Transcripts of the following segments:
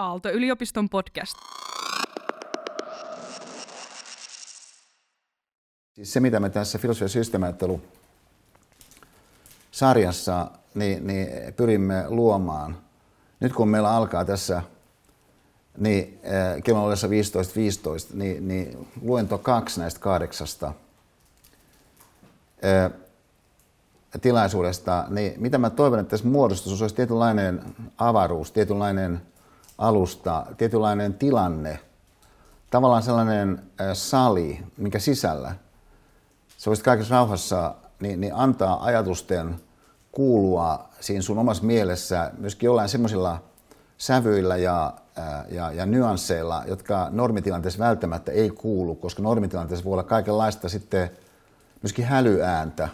Aalto-yliopiston podcast. Siis se, mitä me tässä filosofia- ja systeemiajattelu sarjassa niin, niin pyrimme luomaan, nyt kun meillä alkaa tässä niin, äh, kello ollessa 15.15, 15, niin, niin luento kaksi näistä kahdeksasta äh, tilaisuudesta, niin mitä mä toivon, että tässä muodostus olisi tietynlainen avaruus, tietynlainen alusta, tietynlainen tilanne, tavallaan sellainen sali, mikä sisällä. Sä voisit kaikessa rauhassa niin, niin antaa ajatusten kuulua siinä sun omassa mielessä myöskin jollain semmoisilla sävyillä ja, ja, ja nyansseilla, jotka normitilanteessa välttämättä ei kuulu, koska normitilanteessa voi olla kaikenlaista sitten myöskin hälyääntä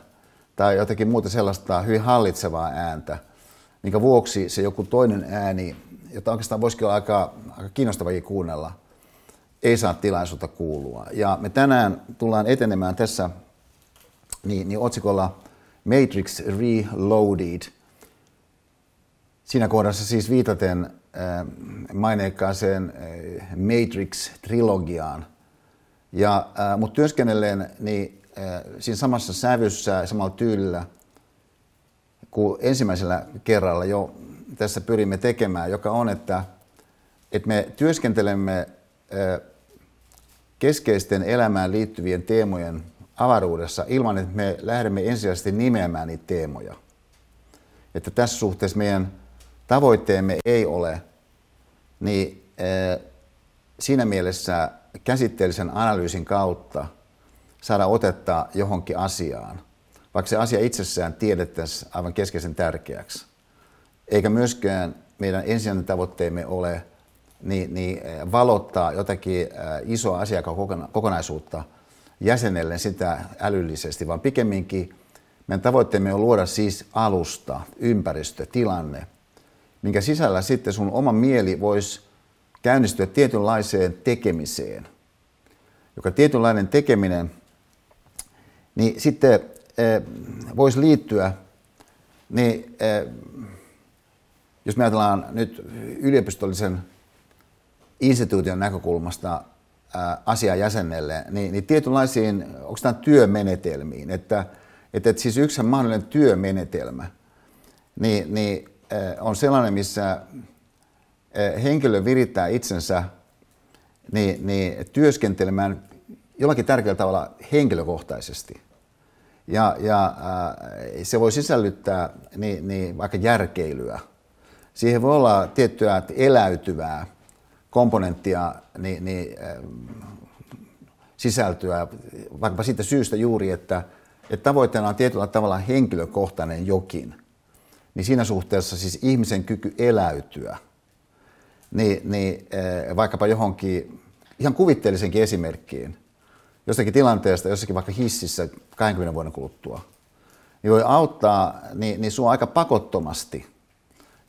tai jotenkin muuta sellaista hyvin hallitsevaa ääntä, minkä vuoksi se joku toinen ääni jota oikeastaan voisikin olla aika, aika kiinnostavakin kuunnella, ei saa tilaisuutta kuulua. Ja me tänään tullaan etenemään tässä niin, niin otsikolla Matrix Reloaded. Siinä kohdassa siis viitaten äh, maineikkaaseen äh, Matrix-trilogiaan. Ja, äh, mutta työskennellen niin, äh, siinä samassa sävyssä ja samalla tyylillä kuin ensimmäisellä kerralla jo tässä pyrimme tekemään, joka on, että, että me työskentelemme keskeisten elämään liittyvien teemojen avaruudessa ilman, että me lähdemme ensisijaisesti nimeämään niitä teemoja. Että tässä suhteessa meidän tavoitteemme ei ole niin siinä mielessä käsitteellisen analyysin kautta saada otetta johonkin asiaan, vaikka se asia itsessään tiedettäisiin aivan keskeisen tärkeäksi eikä myöskään meidän ensisijainen tavoitteemme ole niin, niin valottaa jotakin isoa asiakaskokonaisuutta jäsenelle sitä älyllisesti, vaan pikemminkin meidän tavoitteemme on luoda siis alusta, ympäristö, tilanne, minkä sisällä sitten sun oma mieli voisi käynnistyä tietynlaiseen tekemiseen, joka tietynlainen tekeminen niin sitten voisi liittyä niin, jos me ajatellaan nyt yliopistollisen instituution näkökulmasta asiaa jäsenelle, niin, niin tietynlaisiin, onko tämä työmenetelmiin, että, että, että siis yksi mahdollinen työmenetelmä niin, niin on sellainen, missä henkilö virittää itsensä niin, niin työskentelemään jollakin tärkeällä tavalla henkilökohtaisesti. Ja, ja se voi sisällyttää niin, niin, vaikka järkeilyä, siihen voi olla tiettyä eläytyvää komponenttia, niin, niin, äh, sisältöä, vaikkapa siitä syystä juuri, että, että tavoitteena on tietyllä tavalla henkilökohtainen jokin. Niin siinä suhteessa siis ihmisen kyky eläytyä, niin, niin äh, vaikkapa johonkin ihan kuvitteellisenkin esimerkkiin, jostakin tilanteesta, jossakin vaikka hississä 20 vuoden kuluttua, niin voi auttaa niin, niin sua aika pakottomasti –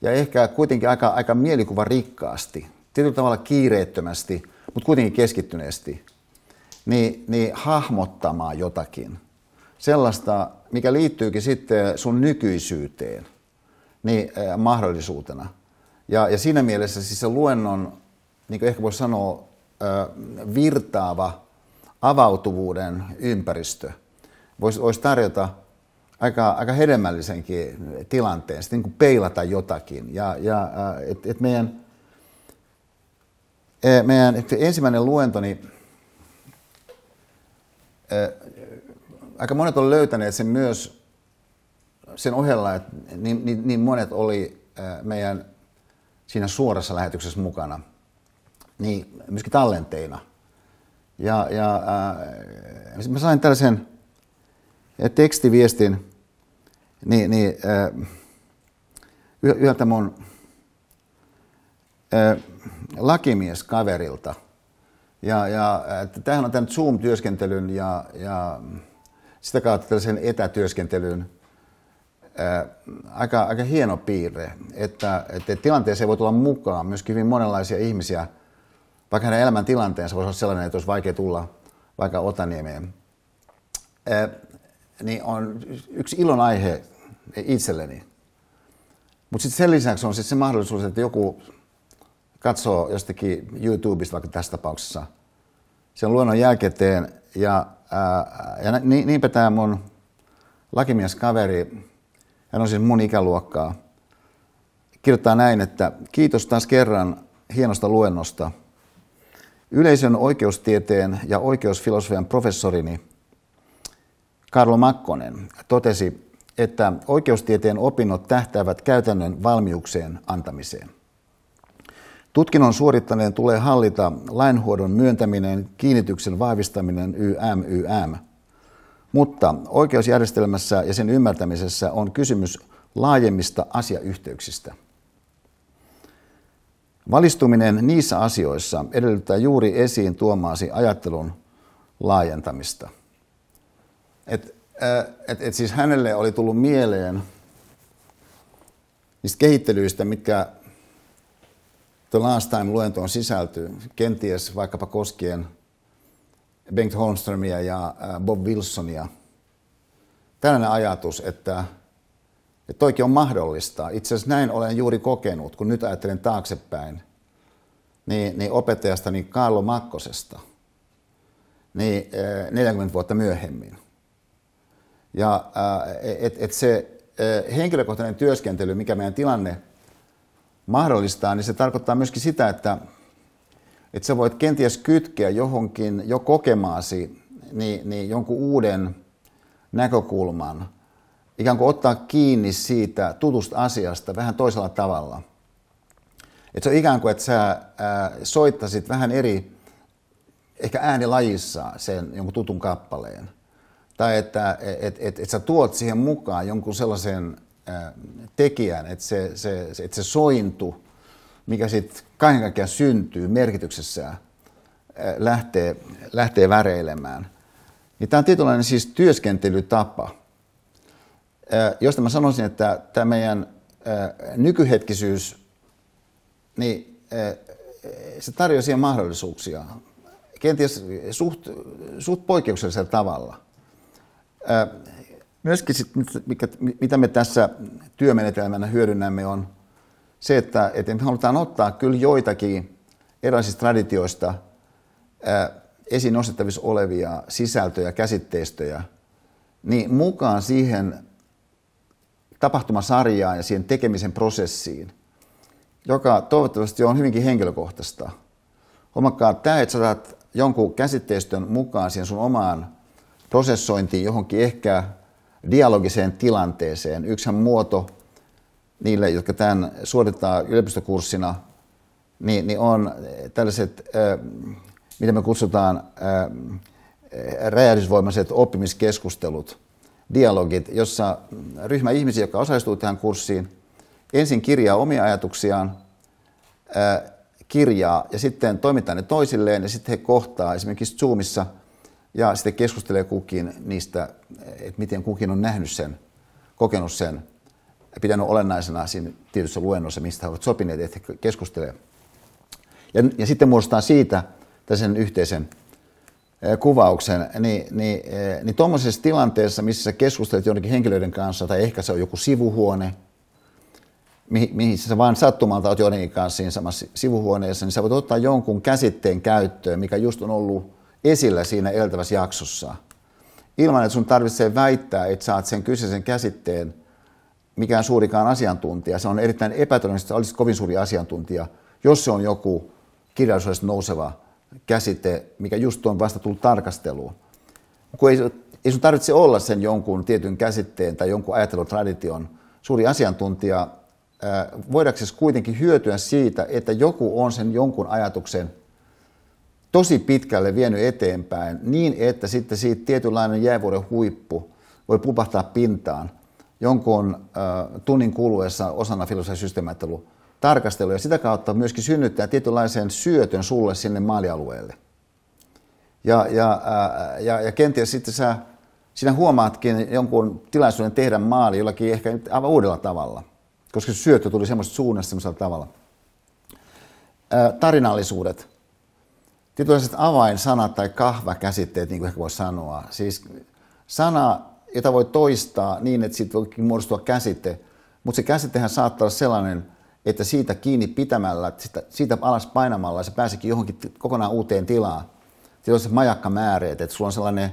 ja ehkä kuitenkin aika, aika mielikuva rikkaasti, tietyllä tavalla kiireettömästi, mutta kuitenkin keskittyneesti, niin, niin hahmottamaan jotakin. Sellaista, mikä liittyykin sitten sun nykyisyyteen niin, äh, mahdollisuutena. Ja, ja siinä mielessä siis se luennon, niin kuin ehkä voisi sanoa, äh, virtaava avautuvuuden ympäristö voisi, voisi tarjota aika, aika hedelmällisenkin tilanteen, sitten niin kuin peilata jotakin. Ja, ja äh, et, et meidän, e, meidän et ensimmäinen luento, niin äh, aika monet on löytäneet sen myös sen ohella, että niin, niin, niin monet oli äh, meidän siinä suorassa lähetyksessä mukana, niin myöskin tallenteina. Ja, ja äh, mä sain tällaisen tekstiviestin niin, niin, äh, yhdeltä mun äh, lakimieskaverilta. Ja, ja että tämähän on tämän Zoom-työskentelyn ja, ja sitä kautta tällaisen etätyöskentelyn aika, aika hieno piirre, että, että tilanteeseen voi tulla mukaan myöskin hyvin monenlaisia ihmisiä, vaikka hänen elämäntilanteensa voisi olla sellainen, että olisi vaikea tulla vaikka Otaniemeen. Niin on yksi ilon aihe itselleni. Mutta sitten sen lisäksi on sit se mahdollisuus, että joku katsoo jostakin YouTubesta vaikka tässä tapauksessa sen luonnon jälkiteen ja, ää, ja niinpä tämä mun lakimieskaveri, hän on siis mun ikäluokkaa, kirjoittaa näin, että kiitos taas kerran hienosta luennosta. Yleisön oikeustieteen ja oikeusfilosofian professorini Karlo Makkonen totesi, että oikeustieteen opinnot tähtäävät käytännön valmiuksien antamiseen. Tutkinnon suorittaneen tulee hallita lainhuodon myöntäminen, kiinnityksen vahvistaminen YM, YM. Mutta oikeusjärjestelmässä ja sen ymmärtämisessä on kysymys laajemmista asiayhteyksistä. Valistuminen niissä asioissa edellyttää juuri esiin tuomaasi ajattelun laajentamista. Et, äh, et, et siis hänelle oli tullut mieleen niistä kehittelyistä, mitkä The Last Time-luentoon sisältyy, kenties vaikkapa koskien Bengt Holmströmiä ja äh, Bob Wilsonia. Tällainen ajatus, että, että toikin on mahdollista. Itse asiassa näin olen juuri kokenut, kun nyt ajattelen taaksepäin, niin, niin opettajastani Karlo Makkosesta niin 40 äh, vuotta myöhemmin. Ja äh, et, et se henkilökohtainen työskentely, mikä meidän tilanne mahdollistaa, niin se tarkoittaa myöskin sitä, että, että sä voit kenties kytkeä johonkin jo kokemaasi niin, niin jonkun uuden näkökulman, ikään kuin ottaa kiinni siitä tutusta asiasta vähän toisella tavalla. Että se on ikään kuin, että sä ää, soittasit vähän eri, ehkä äänilajissa sen jonkun tutun kappaleen. Tai että et, et, et sä tuot siihen mukaan jonkun sellaisen tekijän, että se, se, että se sointu, mikä sitten kaiken kaikkiaan syntyy merkityksessään, lähtee, lähtee väreilemään. Niin tämä on tietynlainen siis työskentelytapa, josta mä sanoisin, että tämä meidän nykyhetkisyys, niin se tarjoaa siihen mahdollisuuksia, kenties suht, suht poikkeuksellisella tavalla myöskin sit, mikä, mitä me tässä työmenetelmänä hyödynnämme on se, että, että me halutaan ottaa kyllä joitakin erilaisista traditioista esiin nostettavissa olevia sisältöjä, käsitteistöjä, niin mukaan siihen tapahtumasarjaan ja siihen tekemisen prosessiin, joka toivottavasti on hyvinkin henkilökohtaista. Huomakkaa, tämä, että saatat jonkun käsitteistön mukaan siihen sun omaan prosessointiin johonkin ehkä dialogiseen tilanteeseen. Yksihän muoto niille, jotka tämän suorittaa yliopistokurssina, niin, niin on tällaiset, äh, mitä me kutsutaan äh, räjähdysvoimaiset oppimiskeskustelut, dialogit, jossa ryhmä ihmisiä, jotka osallistuu tähän kurssiin, ensin kirjaa omia ajatuksiaan, äh, kirjaa ja sitten toimittaa ne toisilleen ja sitten he kohtaa esimerkiksi Zoomissa – ja sitten keskustelee kukin niistä, että miten kukin on nähnyt sen, kokenut sen, pitänyt olennaisena siinä tietyssä luennossa, mistä he ovat sopineet, että he keskustelee. Ja, ja sitten muodostaa siitä sen yhteisen kuvauksen, niin, niin, niin tuommoisessa tilanteessa, missä sä keskustelet jonnekin henkilöiden kanssa, tai ehkä se on joku sivuhuone, mihin sä vaan sattumalta olet joidenkin kanssa siinä samassa sivuhuoneessa, niin sä voit ottaa jonkun käsitteen käyttöön, mikä just on ollut esillä siinä eltävässä jaksossa. Ilman, että sun tarvitsee väittää, että saat sen kyseisen käsitteen mikään suurikaan asiantuntija. Se on erittäin epätodennäköistä, että olisit kovin suuri asiantuntija, jos se on joku kirjallisuudesta nouseva käsite, mikä just on vasta tullut tarkasteluun. Kun ei, ei sun tarvitse olla sen jonkun tietyn käsitteen tai jonkun ajattelutradition suuri asiantuntija, voidaanko kuitenkin hyötyä siitä, että joku on sen jonkun ajatuksen tosi pitkälle vienyt eteenpäin niin, että sitten siitä tietynlainen jäävuoren huippu voi pupahtaa pintaan jonkun äh, tunnin kuluessa osana filosofisen systeemiajattelun tarkastelu ja sitä kautta myöskin synnyttää tietynlaisen syötön sulle sinne maalialueelle. Ja, ja, äh, ja, ja kenties sitten sä, sinä huomaatkin jonkun tilaisuuden tehdä maali jollakin ehkä aivan uudella tavalla, koska syöttö tuli semmoista suunnasta semmoisella tavalla. Äh, tarinallisuudet tietynlaiset avainsanat tai kahvakäsitteet, niin kuin ehkä voi sanoa. Siis sana, jota voi toistaa niin, että siitä voi muodostua käsite, mutta se käsitehän saattaa olla sellainen, että siitä kiinni pitämällä, siitä, siitä alas painamalla se pääsikin johonkin kokonaan uuteen tilaan. Se majakkamääreet, että sulla on sellainen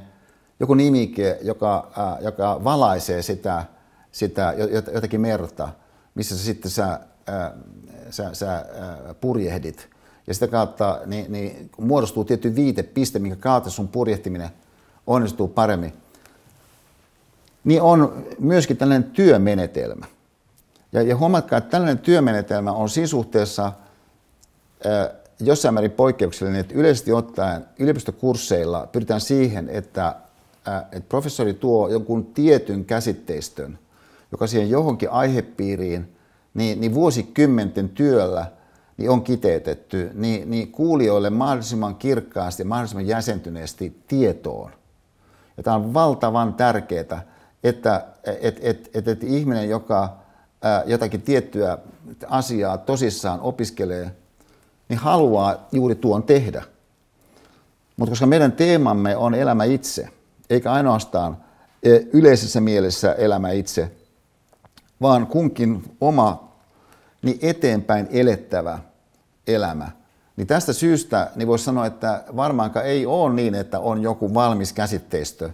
joku nimike, joka, äh, joka valaisee sitä, sitä jotakin merta, missä sä sitten sä, äh, sä, sä äh, purjehdit. Ja sitä kautta niin, niin muodostuu tietty viitepiste, minkä kautta sun purjehtiminen onnistuu paremmin. Niin on myöskin tällainen työmenetelmä. Ja, ja huomatkaa, että tällainen työmenetelmä on siinä suhteessa äh, jossain määrin poikkeuksellinen, että yleisesti ottaen yliopistokursseilla pyritään siihen, että, äh, että professori tuo jonkun tietyn käsitteistön, joka siihen johonkin aihepiiriin, niin, niin vuosikymmenten työllä niin on kiteytetty, niin, niin kuulijoille mahdollisimman kirkkaasti ja mahdollisimman jäsentyneesti tietoon. Ja tämä on valtavan tärkeää, että et, et, et, et ihminen, joka jotakin tiettyä asiaa tosissaan opiskelee, niin haluaa juuri tuon tehdä. Mutta koska meidän teemamme on elämä itse, eikä ainoastaan yleisessä mielessä elämä itse, vaan kunkin oma niin eteenpäin elettävä elämä. Niin tästä syystä niin voisi sanoa, että varmaankaan ei ole niin, että on joku valmis käsitteistö,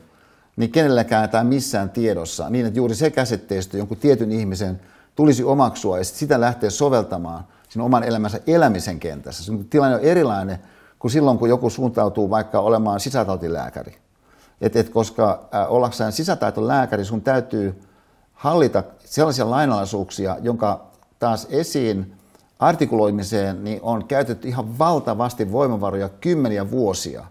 niin kenelläkään tämä missään tiedossa, niin että juuri se käsitteistö jonkun tietyn ihmisen tulisi omaksua ja sitä lähteä soveltamaan sinun oman elämänsä elämisen kentässä. Se tilanne on erilainen kuin silloin, kun joku suuntautuu vaikka olemaan sisätautilääkäri. Et, et koska äh, ollakseen sisätaitolääkäri sun täytyy hallita sellaisia lainalaisuuksia, jonka taas esiin artikuloimiseen niin on käytetty ihan valtavasti voimavaroja kymmeniä vuosia.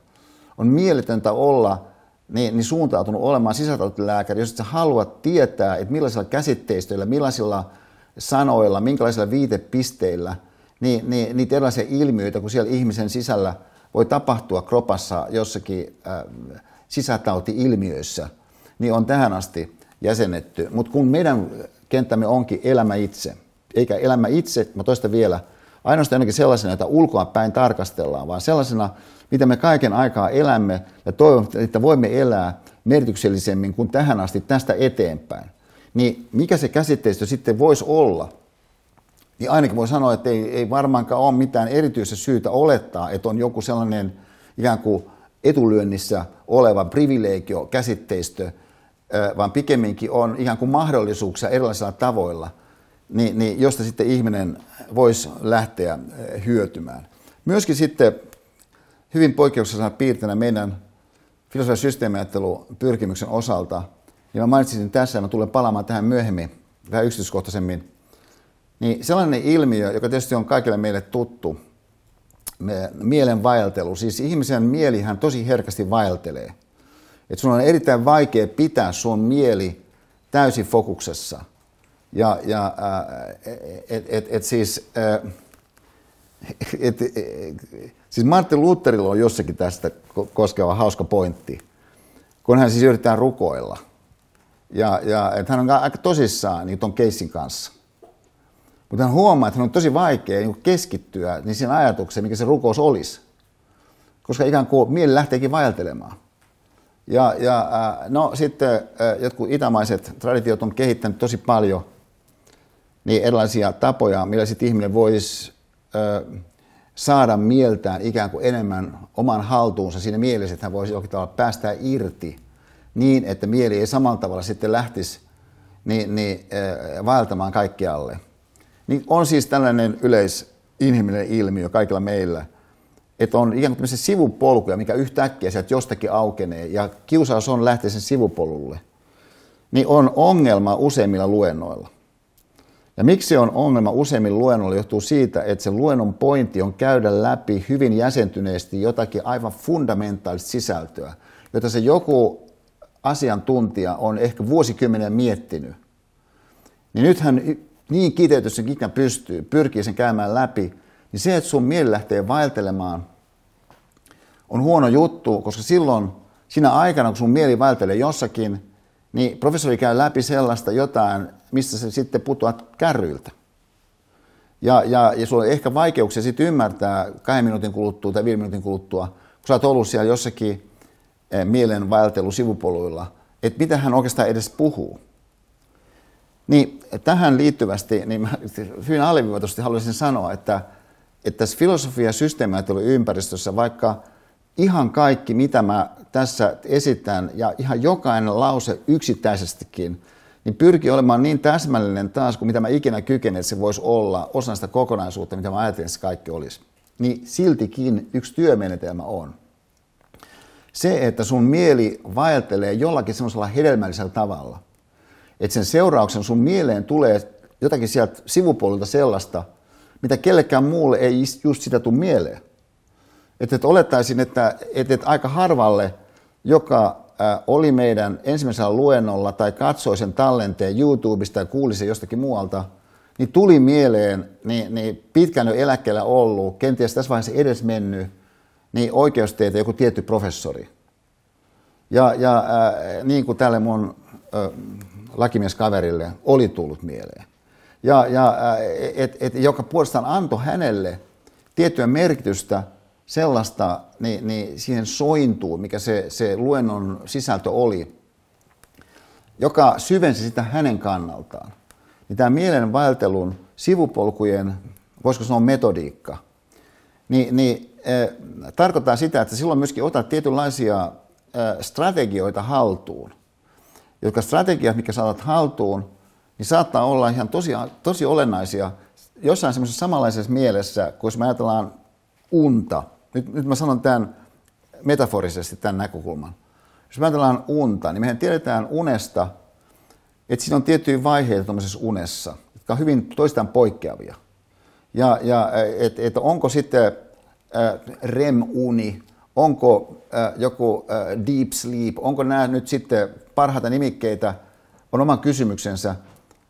On mieletöntä olla niin, niin suuntautunut olemaan sisätautilääkäri, jos et sä haluat tietää, että millaisilla käsitteistöillä, millaisilla sanoilla, minkälaisilla viitepisteillä niin, niin, niitä erilaisia ilmiöitä, kun siellä ihmisen sisällä voi tapahtua kropassa jossakin äh, sisätauti-ilmiöissä, niin on tähän asti jäsennetty. Mutta kun meidän kenttämme onkin elämä itse, eikä elämä itse, mä toista vielä, ainoastaan ainakin sellaisena, että ulkoa päin tarkastellaan, vaan sellaisena, mitä me kaiken aikaa elämme ja toivon, että voimme elää merkityksellisemmin kuin tähän asti tästä eteenpäin. Niin mikä se käsitteistö sitten voisi olla? Niin ainakin voi sanoa, että ei, ei varmaankaan ole mitään erityistä syytä olettaa, että on joku sellainen ikään kuin etulyönnissä oleva privilegio käsitteistö, vaan pikemminkin on ikään kuin mahdollisuuksia erilaisilla tavoilla, niin, niin josta sitten ihminen voisi lähteä hyötymään. Myöskin sitten hyvin poikkeuksellisena piirteenä meidän filosofian systeemiajattelun pyrkimyksen osalta, ja mä mainitsisin tässä, ja mä tulen palaamaan tähän myöhemmin vähän yksityiskohtaisemmin, niin sellainen ilmiö, joka tietysti on kaikille meille tuttu, mielen vaeltelu. Siis ihmisen mielihän tosi herkästi vaeltelee. Että sun on erittäin vaikea pitää sun mieli täysin fokuksessa. Ja, ja et, et, et siis, et, et, Siis Martin Lutherilla on jossakin tästä koskeva hauska pointti, kun hän siis yrittää rukoilla. Ja, ja että hän on aika tosissaan niin ton keissin kanssa. Mutta hän huomaa, että hän on tosi vaikea niin keskittyä niin siihen ajatukseen, mikä se rukous olisi. Koska ikään kuin mieli lähteekin vaeltelemaan. Ja, ja no sitten jotkut itämaiset traditiot on kehittänyt tosi paljon niin erilaisia tapoja, millä sitten ihminen voisi saada mieltään ikään kuin enemmän oman haltuunsa siinä mielessä, että hän voisi jokin tavalla päästää irti niin, että mieli ei samalla tavalla sitten lähtisi niin, niin, äh, vaeltamaan kaikkialle. Niin on siis tällainen yleisinhimillinen ilmiö kaikilla meillä, että on ikään kuin sivupolkuja, mikä yhtäkkiä sieltä jostakin aukenee ja kiusaus on lähteä sen sivupolulle. Niin on ongelma useimmilla luennoilla. Ja miksi on ongelma useimmin luennolla johtuu siitä, että se luennon pointti on käydä läpi hyvin jäsentyneesti jotakin aivan fundamentaalista sisältöä, jota se joku asiantuntija on ehkä vuosikymmenen miettinyt. Niin nythän niin kiteytys sen ikinä pystyy, pyrkii sen käymään läpi, niin se, että sun mieli lähtee vaeltelemaan, on huono juttu, koska silloin siinä aikana, kun sun mieli vaeltelee jossakin, niin professori käy läpi sellaista jotain, mistä se sitten putoaa kärryiltä. Ja, ja, ja sulla on ehkä vaikeuksia sitten ymmärtää kahden minuutin kuluttua tai viiden minuutin kuluttua, kun sä oot ollut siellä jossakin eh, mielen vaeltelu sivupoluilla, että mitä hän oikeastaan edes puhuu. Niin tähän liittyvästi, niin mä hyvin aliviivatusti haluaisin sanoa, että, että tässä filosofia- ja systeemiajatteluympäristössä, vaikka ihan kaikki, mitä mä tässä esitän, ja ihan jokainen lause yksittäisestikin, niin pyrkii olemaan niin täsmällinen taas kuin mitä mä ikinä kykenen, että se voisi olla osa sitä kokonaisuutta, mitä mä ajattelin, että se kaikki olisi. Niin siltikin yksi työmenetelmä on. Se, että sun mieli vaeltelee jollakin semmoisella hedelmällisellä tavalla, että sen seurauksen sun mieleen tulee jotakin sieltä sivupuolelta sellaista, mitä kellekään muulle ei just sitä tule mieleen. Että, että olettaisin, että, että, että aika harvalle, joka oli meidän ensimmäisellä luennolla tai katsoi sen tallenteen YouTubesta tai kuuli sen jostakin muualta, niin tuli mieleen niin, niin pitkään jo eläkkeellä ollut, kenties tässä vaiheessa edes mennyt, niin oikeustieteen joku tietty professori. Ja, ja äh, niin kuin tälle mun äh, lakimieskaverille oli tullut mieleen. Ja, ja äh, et, et, joka puolestaan antoi hänelle tiettyä merkitystä sellaista niin, niin siihen sointuun, mikä se, se luennon sisältö oli, joka syvensi sitä hänen kannaltaan. Niin tämä mielen vaeltelun sivupolkujen, voisiko sanoa metodiikka, niin, niin äh, tarkoittaa sitä, että silloin myöskin otat tietynlaisia äh, strategioita haltuun, jotka strategiat, mikä saatat haltuun, niin saattaa olla ihan tosi, tosi olennaisia jossain semmoisessa samanlaisessa mielessä, kun jos me ajatellaan unta, nyt, nyt mä sanon tämän metaforisesti tämän näkökulman. Jos me ajatellaan unta, niin mehän tiedetään unesta, että siinä on tiettyjä vaiheita tuollaisessa unessa, jotka on hyvin toistaan poikkeavia. Ja, ja että et onko sitten äh, REM-uni, onko äh, joku äh, deep sleep, onko nämä nyt sitten parhaita nimikkeitä, on oma kysymyksensä.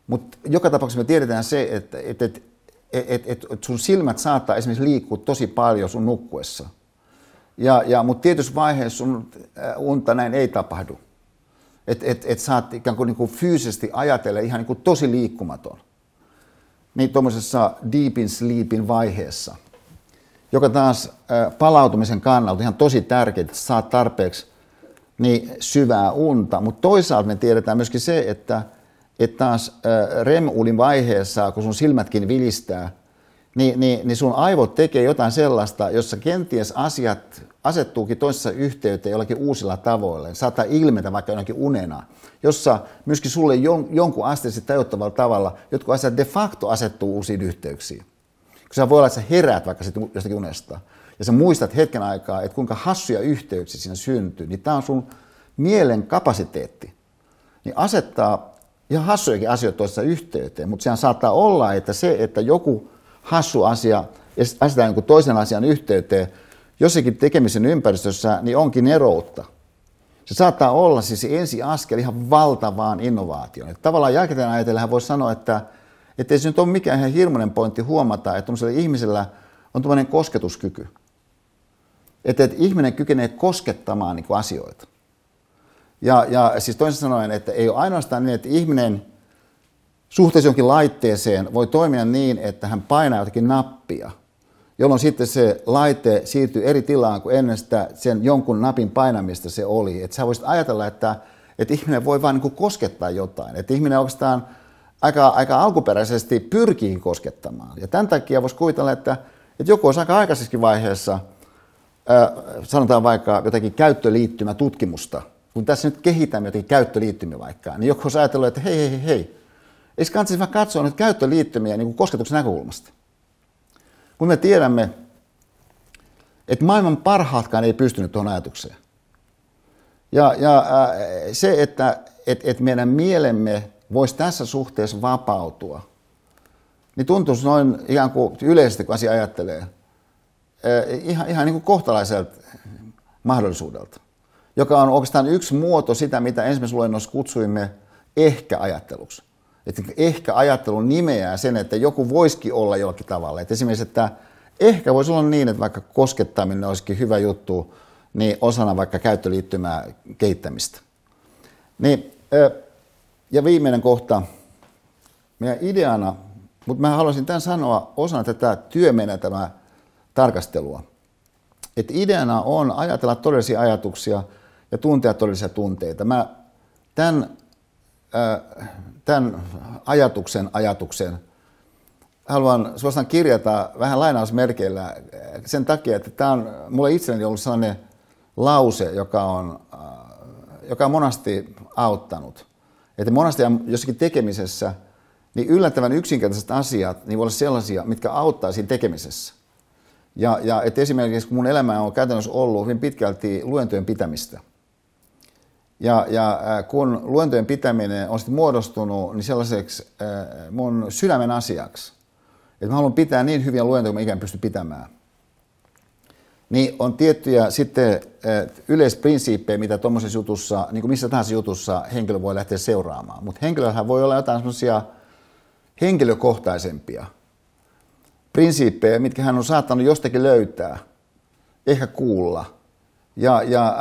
Mutta joka tapauksessa me tiedetään se, että, että, että et, et, et sun silmät saattaa esimerkiksi liikkua tosi paljon sun nukkuessa. Ja, ja, mutta tietyssä vaiheessa sun äh, unta näin ei tapahdu. Että et, et saat ikään kuin, niin kuin fyysisesti ajatella ihan niin kuin tosi liikkumaton. Niin tuommoisessa deep in sleepin vaiheessa, joka taas äh, palautumisen kannalta ihan tosi tärkeää, että saat tarpeeksi niin syvää unta. Mutta toisaalta me tiedetään myöskin se, että että taas REM-unin vaiheessa, kun sun silmätkin vilistää, niin, niin, niin sun aivot tekee jotain sellaista, jossa kenties asiat asettuukin toisessa yhteyteen jollakin uusilla tavoilla. Saattaa ilmetä vaikka jonakin unena, jossa myöskin sulle jon, jonkun asteisesti tajuttavalla tavalla jotkut asiat de facto asettuu uusiin yhteyksiin. Sä voi olla, että sä heräät vaikka jostakin unesta, ja sä muistat hetken aikaa, että kuinka hassuja yhteyksiä siinä syntyy, niin tämä on sun mielen kapasiteetti. Niin asettaa ihan hassujakin asioita toisessa yhteyteen, mutta sehän saattaa olla, että se, että joku hassu asia asetetaan jonkun toisen asian yhteyteen jossakin tekemisen ympäristössä, niin onkin eroutta. Se saattaa olla siis ensi askel ihan valtavaan innovaatioon. Että tavallaan jälkikäteen ajatellen voisi sanoa, että, ei se nyt ole mikään ihan hirmuinen pointti huomata, että ihmisellä on tuollainen kosketuskyky. Että, että ihminen kykenee koskettamaan niin asioita. Ja, ja siis toisin sanoen, että ei ole ainoastaan niin, että ihminen suhteessa jonkin laitteeseen voi toimia niin, että hän painaa jotakin nappia, jolloin sitten se laite siirtyy eri tilaan kuin ennen sitä sen jonkun napin painamista se oli. Että sä voisit ajatella, että, että ihminen voi vain niin koskettaa jotain. Että ihminen oikeastaan aika, aika alkuperäisesti pyrkii koskettamaan. Ja tämän takia voisi kuvitella, että, että joku olisi aika aikaisessakin vaiheessa, äh, sanotaan vaikka jotakin käyttöliittymätutkimusta, kun tässä nyt kehitämme jotenkin käyttöliittymiä vaikka, niin joku olisi ajatellut, että hei, hei, hei, eikö kannattaisi vähän katsoa nyt käyttöliittymiä niin kuin kosketuksen näkökulmasta? Kun me tiedämme, että maailman parhaatkaan ei pystynyt tuohon ajatukseen. Ja, ja äh, se, että et, et meidän mielemme voisi tässä suhteessa vapautua, niin tuntuisi noin ihan kuin yleisesti, kun asia ajattelee, äh, ihan, ihan niin kuin kohtalaiselta mahdollisuudelta joka on oikeastaan yksi muoto sitä, mitä ensimmäisessä luennossa kutsuimme ehkä-ajatteluksi. Että ehkä ajattelu nimeää sen, että joku voisikin olla jollakin tavalla. Että esimerkiksi, että ehkä voisi olla niin, että vaikka koskettaminen olisikin hyvä juttu, niin osana vaikka käyttöliittymää kehittämistä. Niin, ja viimeinen kohta, meidän ideana, mutta mä haluaisin tämän sanoa osana tätä työmenetelmää tarkastelua. Että ideana on ajatella todellisia ajatuksia – ja tuntea todellisia tunteita. Mä tämän tämän ajatuksen ajatuksen haluan suosittain kirjata vähän lainausmerkeillä sen takia, että tämä on mulle itselleni ollut sellainen lause, joka on, joka on monasti auttanut. Että monasti jossakin tekemisessä, niin yllättävän yksinkertaiset asiat niin voi olla sellaisia, mitkä auttaa siinä tekemisessä. Ja, ja että esimerkiksi kun mun elämä on käytännössä ollut hyvin pitkälti luentojen pitämistä. Ja, ja kun luentojen pitäminen on sitten muodostunut niin sellaiseksi mun sydämen asiaksi, että mä haluan pitää niin hyviä luentoja kuin mä ikään pysty pitämään, niin on tiettyjä sitten yleisprinsiippejä, mitä tuommoisessa jutussa, niin kuin missä tahansa jutussa henkilö voi lähteä seuraamaan. Mutta henkilöhän voi olla jotain semmoisia henkilökohtaisempia prinsiippejä, mitkä hän on saattanut jostakin löytää, ehkä kuulla. Ja, ja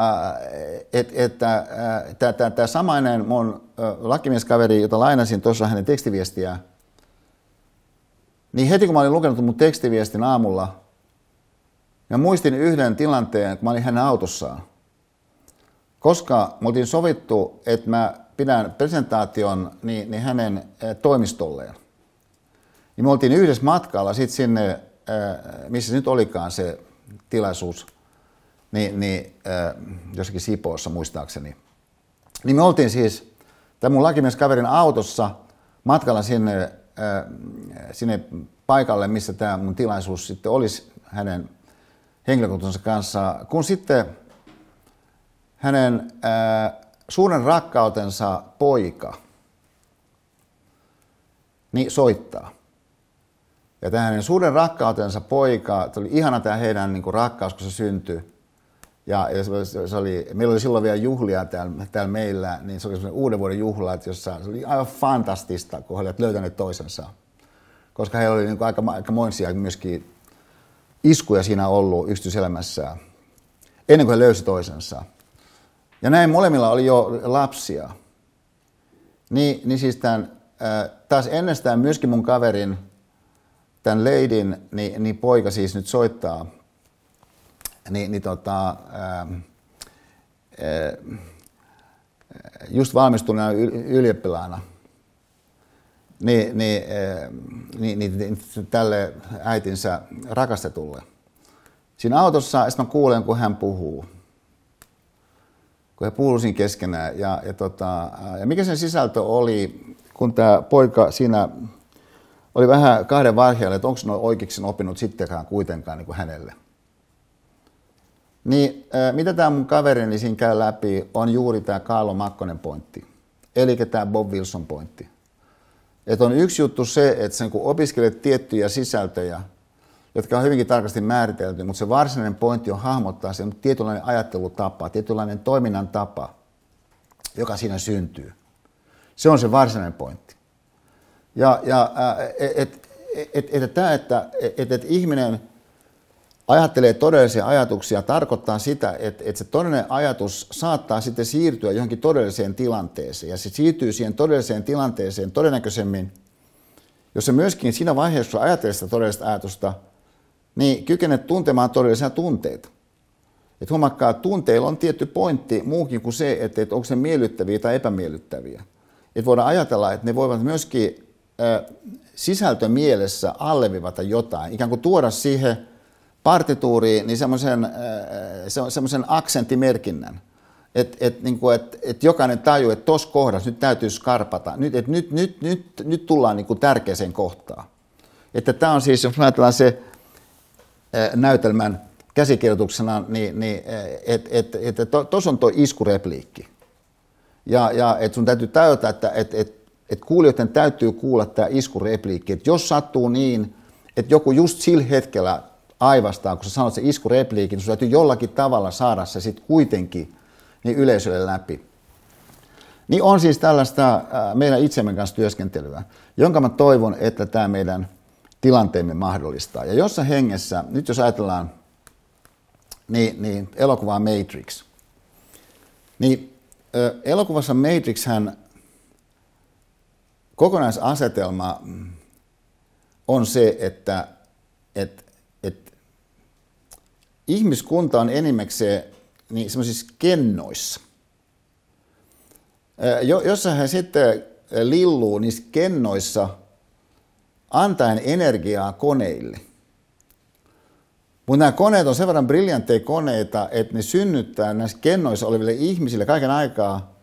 että tämä samainen mun lakimieskaveri, jota lainasin tuossa hänen tekstiviestiä, niin heti kun mä olin lukenut mun tekstiviestin aamulla, Mä muistin yhden tilanteen, kun mä olin hänen autossaan. Koska me oltiin sovittu, että mä pidän presentaation niin, niin hänen toimistolleen. Niin me oltiin yhdessä matkalla sitten sinne, missä nyt olikaan se tilaisuus, niin, niin jossakin Sipoossa muistaakseni. Niin me oltiin siis tämän mun lakimieskaverin autossa matkalla sinne, sinne paikalle, missä tämä mun tilaisuus sitten olisi hänen henkilökuntansa kanssa, kun sitten hänen ää, suuren rakkautensa poika niin soittaa. Ja tämä hänen suuren rakkautensa poika, oli ihana tämä heidän niin kuin, rakkaus, kun se syntyi. Ja, ja se, se oli, meillä oli silloin vielä juhlia täällä, täällä meillä, niin se oli sellainen uuden vuoden juhla, että jossa, se oli aivan fantastista, kun he olivat löytäneet toisensa. Koska he oli niin kuin, aika, aika moisia myöskin iskuja siinä ollut yksityiselämässään, ennen kuin he löysi toisensa. Ja näin molemmilla oli jo lapsia. Niin, niin siis tämän, taas ennestään myöskin mun kaverin, tämän Leidin, niin, niin poika siis nyt soittaa, niin, niin tota, ää, just valmistuneena ylioppilaana, niin, niin, eh, niin, niin, niin tälle äitinsä rakastetulle. Siinä autossa sitten mä kuulen, kun hän puhuu. Kun he puhuvat siinä keskenään. Ja, ja, tota, ja mikä sen sisältö oli, kun tämä poika siinä oli vähän kahden vaiheella, että onko noin oikeiksi oppinut sittenkään kuitenkaan niin kuin hänelle. Niin eh, mitä tämä mun kaverini siinä käy läpi, on juuri tämä Kaalo Makkonen pointti. Eli tämä Bob Wilson pointti. Että on yksi juttu se, että sen kun opiskelet tiettyjä sisältöjä, jotka on hyvinkin tarkasti määritelty, mutta se varsinainen pointti on hahmottaa sen tietynlainen ajattelutapa, tietynlainen toiminnan tapa, joka siinä syntyy. Se on se varsinainen pointti. Ja, ja että et, et, et, et, että et, et ihminen ajattelee todellisia ajatuksia, tarkoittaa sitä, että, että se todellinen ajatus saattaa sitten siirtyä johonkin todelliseen tilanteeseen. Ja se siirtyy siihen todelliseen tilanteeseen todennäköisemmin, jos se myöskin siinä vaiheessa, kun ajattelee sitä todellista ajatusta, niin kykenet tuntemaan todellisia tunteita. Että huomakkaa, että tunteilla on tietty pointti muukin kuin se, että, että onko se miellyttäviä tai epämiellyttäviä. Että voidaan ajatella, että ne voivat myöskin äh, sisältömielessä allevivata jotain, ikään kuin tuoda siihen partituuriin niin semmoisen, äh, semmoisen aksenttimerkinnän. Että et, niin et, et jokainen tajuu, että tuossa kohdassa nyt täytyy skarpata. Nyt, et nyt, nyt, nyt, nyt tullaan niin kuin tärkeäseen kohtaan. Että tämä on siis, jos ajatellaan se äh, näytelmän käsikirjoituksena, niin, niin että et, et, et, tuossa on tuo iskurepliikki. Ja, ja että sun täytyy tajuta, että et, et, et kuulijoiden täytyy kuulla tämä iskurepliikki. Että jos sattuu niin, että joku just sillä hetkellä aivastaa, kun sä sanot se iskurepliikin, sun täytyy jollakin tavalla saada se sitten kuitenkin niin yleisölle läpi. Niin on siis tällaista äh, meidän itsemme kanssa työskentelyä, jonka mä toivon, että tämä meidän tilanteemme mahdollistaa. Ja jossa hengessä, nyt jos ajatellaan niin, niin elokuvaa Matrix, niin elokuvassa Matrix hän kokonaisasetelma on se, että, että ihmiskunta on enimmäkseen niin semmoisissa kennoissa. jossa he sitten lilluu niissä kennoissa antaen energiaa koneille. Mutta nämä koneet on sen verran briljantteja koneita, että ne synnyttää näissä kennoissa oleville ihmisille kaiken aikaa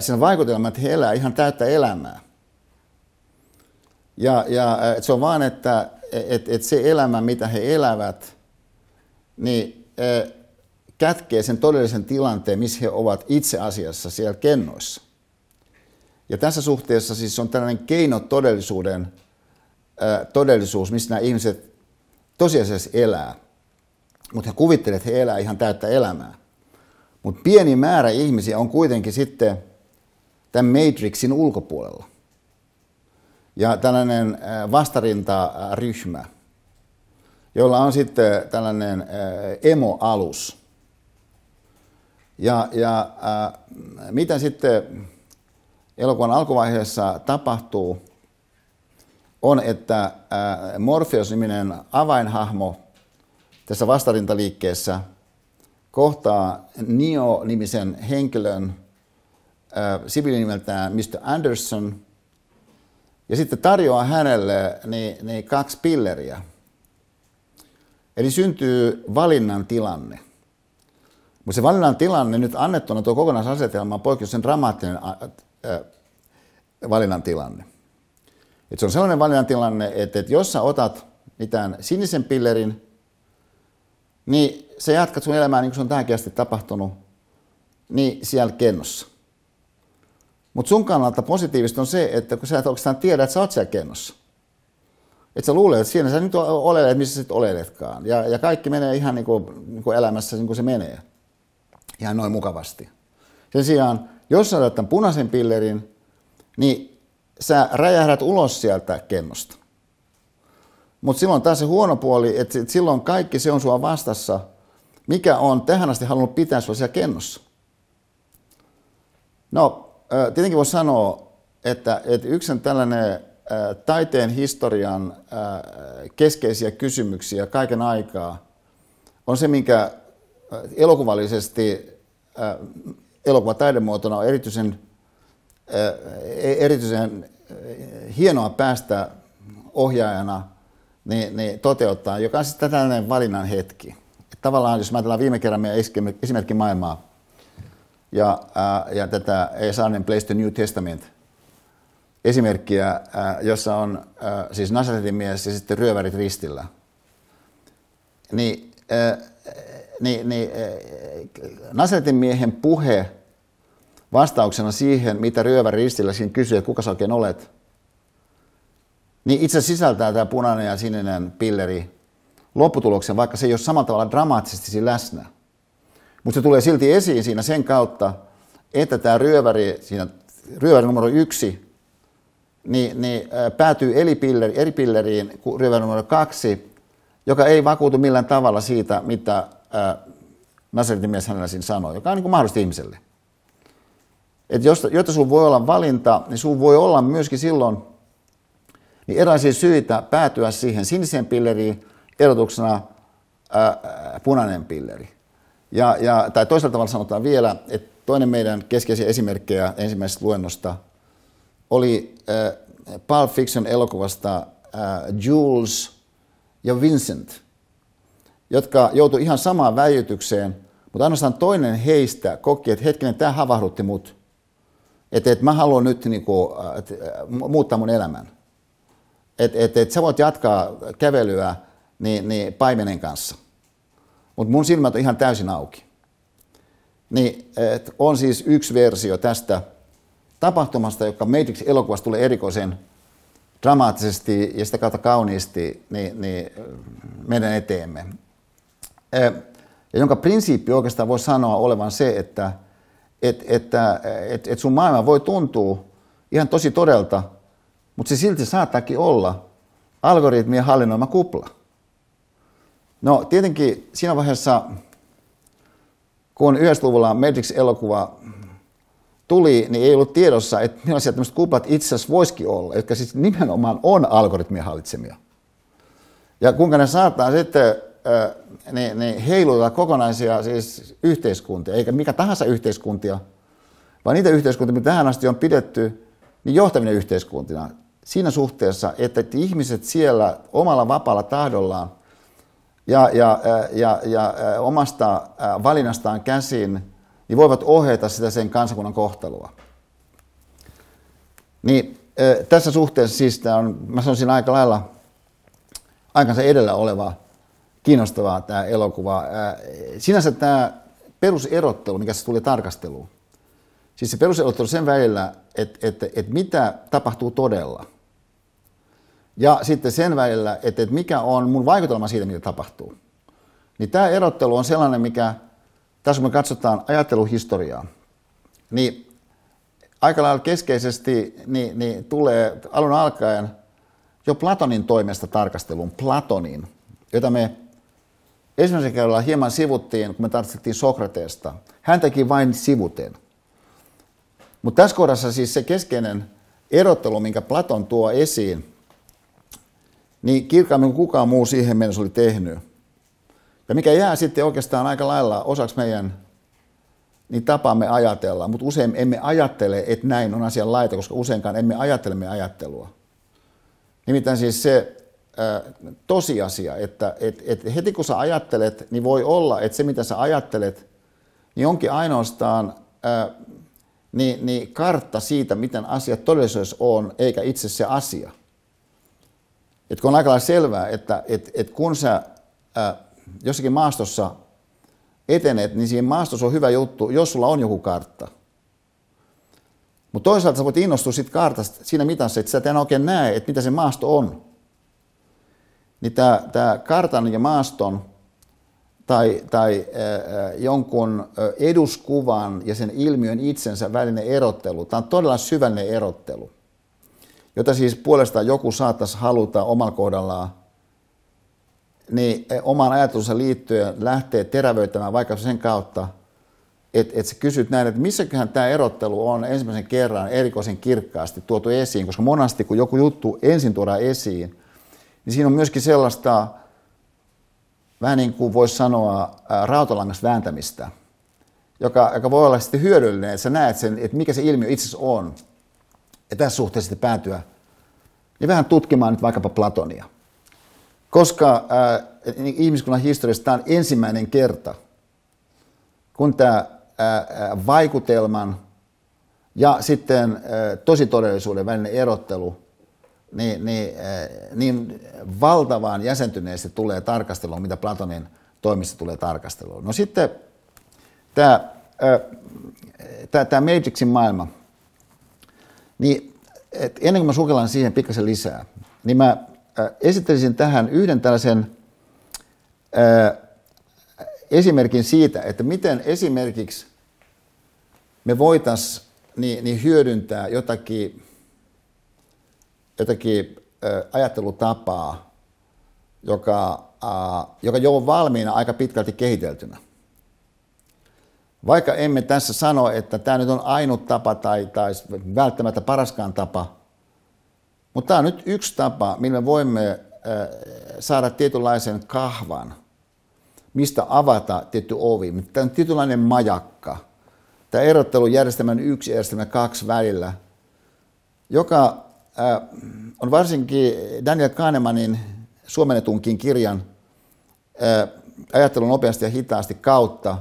sen vaikutelman, että he elää ihan täyttä elämää. Ja, ja se on vaan, että et, et se elämä, mitä he elävät, niin kätkee sen todellisen tilanteen, missä he ovat itse asiassa siellä kennoissa. Ja tässä suhteessa siis on tällainen keino todellisuuden todellisuus, missä nämä ihmiset tosiasiassa elää. Mutta he kuvittelevat, että he elää ihan täyttä elämää. Mutta pieni määrä ihmisiä on kuitenkin sitten tämän Matrixin ulkopuolella. Ja tällainen vastarintaryhmä, jolla on sitten tällainen emo-alus. Ja, ja äh, mitä sitten elokuvan alkuvaiheessa tapahtuu, on, että äh, Morpheus-niminen avainhahmo tässä vastarintaliikkeessä kohtaa Neo-nimisen henkilön äh, siviilinimeltään Mr. Anderson ja sitten tarjoaa hänelle niin, niin kaksi pilleriä. Eli syntyy valinnan tilanne. Mutta se valinnan tilanne nyt annettuna tuo kokonaisasetelma on poikkeuksellisen dramaattinen valinnan tilanne. Et se on sellainen valinnan tilanne, että, että jos sä otat mitään sinisen pillerin, niin sä jatkat sun elämää niin kuin se on tähänkin asti tapahtunut, niin siellä kennossa. Mutta sun kannalta positiivista on se, että kun sä et oikeastaan tiedä, että sä oot siellä kennossa. Että sä luulet, että siinä sä nyt olelet, missä sä oleletkaan. Ja, ja kaikki menee ihan niin kuin, niin kuin elämässä niin kuin se menee. Ihan noin mukavasti. Sen sijaan, jos sä otat tämän punaisen pillerin, niin sä räjähdät ulos sieltä kennosta. Mutta silloin taas se huono puoli, että silloin kaikki se on sua vastassa, mikä on tähän asti halunnut pitää sua siellä kennossa. No, tietenkin voi sanoa, että, että yksi tällainen taiteen historian keskeisiä kysymyksiä kaiken aikaa on se, minkä elokuvallisesti elokuvataidemuotona on erityisen E-, erityisen hienoa päästä ohjaajana niin, niin toteuttaa, joka on sitten tällainen valinnan hetki. Et tavallaan, jos ajatellaan viime kerran meidän esimerkki maailmaa ja, ja tätä Esanen Place the New Testament esimerkkiä, ää, jossa on ää, siis Nasaretin mies ja sitten ryövärit ristillä, niin, ää, niin, niin Nasaretin miehen puhe – vastauksena siihen, mitä ryöväri ristillä siinä kysyy, että kuka sä oikein olet, niin itse sisältää tämä punainen ja sininen pilleri lopputuloksen, vaikka se ei ole samalla tavalla dramaattisesti läsnä. Mutta se tulee silti esiin siinä sen kautta, että tämä ryöväri, siinä ryöväri numero yksi, niin, niin päätyy eri, pilleri, eri pilleriin kuin ryöväri numero kaksi, joka ei vakuutu millään tavalla siitä, mitä Naseritin mies hänellä siinä sanoi, joka on niin kuin mahdollista ihmiselle. Että jos, jotta sinulla voi olla valinta, niin sinulla voi olla myöskin silloin niin erilaisia syitä päätyä siihen siniseen pilleriin erotuksena ää, punainen pilleri. Ja, ja, tai toisella tavalla sanotaan vielä, että toinen meidän keskeisiä esimerkkejä ensimmäisestä luennosta oli äh, Pulp Fiction elokuvasta äh, Jules ja Vincent, jotka joutuivat ihan samaan väijytykseen, mutta ainoastaan toinen heistä koki, että hetkinen, tämä havahdutti mut. Että et mä haluan nyt niinku, et, muuttaa mun elämän. Että et, et sä voit jatkaa kävelyä niin, niin paimenen kanssa. Mutta mun silmät on ihan täysin auki. Niin, et on siis yksi versio tästä tapahtumasta, joka Matrix-elokuvasta tulee erikoisen dramaattisesti ja sitä kautta kauniisti niin, niin meidän eteemme. Ja jonka prinsiippi oikeastaan voi sanoa olevan se, että että että et, et sun maailma voi tuntua ihan tosi todelta, mutta se silti saattaakin olla algoritmien hallinnoima kupla. No tietenkin siinä vaiheessa, kun 90-luvulla Matrix-elokuva tuli, niin ei ollut tiedossa, että millaisia tämmöiset kuplat itse asiassa voisikin olla, jotka siis nimenomaan on algoritmien hallitsemia. Ja kuinka ne saattaa sitten niin, niin heiluttaa kokonaisia siis yhteiskuntia, eikä mikä tahansa yhteiskuntia, vaan niitä yhteiskuntia, mitä tähän asti on pidetty niin johtavina yhteiskuntina siinä suhteessa, että ihmiset siellä omalla vapaalla tahdollaan ja, ja, ja, ja omasta valinnastaan käsin niin voivat ohjata sitä sen kansakunnan kohtelua. Niin tässä suhteessa siis tämä on, mä sanoisin aika lailla aikansa edellä oleva kiinnostavaa tämä elokuva. Sinänsä tämä peruserottelu, mikä se tuli tarkasteluun, siis se peruserottelu sen välillä, että, että, että mitä tapahtuu todella, ja sitten sen välillä, että, että mikä on mun vaikutelma siitä, mitä tapahtuu. Niin tämä erottelu on sellainen, mikä, tässä kun me katsotaan ajatteluhistoriaa, niin aika lailla keskeisesti niin, niin tulee alun alkaen jo Platonin toimesta tarkasteluun, Platonin, jota me ensimmäisen kerralla hieman sivuttiin, kun me tarkastettiin Sokrateesta. Hän teki vain sivuten. Mutta tässä kohdassa siis se keskeinen erottelu, minkä Platon tuo esiin, niin kirkkaammin kuin kukaan muu siihen mennessä oli tehnyt. Ja mikä jää sitten oikeastaan aika lailla osaksi meidän niin tapaamme ajatella, mutta usein emme ajattele, että näin on asian laita, koska useinkaan emme ajattele ajattelua. Nimittäin siis se äh, tosiasia, että et, et heti kun sä ajattelet, niin voi olla, että se mitä sä ajattelet, niin onkin ainoastaan äh, niin, niin kartta siitä, miten asiat todellisuudessa on, eikä itse se asia. Et kun on aika selvää, että et, et kun sä äh, jossakin maastossa etenet, niin siinä maastossa on hyvä juttu, jos sulla on joku kartta. Mutta toisaalta sä voit innostua siitä kartasta siinä mitassa, että sä et enää oikein näe, että mitä se maasto on. Niin tämä kartan ja maaston tai, tai äh, jonkun eduskuvan ja sen ilmiön itsensä välinen erottelu, tämä on todella syvällinen erottelu, jota siis puolestaan joku saattaisi haluta omalla kohdallaan niin eh, omaan ajatusensa liittyen lähtee terävöittämään vaikka sen kautta, että et sä kysyt näin, että missäköhän tämä erottelu on ensimmäisen kerran erikoisen kirkkaasti tuotu esiin, koska monasti kun joku juttu ensin tuodaan esiin, niin siinä on myöskin sellaista, vähän niin kuin voisi sanoa, rautalangasta vääntämistä, joka, joka voi olla sitten hyödyllinen, että sä näet sen, että mikä se ilmiö itse on. Ja tässä suhteessa sitten päätyä niin vähän tutkimaan nyt vaikkapa Platonia. Koska äh, ihmiskunnan historiassa tämä on ensimmäinen kerta, kun tämä äh, äh, vaikutelman ja sitten äh, tositodellisuuden välinen erottelu niin, niin, äh, niin valtavaan jäsentyneesti tulee tarkasteluun, mitä Platonin toimista tulee tarkasteluun. No sitten tämä, äh, tämä, tämä Matrixin maailma, niin et ennen kuin mä sukellan siihen pikkasen lisää, niin mä esittelisin tähän yhden tällaisen esimerkin siitä, että miten esimerkiksi me voitaisiin niin, hyödyntää jotakin, jotakin ajattelutapaa, joka, joka jo on valmiina aika pitkälti kehiteltynä. Vaikka emme tässä sano, että tämä nyt on ainut tapa tai, tai välttämättä paraskaan tapa – mutta tämä on nyt yksi tapa, millä voimme äh, saada tietynlaisen kahvan, mistä avata tietty ovi. Tämä on tietynlainen majakka. Tämä erottelu järjestelmän yksi ja järjestelmän kaksi välillä, joka äh, on varsinkin Daniel Kahnemanin suomennetunkin kirjan äh, ajattelun nopeasti ja hitaasti kautta,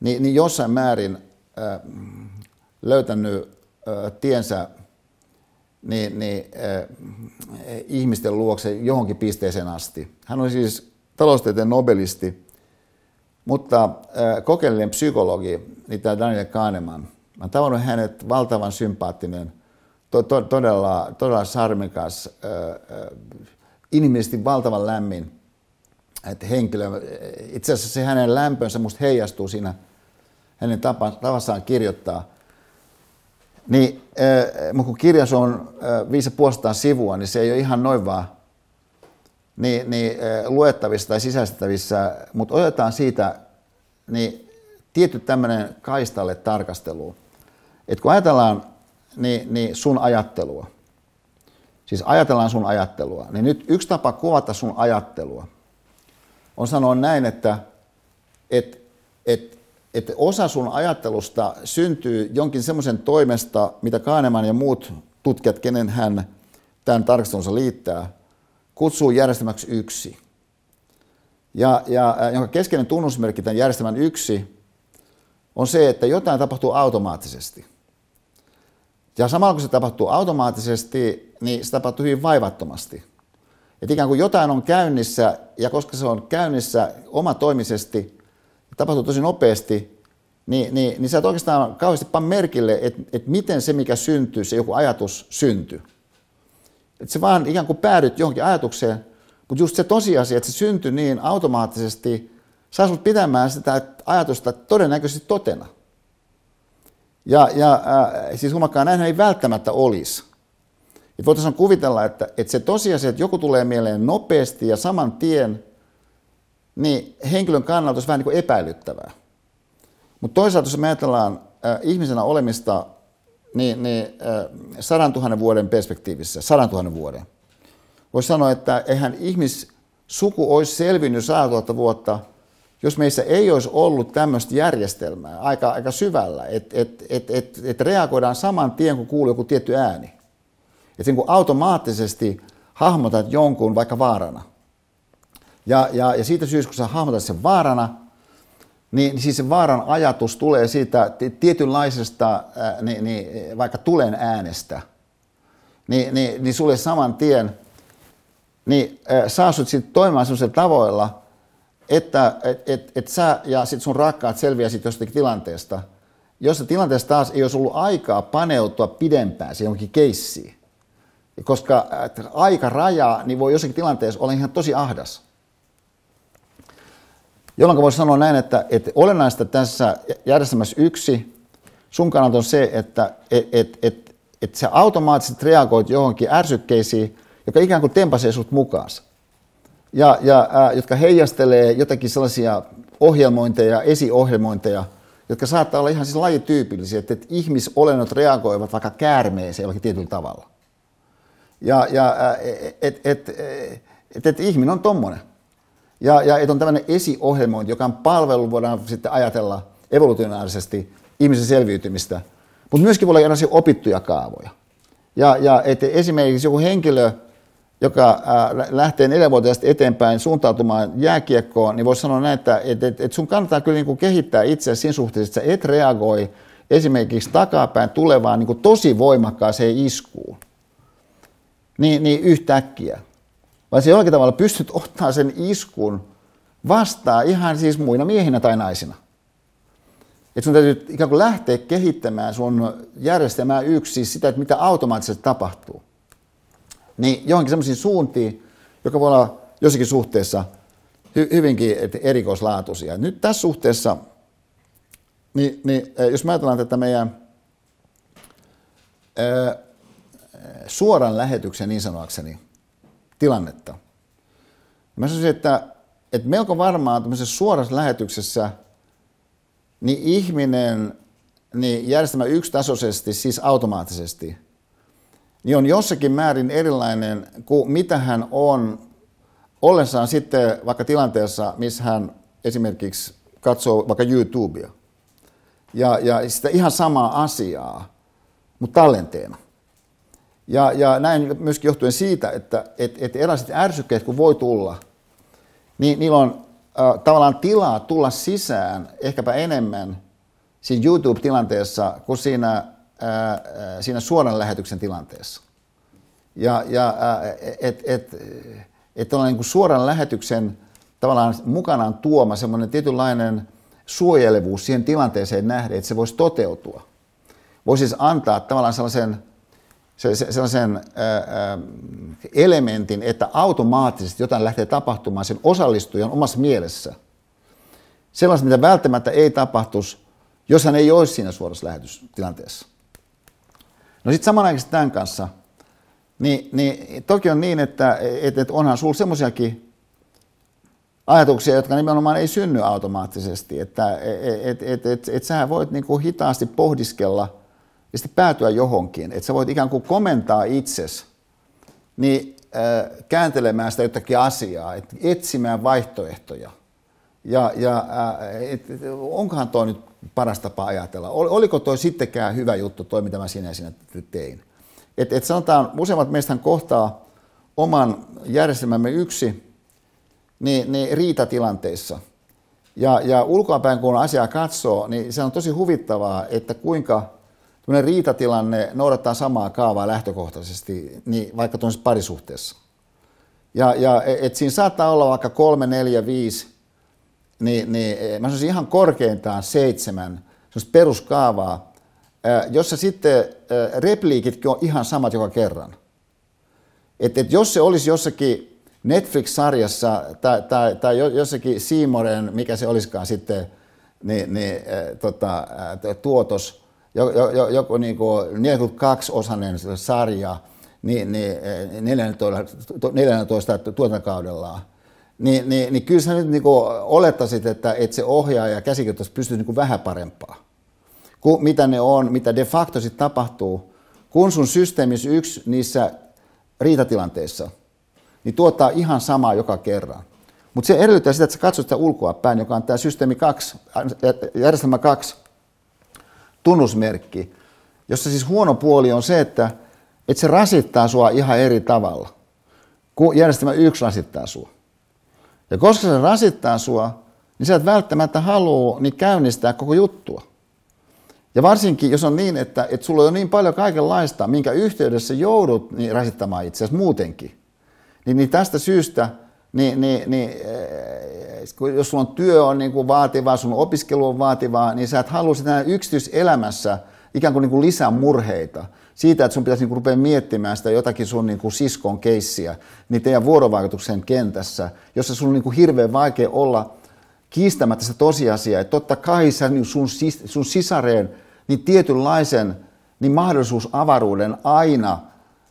niin, niin jossain määrin löytänyt tiensä niin, niin äh, ihmisten luokse johonkin pisteeseen asti. Hän on siis taloustieteen nobelisti, mutta äh, kokeellinen psykologi, niin tämä Daniel Kahneman. Mä tavannut hänet valtavan sympaattinen, to, to, todella, todella sarmikas, äh, äh, inhimillisesti valtavan lämmin että henkilö. Itse asiassa se hänen lämpönsä musta heijastuu siinä hänen tavassaan kirjoittaa – niin, äh, mutta kun kirjas on äh, viisi puolestaan sivua, niin se ei ole ihan noin vaan niin, niin, äh, luettavissa tai sisäistettävissä, mutta otetaan siitä niin, tietty tämmöinen kaistalle tarkasteluun. Et kun ajatellaan niin, niin sun ajattelua, siis ajatellaan sun ajattelua, niin nyt yksi tapa kuvata sun ajattelua on sanoa näin, että et, et, että osa sun ajattelusta syntyy jonkin semmoisen toimesta, mitä Kahneman ja muut tutkijat, kenen hän tämän tarkastelunsa liittää, kutsuu järjestelmäksi yksi. Ja, ja jonka keskeinen tunnusmerkki tämän järjestelmän yksi on se, että jotain tapahtuu automaattisesti. Ja samalla kun se tapahtuu automaattisesti, niin se tapahtuu hyvin vaivattomasti. Että ikään kuin jotain on käynnissä, ja koska se on käynnissä omatoimisesti, tapahtuu tosi nopeasti, niin, niin, niin sä et oikeastaan kauheasti panna merkille, että, että miten se, mikä syntyy, se joku ajatus syntyy. Että se vaan ikään kuin päädyt johonkin ajatukseen, mutta just se tosiasia, että se syntyi niin automaattisesti, saa sinut pitämään sitä ajatusta todennäköisesti totena. Ja, ja äh, siis huomakkaa, näin ei välttämättä olisi. Et voitaisiin kuvitella, että, että se tosiasia, että joku tulee mieleen nopeasti ja saman tien, niin henkilön kannalta olisi vähän niin kuin epäilyttävää. Mutta toisaalta, jos me ajatellaan äh, ihmisenä olemista niin, niin äh, sadan tuhannen vuoden perspektiivissä, sadan tuhannen vuoden, voisi sanoa, että eihän ihmissuku olisi selvinnyt 100 vuotta, jos meissä ei olisi ollut tämmöistä järjestelmää aika, aika syvällä, että et, et, et, et reagoidaan saman tien, kun kuuluu joku tietty ääni. Että niin automaattisesti hahmotat jonkun vaikka vaarana. Ja, ja, ja siitä syystä, kun sä hahmotat sen vaarana, niin, niin siis se vaaran ajatus tulee siitä tietynlaisesta ää, niin, niin, vaikka tulen äänestä. Niin, niin, niin sulle saman tien niin ää, saa sut sitten toimimaan sellaisilla tavoilla, että et, et, et sä ja sit sun rakkaat selviää sitten jostakin tilanteesta, jossa tilanteessa taas ei olisi ollut aikaa paneutua pidempään siihen johonkin keissiin. Koska aika raja niin voi jossakin tilanteessa olla ihan tosi ahdas. Jolloin voisi sanoa näin, että, että olennaista tässä järjestelmässä yksi sun kannalta on se, että et, et, et, et sä automaattisesti reagoit johonkin ärsykkeisiin, joka ikään kuin tempasee sut mukaan. Ja, ja ää, jotka heijastelee jotakin sellaisia ohjelmointeja, esiohjelmointeja, jotka saattaa olla ihan siis lajityypillisiä, että, että ihmisolennot reagoivat vaikka käärmeeseen jollakin tietyllä tavalla. Ja, ja että et, et, et, et ihminen on tommonen. Ja, ja että on tämmöinen esiohjelmointi, joka on palvelu, voidaan sitten ajatella evolutionaarisesti ihmisen selviytymistä, mutta myöskin voi olla opittuja kaavoja. Ja, ja että esimerkiksi joku henkilö, joka äh, lähtee neljänvuotiaasta eteenpäin suuntautumaan jääkiekkoon, niin voisi sanoa näin, että, että, että sun kannattaa kyllä niin kuin kehittää itseäsi siinä suhteessa, että sä et reagoi esimerkiksi takapäin tulevaan niin kuin tosi voimakkaaseen iskuun, niin, niin yhtäkkiä. Vaan se jollakin tavalla pystyt ottaa sen iskun vastaan ihan siis muina miehinä tai naisina. Että sun täytyy ikään kuin lähteä kehittämään sun järjestelmää yksi, siis sitä, että mitä automaattisesti tapahtuu niin johonkin semmoisiin suuntiin, joka voi olla jossakin suhteessa hy- hyvinkin erikoislaatuisia. Nyt tässä suhteessa, niin, niin jos me ajatellaan tätä meidän ää, suoran lähetyksen niin sanoakseni tilannetta, mä sanoisin, että, että melko varmaan tämmöisessä suorassa lähetyksessä niin ihminen niin järjestelmä yksitasoisesti, siis automaattisesti – niin on jossakin määrin erilainen kuin mitä hän on ollessaan sitten vaikka tilanteessa, missä hän esimerkiksi katsoo vaikka YouTubea. Ja, ja sitä ihan samaa asiaa, mutta tallenteena. Ja, ja näin myöskin johtuen siitä, että et, et erilaiset ärsykkeet kun voi tulla, niin niillä on äh, tavallaan tilaa tulla sisään ehkäpä enemmän siinä YouTube-tilanteessa kuin siinä ää, siinä suoran lähetyksen tilanteessa. Ja, ja että et, et on niin suoran lähetyksen tavallaan mukanaan tuoma semmoinen tietynlainen suojelevuus siihen tilanteeseen nähden, että se voisi toteutua. Voisi siis antaa tavallaan sellaisen, sellaisen ää, elementin, että automaattisesti jotain lähtee tapahtumaan sen osallistujan omassa mielessä. Sellaista, mitä välttämättä ei tapahtuisi, jos hän ei olisi siinä suorassa lähetystilanteessa. No sitten samanaikaisesti tämän kanssa, niin, niin toki on niin, että, että, että onhan sinulla semmoisiakin ajatuksia, jotka nimenomaan ei synny automaattisesti. Että et, et, et, et sä voit niin kuin hitaasti pohdiskella ja sitten päätyä johonkin. Että sä voit ikään kuin komentaa itsesi niin, kääntelemään sitä jotakin asiaa, että etsimään vaihtoehtoja. Ja, ja et, et, onkohan toi nyt paras tapa ajatella? Oliko toi sittenkään hyvä juttu, toi mitä mä sinä sinä tein? Et, et sanotaan, useimmat meistä kohtaa oman järjestelmämme yksi niin, niin riitatilanteissa. Ja, ja ulkoapäin kun asiaa katsoo, niin se on tosi huvittavaa, että kuinka riitatilanne noudattaa samaa kaavaa lähtökohtaisesti, niin vaikka tuossa parisuhteessa. Ja, ja et siinä saattaa olla vaikka kolme, neljä, viisi, niin, niin mä sanoisin ihan korkeintaan seitsemän peruskaavaa, jossa sitten repliikitkin on ihan samat joka kerran. Et, et jos se olisi jossakin Netflix-sarjassa tai, tai, tai jossakin Seamoren, mikä se olisikaan sitten, niin, niin, tota, tuotos, joku, niin 42-osainen sarja, niin, niin 14, 14 tuotantokaudellaan, niin, niin, niin kyllä sä nyt niin olettaisit, että, että se ohjaaja ja käsikirjoitus pystyy niin vähän parempaa. Kuin mitä ne on, mitä de facto sitten tapahtuu, kun sun systeemissä yksi niissä riitatilanteissa, niin tuottaa ihan samaa joka kerran. Mutta se edellyttää sitä, että sä katsot sitä ulkoa päin, joka on tämä systeemi 2, järjestelmä 2 tunnusmerkki, jossa siis huono puoli on se, että, että se rasittaa sua ihan eri tavalla kuin järjestelmä 1 rasittaa sua. Ja koska se rasittaa sua, niin sä et välttämättä halua niin käynnistää koko juttua. Ja varsinkin, jos on niin, että, että sulla on niin paljon kaikenlaista, minkä yhteydessä joudut niin rasittamaan itseäsi muutenkin, niin, niin tästä syystä, niin, niin, niin, eh, jos sulla on työ on niin kuin vaativaa, sun opiskelu on vaativaa, niin sä et halua sitä yksityiselämässä ikään kuin, niin kuin lisää murheita siitä, että sun pitäisi niin kuin rupea miettimään sitä jotakin sun niin kuin siskon keissiä, niin teidän vuorovaikutuksen kentässä, jossa sun on niin kuin hirveän vaikea olla kiistämättä sitä tosiasiaa, että totta kai sä, niin sun, sun sisareen niin tietynlaisen niin mahdollisuus avaruuden aina,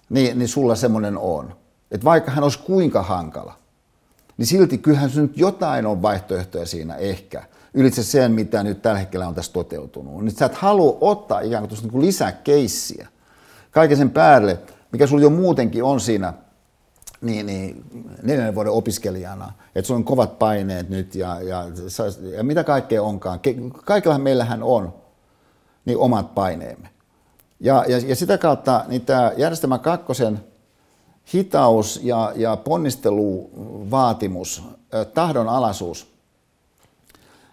niin, niin sulla semmoinen on. Että vaikka hän olisi kuinka hankala, niin silti kyllähän se nyt jotain on vaihtoehtoja siinä ehkä, ylitse sen, mitä nyt tällä hetkellä on tässä toteutunut. Niin sä et halua ottaa ikään kuin, niin lisää keissiä kaiken sen päälle, mikä sulla jo muutenkin on siinä niin, niin, neljännen vuoden opiskelijana, että sulla on kovat paineet nyt ja, ja, ja mitä kaikkea onkaan. Kaikillahan meillähän on niin omat paineemme. Ja, ja, ja sitä kautta niin tämä järjestelmä kakkosen hitaus ja, ja ponnisteluvaatimus, tahdon alaisuus,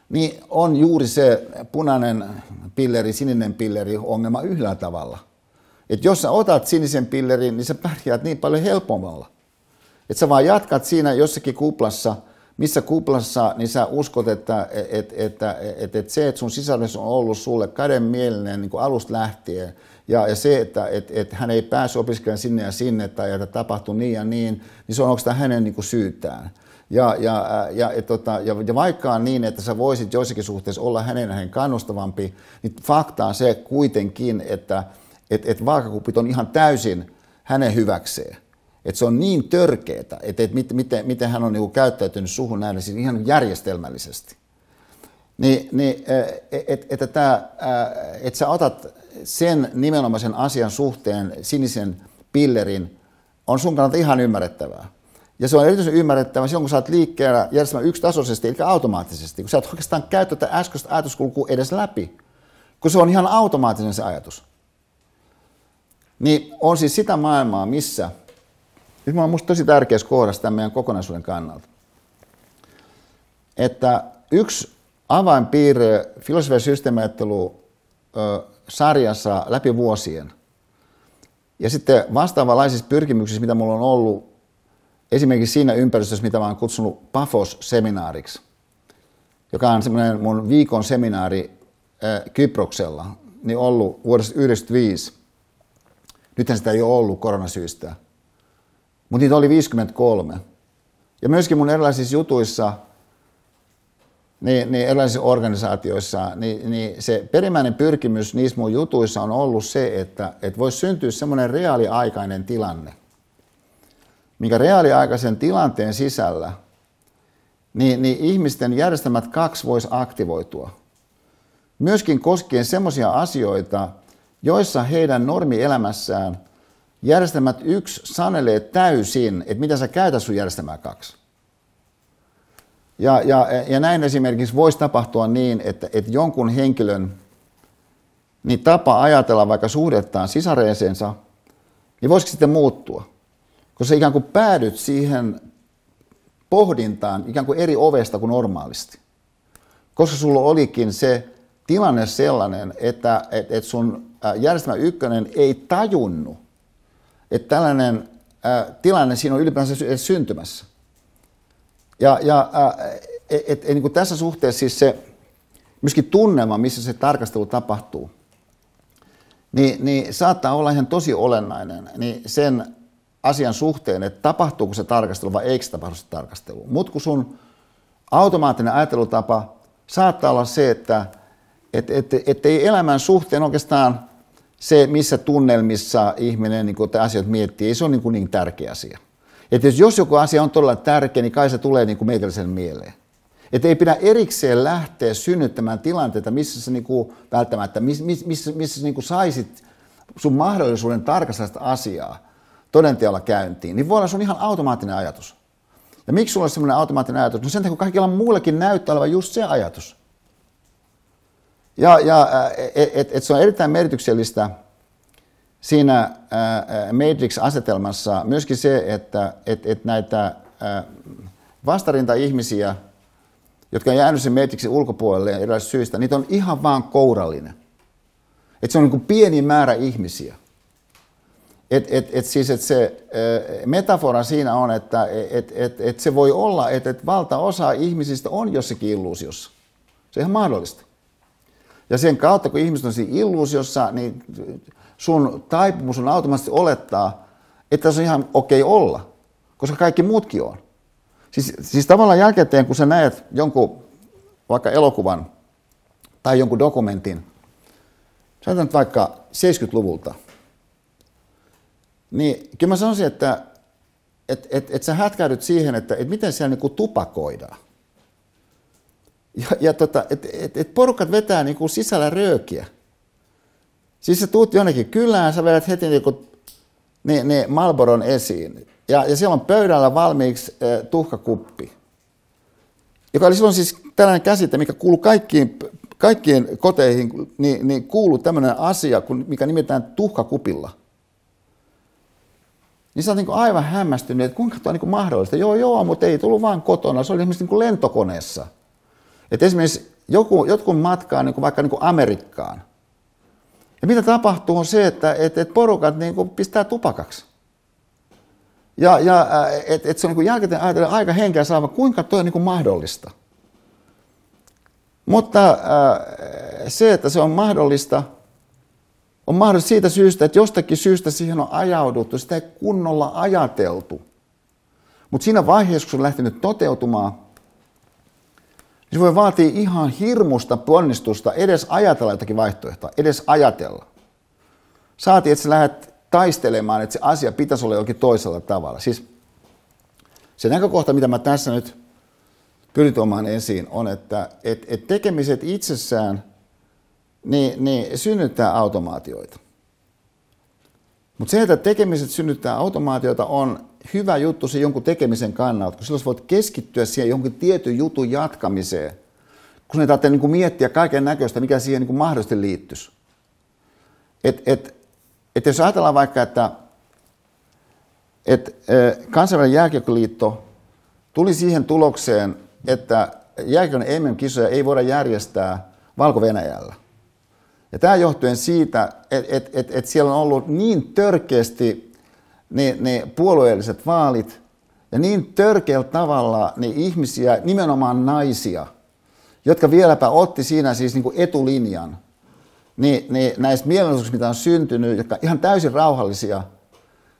niin on juuri se punainen pilleri, sininen pilleri ongelma yhdellä tavalla. Että jos sä otat sinisen pillerin, niin sä pärjäät niin paljon helpommalla. Että sä vaan jatkat siinä jossakin kuplassa, missä kuplassa, niin sä uskot, että, että, että, että, että se, että sun sisällössä on ollut sulle kädenmielinen niin alusta lähtien, ja, ja se, että et, et hän ei päässyt opiskelemaan sinne ja sinne tai että tapahtui niin ja niin, niin se on onko hänen niin kuin syytään. Ja, ja, ja, ja, tota, ja, ja vaikka on niin, että sä voisit joissakin suhteessa olla hänen hänen kannustavampi, niin fakta on se kuitenkin, että et, et vaakakupit on ihan täysin hänen hyväkseen. Että se on niin törkeetä, että et mit, miten, miten hän on niinku käyttäytynyt suhun näin siis ihan järjestelmällisesti. Niin, niin että et, et, et sä otat sen nimenomaisen asian suhteen sinisen pillerin on sun kannalta ihan ymmärrettävää. Ja se on erityisen ymmärrettävää silloin, kun sä oot liikkeellä järjestelmä yksitasoisesti, eli automaattisesti, kun sä et oikeastaan käy tätä äskeistä ajatuskulkua edes läpi, kun se on ihan automaattinen se ajatus. Niin on siis sitä maailmaa, missä, nyt on musta tosi tärkeässä kohdassa tämän meidän kokonaisuuden kannalta, että yksi avainpiirre filosofia systeemiajattelu sarjassa läpi vuosien. Ja sitten vastaavanlaisissa pyrkimyksissä, mitä mulla on ollut esimerkiksi siinä ympäristössä, mitä mä oon kutsunut Pafos-seminaariksi, joka on semmoinen mun viikon seminaari äh, Kyproksella, niin ollut vuodesta 1995. Nythän sitä ei ole ollut koronasyistä. Mutta niitä oli 53. Ja myöskin mun erilaisissa jutuissa – niin, niin erilaisissa organisaatioissa, niin, niin se perimmäinen pyrkimys niissä mun jutuissa on ollut se, että, että voisi syntyä semmoinen reaaliaikainen tilanne, mikä reaaliaikaisen tilanteen sisällä, niin, niin ihmisten järjestelmät kaksi voisi aktivoitua. Myöskin koskien semmoisia asioita, joissa heidän normielämässään järjestelmät yksi sanelee täysin, että mitä sä käytät sun järjestelmää kaksi. Ja, ja, ja näin esimerkiksi voisi tapahtua niin, että, että jonkun henkilön niin tapa ajatella vaikka suhdettaan sisareeseensa, niin voisiko sitten muuttua? Koska sä ikään kuin päädyt siihen pohdintaan ikään kuin eri ovesta kuin normaalisti. Koska sulla olikin se tilanne sellainen, että, että, että sun järjestelmä ykkönen ei tajunnut, että tällainen tilanne siinä on ylipäänsä syntymässä. Ja, ja et, et, et, niin tässä suhteessa siis se myöskin tunnelma, missä se tarkastelu tapahtuu, niin, niin saattaa olla ihan tosi olennainen niin sen asian suhteen, että tapahtuuko se tarkastelu vai eikö se tapahdu se tarkastelu. Mutta kun sun automaattinen ajattelutapa saattaa olla se, että et, et, et ei elämän suhteen oikeastaan se, missä tunnelmissa ihminen niin asiat miettii, ei se ole niin, niin tärkeä asia. Että jos joku asia on todella tärkeä, niin kai se tulee niin kuin meikäläisen mieleen. Että ei pidä erikseen lähteä synnyttämään tilanteita, missä sä niin kuin välttämättä, missä, missä, missä sä niin kuin saisit sun mahdollisuuden tarkastaa sitä asiaa todenteolla käyntiin, niin voi olla sun ihan automaattinen ajatus. Ja miksi sulla on semmoinen automaattinen ajatus? No sen takia, kun kaikilla muillekin näyttää olevan just se ajatus. Ja, ja et, et, et se on erittäin merkityksellistä siinä Matrix-asetelmassa myöskin se, että et, et näitä vastarinta-ihmisiä, jotka on jäänyt sen Matrixin ulkopuolelle erilaisista syistä, niitä on ihan vaan kourallinen. Et se on niin kuin pieni määrä ihmisiä. Et, et, et siis, et se metafora siinä on, että et, et, et se voi olla, että et valtaosa ihmisistä on jossakin illuusiossa. Se on ihan mahdollista. Ja sen kautta, kun ihmiset on siinä illuusiossa, niin sun taipumus on automaattisesti olettaa, että se on ihan okei okay olla, koska kaikki muutkin on. Siis, siis tavallaan jälkikäteen, kun sä näet jonkun vaikka elokuvan tai jonkun dokumentin, sanotaan nyt vaikka 70-luvulta, niin kyllä mä sanoisin, että et, et, et sä hätkäydyt siihen, että et miten siellä niinku tupakoidaan. Ja, ja tota, että et, et porukat vetää niinku sisällä röökiä. Siis sä tuut jonnekin kylään, sä vedät heti niinku, ne, ne Malboron esiin. Ja, ja siellä on pöydällä valmiiksi äh, tuhkakuppi. Joka oli silloin siis tällainen käsite, mikä kuuluu kaikkiin, kaikkien koteihin, niin, niin kuuluu tämmöinen asia, mikä nimetään tuhkakupilla. Niin sä oot niin aivan hämmästynyt, että kuinka tuo on niin mahdollista. Joo, joo, mutta ei tullut vaan kotona, se oli esimerkiksi niin lentokoneessa. Että esimerkiksi joku, jotkut matkaa niin kuin vaikka niin kuin Amerikkaan. Ja mitä tapahtuu on se, että et, et porukat niin kuin pistää tupakaksi. Ja, ja että et se on niin jälkikäteen ajatellen aika henkeä saava, kuinka tuo on niin kuin mahdollista. Mutta äh, se, että se on mahdollista, on mahdollista siitä syystä, että jostakin syystä siihen on ajauduttu, sitä ei kunnolla ajateltu. Mutta siinä vaiheessa, kun se on lähtenyt toteutumaan, niin se voi vaatia ihan hirmusta ponnistusta edes ajatella jotakin vaihtoehtoa, edes ajatella. Saati, että sä lähdet taistelemaan, että se asia pitäisi olla jokin toisella tavalla. Siis se näkökohta, mitä mä tässä nyt pyrin tuomaan esiin, on, että et, et tekemiset itsessään niin, niin synnyttää automaatioita. Mutta se, että tekemiset synnyttää automaatioita, on hyvä juttu se jonkun tekemisen kannalta, kun silloin voit keskittyä siihen jonkun tietyn jutun jatkamiseen, kun ne tarvitsee niin miettiä kaiken näköistä, mikä siihen niin mahdollisesti liittyisi. Et, et, et jos ajatellaan vaikka, että et, kansainvälinen jääkiekkoliitto tuli siihen tulokseen, että jääkiekon MM-kisoja ei voida järjestää Valko-Venäjällä. Ja tämä johtuen siitä, että et, et, et siellä on ollut niin törkeästi ne, ne puolueelliset vaalit ja niin törkeällä tavalla ne ihmisiä, nimenomaan naisia, jotka vieläpä otti siinä siis niin kuin etulinjan niin, niin näistä mielenosoituksista, mitä on syntynyt, jotka ihan täysin rauhallisia,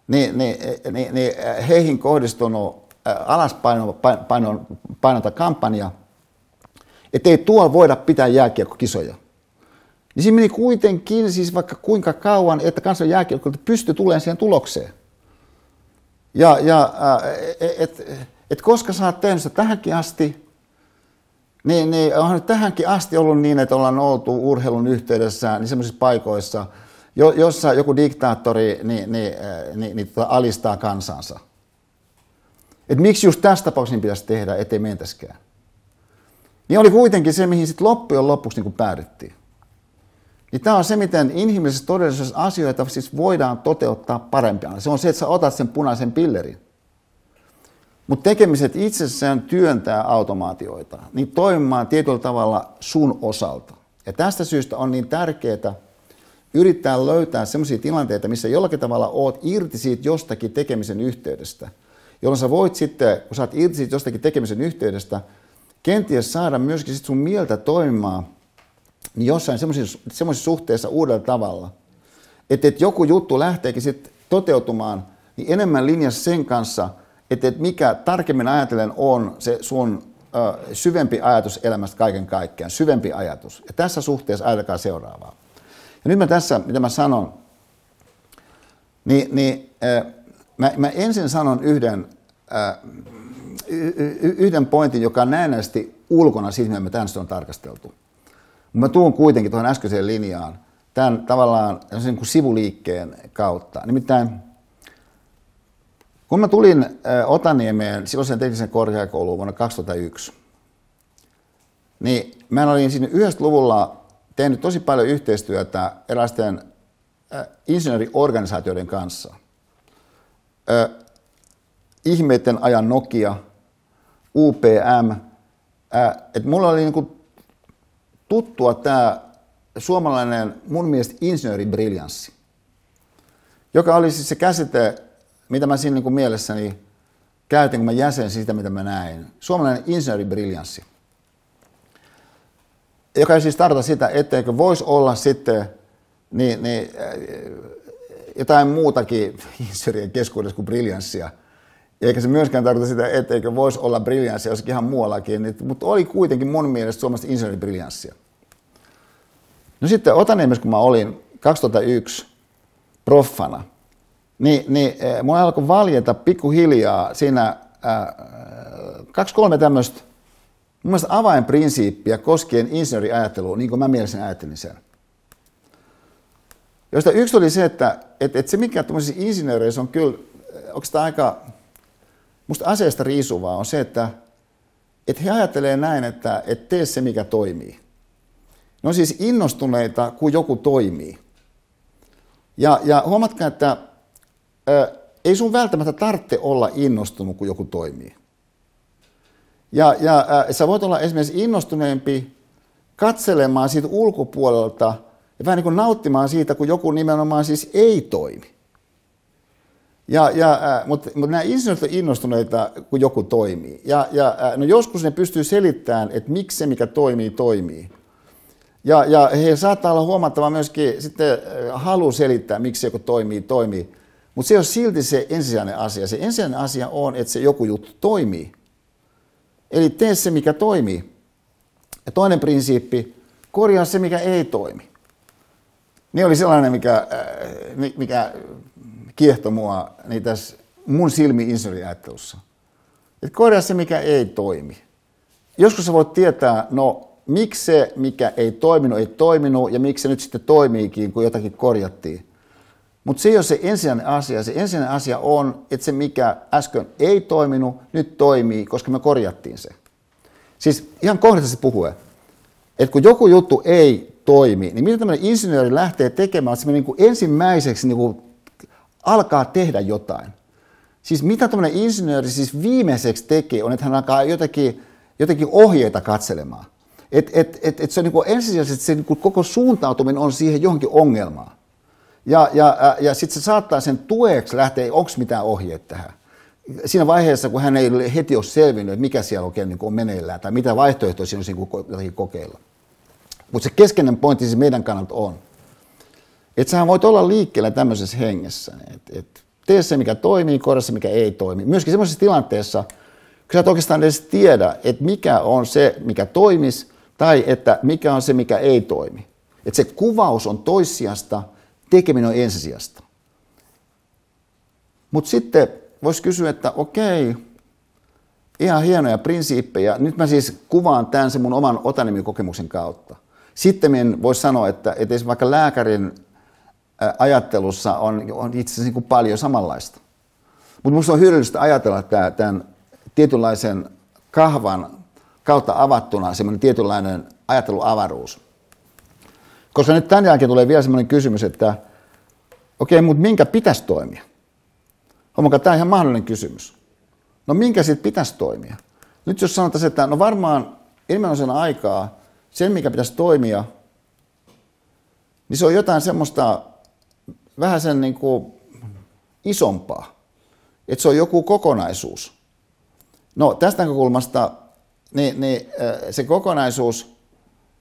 niin, niin, niin, niin heihin kohdistunut alaspainota kampanja, että ei tuolla voida pitää jääkiekkokisoja. Niin siinä meni kuitenkin siis vaikka kuinka kauan, että kansan jääkiekko pystyi tulemaan siihen tulokseen. Ja, ja et, et, et koska sä oot tehnyt sitä tähänkin asti, niin, niin onhan tähänkin asti ollut niin, että ollaan oltu urheilun yhteydessä niin sellaisissa paikoissa, jo, jossa joku diktaattori niin, niin, niin, niin tota alistaa kansansa. Et miksi just tässä tapauksessa niin pitäisi tehdä, ettei mentäskään? niin oli kuitenkin se, mihin sitten loppujen lopuksi niin päädyttiin. Niin tämä on se, miten inhimillisessä todellisuudessa asioita siis voidaan toteuttaa parempia. Se on se, että sä otat sen punaisen pillerin. Mutta tekemiset itsessään työntää automaatioita, niin toimimaan tietyllä tavalla sun osalta. Ja tästä syystä on niin tärkeää yrittää löytää sellaisia tilanteita, missä jollakin tavalla oot irti siitä jostakin tekemisen yhteydestä, jolloin sä voit sitten, kun sä oot irti siitä jostakin tekemisen yhteydestä, kenties saada myöskin sit sun mieltä toimimaan niin jossain semmoisessa suhteessa uudella tavalla, että, että joku juttu lähteekin sitten toteutumaan niin enemmän linjassa sen kanssa, että, että mikä tarkemmin ajatellen on se sun ö, syvempi ajatus elämästä kaiken kaikkiaan, syvempi ajatus. Ja tässä suhteessa ajatelkaa seuraavaa. Ja nyt mä tässä, mitä mä sanon, niin, niin äh, mä, mä ensin sanon yhden, äh, yhden pointin, joka on näennäisesti ulkona siitä, mitä me on tarkasteltu. Mä tuun kuitenkin tuohon äskeiseen linjaan tämän tavallaan sen kuin sivuliikkeen kautta. Nimittäin kun mä tulin Otaniemeen silloisen teknisen korkeakouluun vuonna 2001, niin mä olin siinä 90-luvulla tehnyt tosi paljon yhteistyötä erilaisten insinööriorganisaatioiden kanssa. Ihmeiden ajan Nokia, UPM, että mulla oli niinku tuttua tämä suomalainen mun mielestä insinööribrillanssi, joka oli siis se käsite, mitä mä siinä niin mielessäni käytin, kun mä jäsen sitä, mitä mä näin. Suomalainen insinööribrillanssi, joka ei siis tarkoita sitä, etteikö voisi olla sitten niin, niin, jotain muutakin insinöörien keskuudessa kuin briljanssia. Eikä se myöskään tarkoita sitä, etteikö voisi olla briljanssia jossakin ihan muuallakin, mutta oli kuitenkin mun mielestä suomalaista insinööribrillanssia. No sitten Otaniemessä, kun mä olin 2001 proffana, niin, niin eh, mulla alkoi valjeta pikkuhiljaa siinä äh, kaksi-kolme tämmöistä mun mielestä avainprinsiippiä koskien insinööriajattelua, niin kuin mä mielestäni ajattelin sen. Josta yksi oli se, että, että, että se mikä tämmöisissä insinööreissä on kyllä oikeastaan aika, musta aseesta riisuvaa, on se, että, että he ajattelee näin, että, että tee se, mikä toimii. Ne on siis innostuneita, kun joku toimii. Ja, ja huomatkaa, että ä, ei sun välttämättä tarvitse olla innostunut, kun joku toimii. Ja, ja ä, sä voit olla esimerkiksi innostuneempi katselemaan siitä ulkopuolelta ja vähän niin kuin nauttimaan siitä, kun joku nimenomaan siis ei toimi. Ja, ja, mutta, mutta nämä insinöörit ovat innostuneita, kun joku toimii. Ja, ja no joskus ne pystyy selittämään, että miksi se, mikä toimii, toimii. Ja, ja he saattaa olla huomattava myöskin sitten halu selittää, miksi joku toimii, toimii. Mutta se on silti se ensisijainen asia. Se ensisijainen asia on, että se joku juttu toimii. Eli tee se, mikä toimii. Ja toinen prinsiippi, korjaa se, mikä ei toimi. Niin oli sellainen, mikä, mikä kiehtoi mua niin tässä mun silmi insinööriajattelussa. Että korjaa se, mikä ei toimi. Joskus sä voit tietää, no miksi se, mikä ei toiminut, ei toiminut ja miksi se nyt sitten toimiikin, kun jotakin korjattiin. Mutta se ei ole se ensisijainen asia. Se ensisijainen asia on, että se mikä äsken ei toiminut, nyt toimii, koska me korjattiin se. Siis ihan kohdallisesti puhuen, että kun joku juttu ei toimi, niin mitä tämmöinen insinööri lähtee tekemään, että se niin kuin ensimmäiseksi niin kuin alkaa tehdä jotain. Siis mitä tämmöinen insinööri siis viimeiseksi tekee, on, että hän alkaa jotakin, jotakin ohjeita katselemaan. Et, et, et, et se on niin ensisijaisesti se niin koko suuntautuminen on siihen johonkin ongelmaan. Ja, ja, ja sitten se saattaa sen tueksi lähteä, onko mitään ohjeet tähän. Siinä vaiheessa, kun hän ei heti ole selvinnyt, että mikä siellä oikein niin on meneillään tai mitä vaihtoehtoja siinä olisi jotakin kokeilla. Mutta se keskeinen pointti siis meidän kannalta on, että sä voit olla liikkeellä tämmöisessä hengessä. Että et, tee se, mikä toimii, korjaa se, mikä ei toimi. Myöskin semmoisessa tilanteessa, kun sä et oikeastaan edes tiedä, että mikä on se, mikä toimisi, tai että mikä on se, mikä ei toimi. Että se kuvaus on toissijasta, tekeminen on ensisijasta. Mutta sitten voisi kysyä, että okei, ihan hienoja prinsiippejä. Nyt mä siis kuvaan tämän sen mun oman otanimikokemuksen kautta. Sitten voisi sanoa, että, että vaikka lääkärin ajattelussa on, on itse asiassa niin paljon samanlaista. Mutta minusta on hyödyllistä ajatella tämä, tämän tietynlaisen kahvan kautta avattuna semmoinen tietynlainen ajatteluavaruus. Koska nyt tämän jälkeen tulee vielä semmoinen kysymys, että okei, okay, mutta minkä pitäisi toimia? Huomakaa, tämä ihan mahdollinen kysymys. No minkä sitten pitäisi toimia? Nyt jos sanotaan, että no varmaan enemmän aikaa sen, mikä pitäisi toimia, niin se on jotain semmoista vähän sen niin kuin isompaa. Että se on joku kokonaisuus. No tästä näkökulmasta niin, niin se kokonaisuus,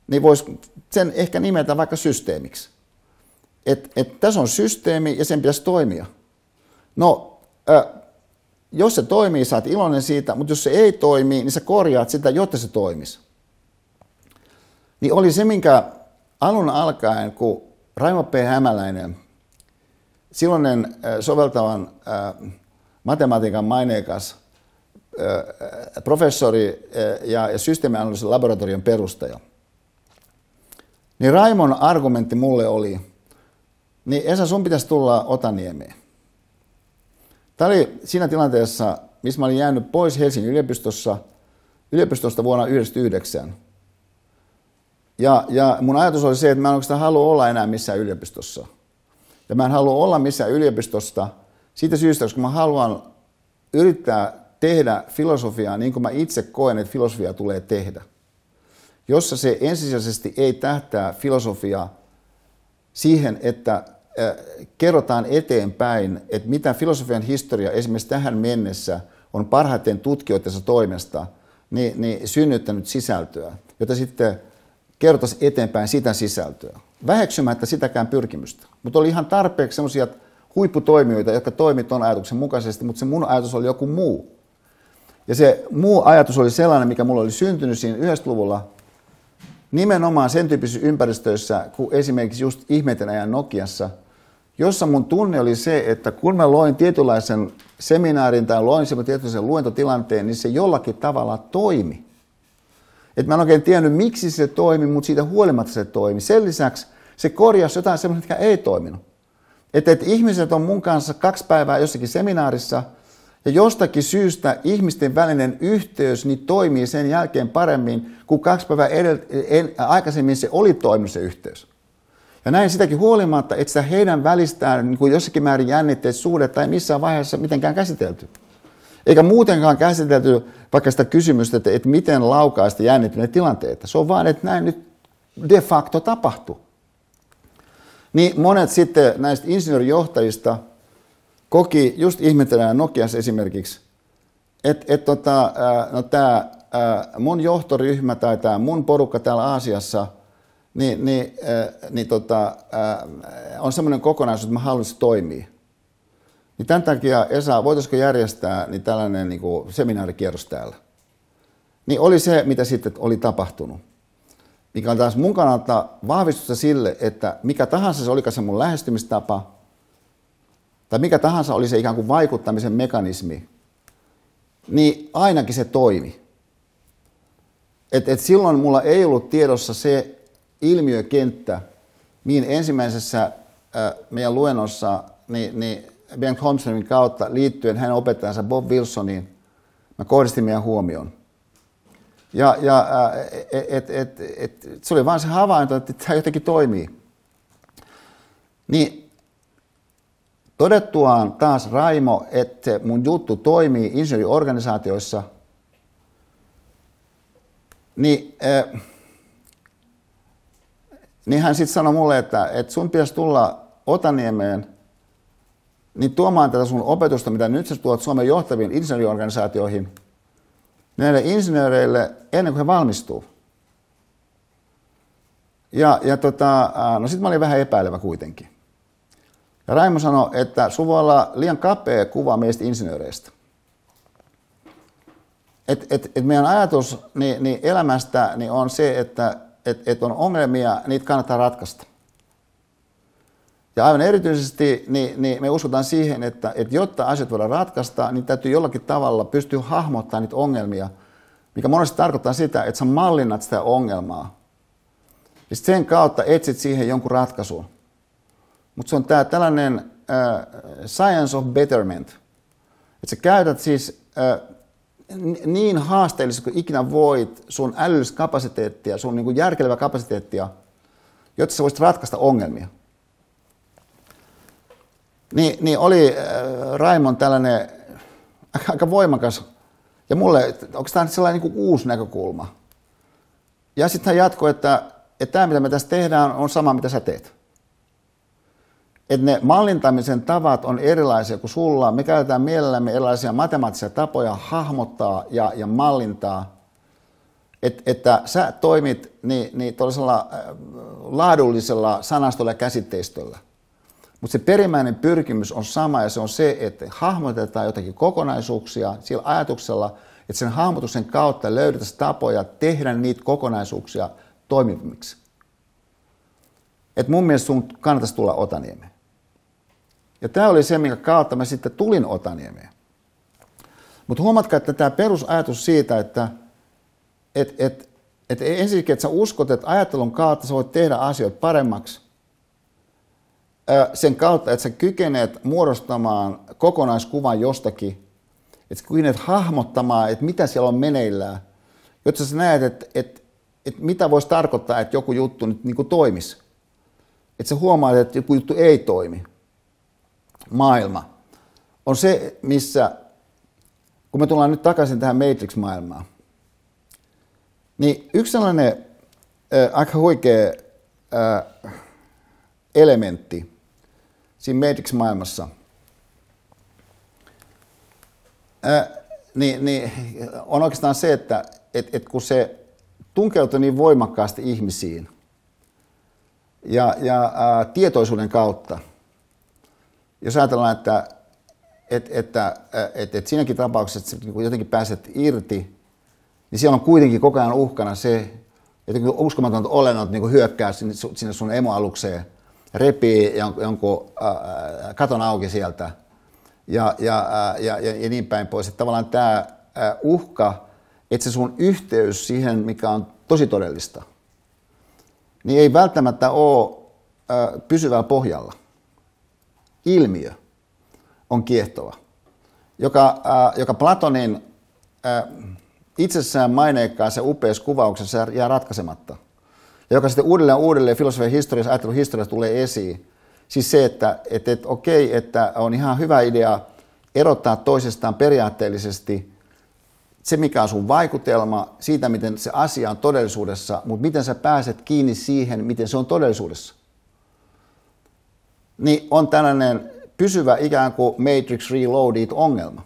niin voisi sen ehkä nimetä vaikka systeemiksi. Että et tässä on systeemi ja sen pitäisi toimia. No, äh, jos se toimii, saat iloinen siitä, mutta jos se ei toimi, niin sä korjaat sitä, jotta se toimisi. Niin oli se, minkä alun alkaen, kun Raimo P. Hämäläinen, silloinen soveltavan matematiikan maineikas professori ja systeemianalyysin laboratorion perustaja, niin Raimon argumentti mulle oli, niin Esa, sun pitäisi tulla Otaniemeen. Tämä oli siinä tilanteessa, missä mä olin jäänyt pois Helsingin yliopistossa, yliopistosta vuonna 1999. Ja, ja mun ajatus oli se, että mä en oikeastaan halua olla enää missään yliopistossa. Ja mä en halua olla missään yliopistosta siitä syystä, koska mä haluan yrittää tehdä filosofiaa niin kuin mä itse koen, että filosofia tulee tehdä. Jossa se ensisijaisesti ei tähtää filosofiaa siihen, että kerrotaan eteenpäin, että mitä filosofian historia esimerkiksi tähän mennessä on parhaiten tutkijoidensa toimesta niin, niin synnyttänyt sisältöä, jota sitten kerrotaisiin eteenpäin sitä sisältöä. Väheksymättä sitäkään pyrkimystä. Mutta oli ihan tarpeeksi sellaisia huipputoimijoita, jotka toimivat tuon ajatuksen mukaisesti, mutta se mun ajatus oli joku muu. Ja se muu ajatus oli sellainen, mikä mulla oli syntynyt siinä 90-luvulla, nimenomaan sen tyyppisissä ympäristöissä, kuin esimerkiksi just ihmeiden ajan Nokiassa, jossa mun tunne oli se, että kun mä loin tietynlaisen seminaarin tai loin sen tietynlaisen luentotilanteen, niin se jollakin tavalla toimi. Et mä en oikein tiennyt, miksi se toimi, mutta siitä huolimatta se toimi. Sen lisäksi se korjasi jotain sellaista, mikä ei toiminut. Että et ihmiset on mun kanssa kaksi päivää jossakin seminaarissa, ja jostakin syystä ihmisten välinen yhteys niin toimii sen jälkeen paremmin, kuin kaksi päivää edel- en, aikaisemmin se oli toiminut se yhteys. Ja näin sitäkin huolimatta, että sitä heidän välistään niin kuin jossakin määrin jännitteet suhdetta ei missään vaiheessa mitenkään käsitelty. Eikä muutenkaan käsitelty vaikka sitä kysymystä, että, että miten laukaista jännittyneitä tilanteita. Se on vain, että näin nyt de facto tapahtuu. Niin monet sitten näistä insinöörijohtajista koki just ihmetellään Nokiassa esimerkiksi, että et tota, no tämä mun johtoryhmä tai tämä mun porukka täällä Aasiassa, niin, niin, niin tota, on semmoinen kokonaisuus, että mä haluaisin toimia. Niin tämän takia, Esa, voitaisiko järjestää niin tällainen niin kuin seminaarikierros täällä? Niin oli se, mitä sitten oli tapahtunut. Mikä on taas mun kannalta vahvistusta sille, että mikä tahansa se olikaan se mun lähestymistapa, tai mikä tahansa oli se ikään kuin vaikuttamisen mekanismi, niin ainakin se toimi. Et, et silloin mulla ei ollut tiedossa se ilmiökenttä, mihin ensimmäisessä äh, meidän luennossa niin, niin Ben Holmströmin kautta liittyen hänen opettajansa Bob Wilsoniin, mä kohdistin meidän huomioon. Ja, ja et, et, et, et, se oli vain se havainto, että tämä jotenkin toimii. Niin todettuaan taas Raimo, että mun juttu toimii insinööriorganisaatioissa, niin, äh, niin hän sitten sanoi mulle, että, että sun pitäisi tulla Otaniemeen niin tuomaan tätä sun opetusta, mitä nyt sä tuot Suomen johtaviin insinööriorganisaatioihin, näille insinööreille ennen kuin he valmistuu. Ja, ja tota, no sitten mä olin vähän epäilevä kuitenkin. Ja Raimo sanoi, että sun voi olla liian kapea kuva meistä insinööreistä. Et, et, et meidän ajatus niin, niin elämästä niin on se, että et, et on ongelmia, niitä kannattaa ratkaista. Ja aivan erityisesti niin, niin me uskotaan siihen, että, että jotta asiat voidaan ratkaista, niin täytyy jollakin tavalla pystyä hahmottamaan niitä ongelmia, mikä monesti tarkoittaa sitä, että sä mallinnat sitä ongelmaa. Ja sen kautta etsit siihen jonkun ratkaisun. Mutta se on tää tällainen äh, science of betterment. Että sä käytät siis äh, niin haasteellisesti kuin ikinä voit sun älyllistä kapasiteettia, sun niin järkelevä kapasiteettia, jotta sä voisit ratkaista ongelmia. Niin, niin oli äh, Raimon tällainen aika voimakas, ja mulle, onko tämä sellainen niin kuin uusi näkökulma. Ja sitten hän jatkoi, että, että tämä mitä me tässä tehdään on sama mitä sä teet että ne mallintamisen tavat on erilaisia kuin sulla. Me käytetään mielellämme erilaisia matemaattisia tapoja hahmottaa ja, ja mallintaa. Et, että sä toimit niin, niin äh, laadullisella sanastolla ja käsitteistöllä. Mutta se perimmäinen pyrkimys on sama ja se on se, että hahmotetaan jotakin kokonaisuuksia sillä ajatuksella, että sen hahmotuksen kautta löydetään tapoja tehdä niitä kokonaisuuksia toimiviksi. Et mun mielestä sun kannattaisi tulla Otaniemeen. Ja tämä oli se, minkä kautta mä sitten tulin Otaniemeen. Mutta huomatkaa, että tämä perusajatus siitä, että et, et, et ensinnäkin, että sä uskot, että ajattelun kautta sä voit tehdä asioita paremmaksi, sen kautta, että sä kykenet muodostamaan kokonaiskuvan jostakin, että sä kykenet hahmottamaan, että mitä siellä on meneillään, jotta sä näet, että, että, että mitä voisi tarkoittaa, että joku juttu nyt niin kuin toimisi. Että sä huomaat, että joku juttu ei toimi maailma on se, missä, kun me tullaan nyt takaisin tähän Matrix-maailmaan, niin yksi sellainen äh, aika huikea äh, elementti siinä Matrix-maailmassa, äh, niin, niin on oikeastaan se, että et, et kun se tunkeutuu niin voimakkaasti ihmisiin ja, ja ää, tietoisuuden kautta – jos ajatellaan, että, että, että, että, että siinäkin tapauksessa, että kun jotenkin pääset irti, niin siellä on kuitenkin koko ajan uhkana se, että kun uskomatonta olennot niin hyökkää sinne, sinne sun emoalukseen, repii jonkun äh, katon auki sieltä ja, ja, äh, ja, ja, ja niin päin pois. Että tavallaan tämä äh, uhka, että se sun yhteys siihen, mikä on tosi todellista, niin ei välttämättä ole äh, pysyvällä pohjalla ilmiö on kiehtova, joka, äh, joka Platonin äh, itsessään maineikkaassa upeassa kuvauksessa jää ratkaisematta. Ja joka sitten uudelleen uudelleen filosofian historiassa, ajattelun historiassa tulee esiin. Siis se, että, että, että okei, että on ihan hyvä idea erottaa toisestaan periaatteellisesti se, mikä on sun vaikutelma siitä, miten se asia on todellisuudessa, mutta miten sä pääset kiinni siihen, miten se on todellisuudessa niin on tällainen pysyvä ikään kuin Matrix Reloaded-ongelma.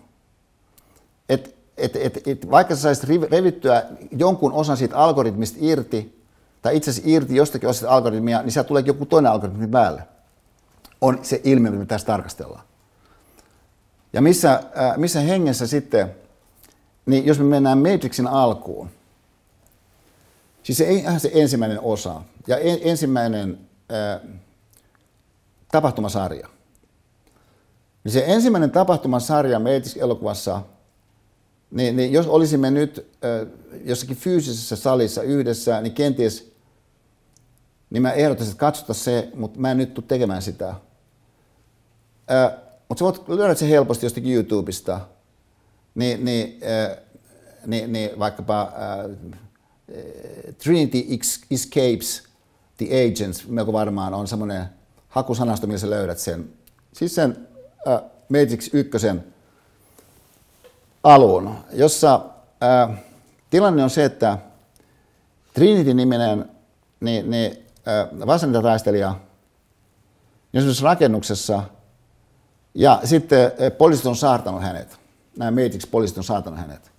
Et, et, et, et, vaikka sä saisit revittyä jonkun osan siitä algoritmista irti, tai itse asiassa irti jostakin osasta algoritmia, niin sieltä tulee joku toinen algoritmi päälle. On se ilmiö, mitä tässä tarkastellaan. Ja missä, äh, missä hengessä sitten, niin jos me mennään Matrixin alkuun, siis se, se ensimmäinen osa, ja en, ensimmäinen äh, tapahtumasarja. Niin se ensimmäinen tapahtumasarja Matrix-elokuvassa, niin, niin jos olisimme nyt äh, jossakin fyysisessä salissa yhdessä, niin kenties, niin mä ehdottaisin, että katsota se, mutta mä en nyt tule tekemään sitä. Mutta sä voit löydät se helposti jostakin YouTubesta, niin, niin, äh, niin, niin vaikkapa äh, Trinity Escapes the Agents, melko varmaan on semmoinen hakusanasto, millä sä löydät sen. Siis sen äh, Matrix 1 alun, jossa äh, tilanne on se, että Trinity-niminen niin, niin, äh, vasentataistelija niin rakennuksessa ja sitten poliisit on saartanut hänet. Nämä Matrix-poliisit on saartanut hänet.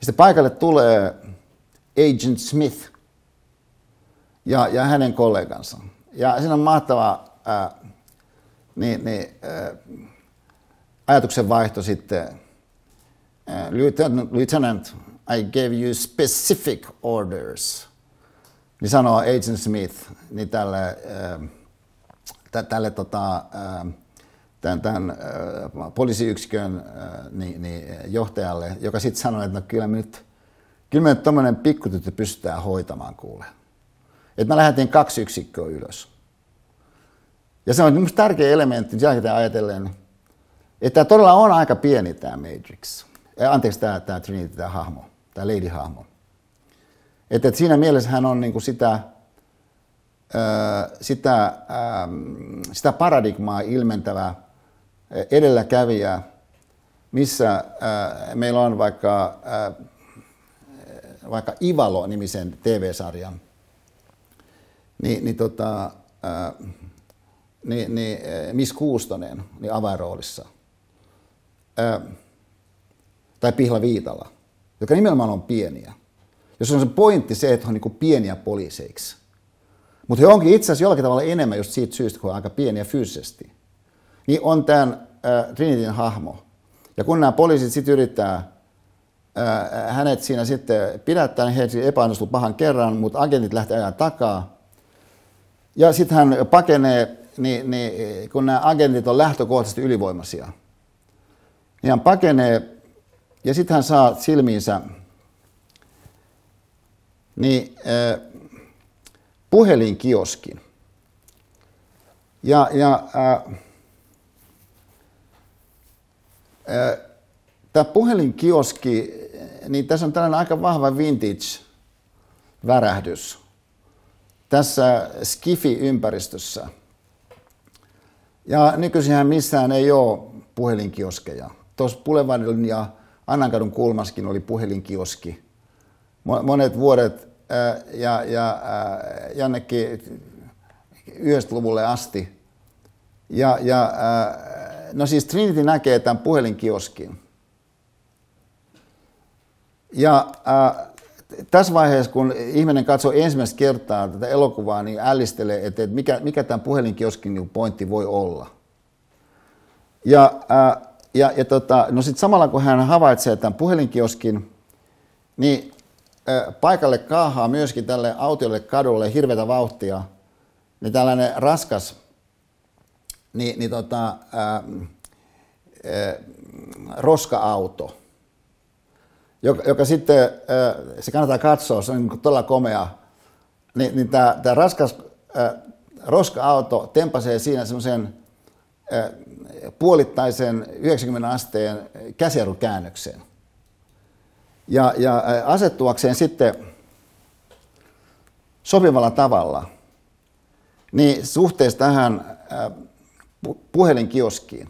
Sitten paikalle tulee Agent Smith ja, ja hänen kollegansa. Ja siinä on mahtava ää, niin, niin, ää, ajatuksen vaihto sitten. Lieutenant, I gave you specific orders. Niin sanoo Agent Smith niin tälle, ää, tälle tota, ää, tämän, tämän ää, poliisiyksikön niin, niin, johtajalle, joka sitten sanoi, että no kyllä me nyt, kyllä me nyt tuommoinen pikkutyttö pystytään hoitamaan kuule. Että mä lähetin kaksi yksikköä ylös. Ja se on minusta tärkeä elementti jälkeen ajatellen, että tämä todella on aika pieni tämä Matrix. anteeksi, tämä, tämä Trinity, tämä hahmo, tämä Lady-hahmo. Että, että siinä mielessä hän on niin kuin sitä, sitä, sitä paradigmaa ilmentävä edelläkävijä, missä meillä on vaikka, vaikka Ivalo-nimisen TV-sarjan, niin, niin, tota, niin, niin Miss Kuustonen niin avainroolissa. Tai Pihla Viitala, joka nimenomaan on pieniä. Jos on se pointti se, että on niin pieniä poliiseiksi. Mutta he onkin itse asiassa jollakin tavalla enemmän just siitä syystä, kun on aika pieniä fyysisesti. Niin on tämän äh, Trinityn hahmo. Ja kun nämä poliisit sitten yrittää äh, hänet siinä sitten pidättää, niin he epäonnistuu pahan kerran, mutta agentit lähtee ajan takaa. Ja sitten hän pakenee, niin, niin, kun nämä agentit on lähtökohtaisesti ylivoimaisia. Niin hän pakenee ja sitten hän saa silmiinsä niin, äh, puhelinkioskin. Ja, ja äh, äh, tämä puhelinkioski, niin tässä on tällainen aika vahva vintage-värähdys tässä Skifi-ympäristössä. Ja nykyisinhän missään ei ole puhelinkioskeja. Tuossa Boulevardin ja Annankadun kulmaskin oli puhelinkioski. Monet vuodet ja, ja jonnekin 90-luvulle asti. Ja, ja, no siis Trinity näkee tämän puhelinkioskin. Ja tässä vaiheessa, kun ihminen katsoo ensimmäistä kertaa tätä elokuvaa, niin ällistelee, että, mikä, mikä tämän puhelinkioskin niin pointti voi olla. Ja, ja, ja tota, no sitten samalla kun hän havaitsee tämän puhelinkioskin, niin paikalle kaahaa myöskin tälle autiolle kadulle hirveätä vauhtia, niin tällainen raskas niin, niin tota, ää, ää, roska-auto, joka, joka sitten, ää, se kannattaa katsoa, se on niin todella komea, niin, niin tämä, tämä raskas ää, roska-auto tempasee siinä semmoisen puolittaisen 90 asteen käsijarrukäännökseen ja, ja asettuakseen sitten sopivalla tavalla niin suhteessa tähän puhelinkioskiin.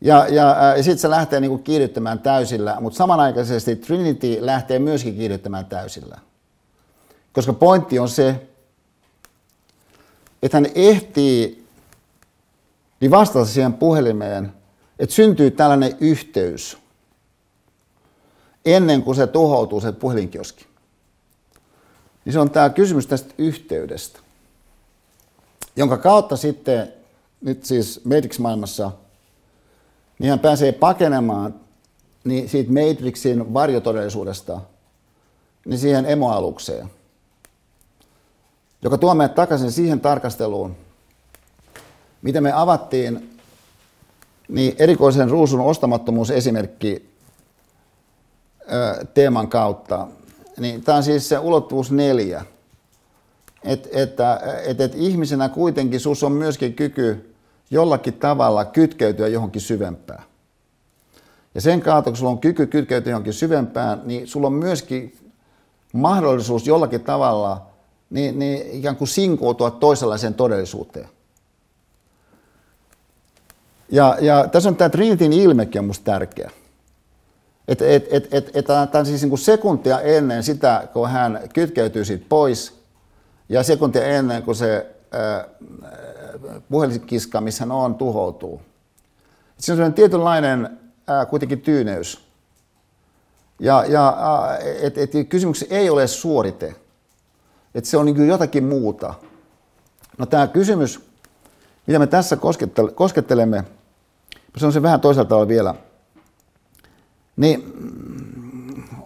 Ja, ja, ja sitten se lähtee niin kuin kiihdyttämään täysillä, mutta samanaikaisesti Trinity lähtee myöskin kiihdyttämään täysillä. Koska pointti on se, että hän ehtii niin vastata siihen puhelimeen, että syntyy tällainen yhteys – ennen kuin se tuhoutuu se puhelinkioski. Niin se on tämä kysymys tästä yhteydestä, jonka kautta sitten nyt siis Matrix-maailmassa niin hän pääsee pakenemaan niin siitä Matrixin varjotodellisuudesta niin siihen emoalukseen, joka tuo meidät takaisin siihen tarkasteluun, mitä me avattiin niin erikoisen ruusun ostamattomuusesimerkki teeman kautta, niin tämä on siis se ulottuvuus neljä. Et, että et, et ihmisenä kuitenkin sus on myöskin kyky jollakin tavalla kytkeytyä johonkin syvempään. Ja sen kautta, kun sulla on kyky kytkeytyä johonkin syvempään, niin sulla on myöskin mahdollisuus jollakin tavalla niin, niin ikään kuin sinkoutua toisenlaiseen todellisuuteen. Ja, ja tässä on tämä Trinityn ilmekin on musta tärkeä. Että et, et, et, et, tämä siis niin kuin sekuntia ennen sitä, kun hän kytkeytyy siitä pois, ja sekuntia ennen kuin se puhelinkiska, missä hän on, tuhoutuu. Et se on sellainen tietynlainen ää, kuitenkin tyyneys. Ja, ja et, et, kysymyksessä ei ole suorite, että se on niin jotakin muuta. No tämä kysymys, mitä me tässä koskettelemme, se on se vähän toisaalta vielä – niin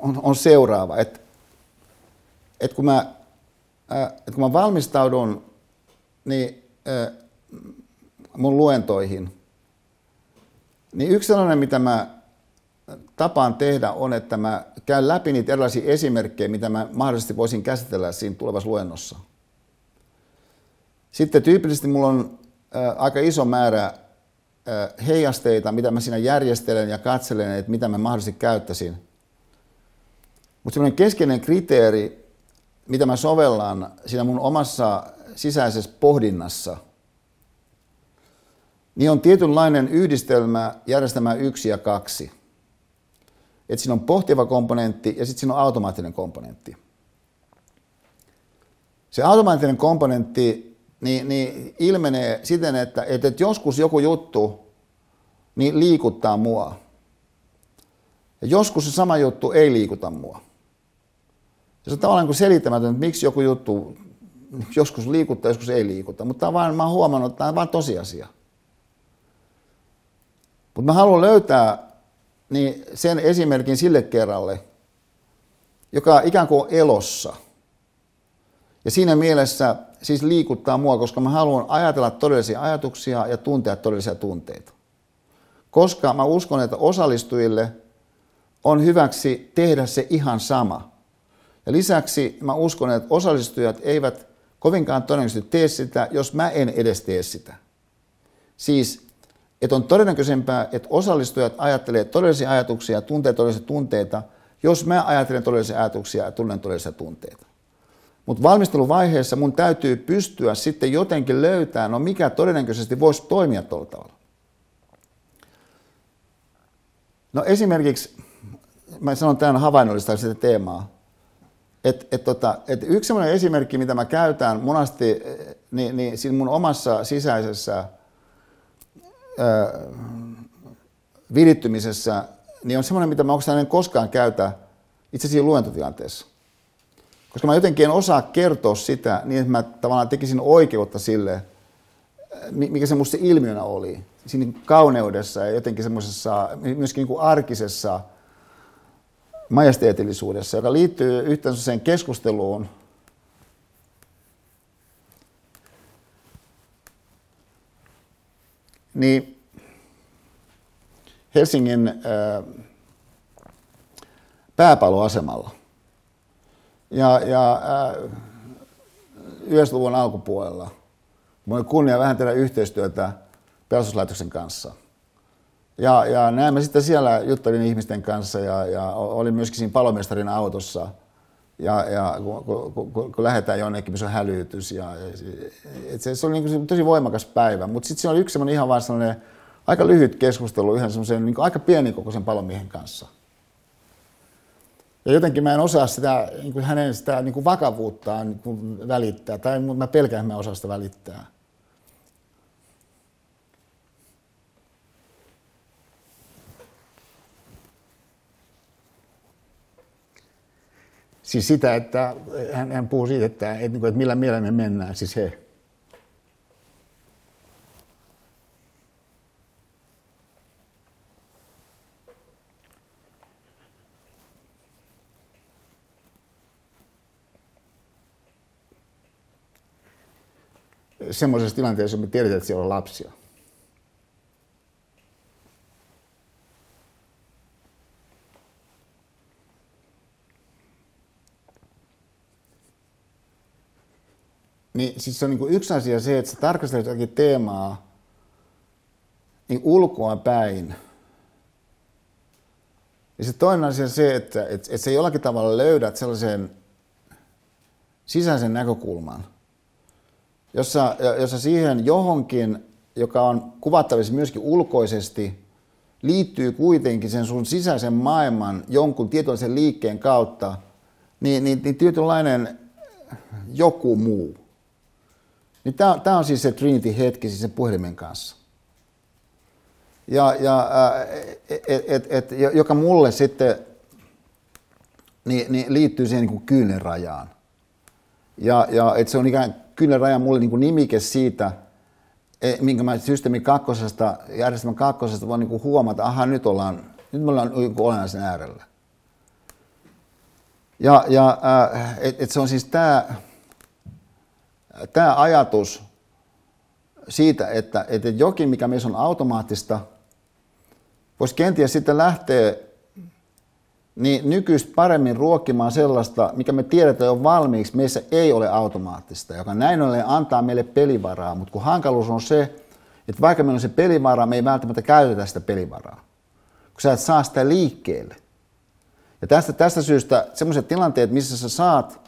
on, on seuraava, että et kun, mä, et kun mä valmistaudun niin, mun luentoihin, niin yksi sellainen, mitä mä tapaan tehdä on, että mä käyn läpi niitä erilaisia esimerkkejä, mitä mä mahdollisesti voisin käsitellä siinä tulevassa luennossa. Sitten tyypillisesti mulla on aika iso määrä heijasteita, mitä mä siinä järjestelen ja katselen, että mitä mä mahdollisesti käyttäisin. Mutta semmoinen keskeinen kriteeri, mitä mä sovellan siinä mun omassa sisäisessä pohdinnassa, niin on tietynlainen yhdistelmä järjestelmä yksi ja kaksi. Että siinä on pohtiva komponentti ja sitten siinä on automaattinen komponentti. Se automaattinen komponentti niin, niin ilmenee siten, että, että joskus joku juttu niin liikuttaa mua. Ja joskus se sama juttu ei liikuta mua. Ja se on tavallaan kuin selittämätön, että miksi joku juttu joskus liikuttaa, joskus ei liikuta. Mutta vaan, mä oon huomannut, että tämä on vain tosiasia. Mutta mä haluan löytää niin sen esimerkin sille kerralle, joka ikään kuin on elossa. Ja siinä mielessä siis liikuttaa mua, koska mä haluan ajatella todellisia ajatuksia ja tuntea todellisia tunteita. Koska mä uskon, että osallistujille on hyväksi tehdä se ihan sama. Ja lisäksi mä uskon, että osallistujat eivät kovinkaan todennäköisesti tee sitä, jos mä en edes tee sitä. Siis, että on todennäköisempää, että osallistujat ajattelee todellisia ajatuksia ja tuntee todellisia tunteita, jos mä ajattelen todellisia ajatuksia ja tunnen todellisia tunteita. Mutta valmisteluvaiheessa mun täytyy pystyä sitten jotenkin löytämään, no mikä todennäköisesti voisi toimia tuolla tavalla. No esimerkiksi, mä sanon tämän havainnollista sitä teemaa, että et tota, et yksi sellainen esimerkki, mitä mä käytän monasti niin, niin siinä mun omassa sisäisessä ää, virittymisessä, niin on semmoinen, mitä mä oikeastaan en koskaan käytä itse siinä luentotilanteessa. Koska mä jotenkin en osaa kertoa sitä niin, että mä tavallaan tekisin oikeutta sille, mikä se musta ilmiönä oli. Siinä kauneudessa ja jotenkin semmoisessa, myöskin niin kuin arkisessa majesteetillisuudessa, joka liittyy yhteen sen keskusteluun, niin Helsingin pääpaloasemalla – ja, ja äh, 90-luvun alkupuolella mulla oli kunnia vähän tehdä yhteistyötä pelastuslaitoksen kanssa. Ja, ja näin mä sitten siellä juttelin ihmisten kanssa ja, ja olin myöskin siinä palomestarin autossa. Ja, ja kun, kun, kun, kun lähdetään jonnekin, missä on hälytys. Ja, et se, se oli niin tosi voimakas päivä. Mutta sitten siinä oli yksi ihan vaan sellainen aika lyhyt keskustelu yhden semmoisen niin aika pienikokoisen palomiehen kanssa. Ja jotenkin mä en osaa sitä, niin kuin hänen sitä niin kuin vakavuuttaan niin kuin välittää, tai mä pelkään, että mä osaan sitä välittää. Siis sitä, että hän, hän puhuu siitä, että, että, että millä mielellä me mennään, siis he. Semmoisessa tilanteessa, me tiedetään, että siellä on lapsia. Niin siis se on niin yksi asia se, että sä tarkastelet jotakin teemaa niin ulkoa päin. Ja se toinen asia se, että, että, että sä jollakin tavalla löydät sellaisen sisäisen näkökulman, jossa, jossa siihen johonkin, joka on kuvattavissa myöskin ulkoisesti, liittyy kuitenkin sen sun sisäisen maailman jonkun tietoisen liikkeen kautta, niin, niin, niin tietynlainen joku muu. Niin Tämä on siis se Trinity-hetki siis sen puhelimen kanssa. Ja, ja, et, et, et, joka mulle sitten niin, niin liittyy siihen niin kyynel rajaan. Ja, ja että se on ikään raja mulle niin kuin nimike siitä, e, minkä mä systeemi kakkosesta, järjestelmän kakkosesta voin niin huomata, aha nyt ollaan, nyt me ollaan niin olennaisen äärellä. Ja, ja äh, et, et se on siis tämä tää ajatus siitä, että, että jokin, mikä meissä on automaattista, voisi kenties sitten lähteä niin nykyistä paremmin ruokkimaan sellaista, mikä me tiedetään jo valmiiksi, meissä ei ole automaattista, joka näin ollen antaa meille pelivaraa. Mutta kun hankaluus on se, että vaikka meillä on se pelivara, me ei välttämättä käytetä sitä pelivaraa, kun sä et saa sitä liikkeelle. Ja tästä, tästä syystä sellaiset tilanteet, missä sä saat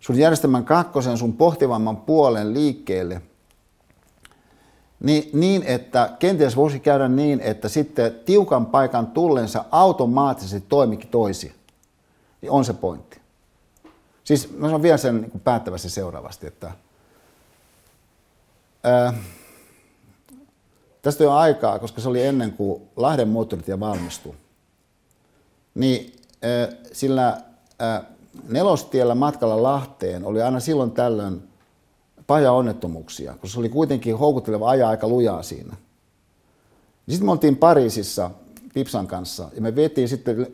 sun järjestelmän kakkosen, sun pohtivamman puolen liikkeelle, niin, niin että kenties voisi käydä niin, että sitten tiukan paikan tullensa automaattisesti toimikin toisi. Niin on se pointti. Siis mä sanon vielä sen niin päättävästi seuraavasti, että ää, tästä on aikaa, koska se oli ennen kuin Lahden moottoritie valmistui. Niin ää, sillä ää, nelostiellä matkalla Lahteen oli aina silloin tällöin paja onnettomuuksia, koska se oli kuitenkin houkutteleva ajaa aika lujaa siinä. Sitten me oltiin Pariisissa Pipsan kanssa ja me vietiin sitten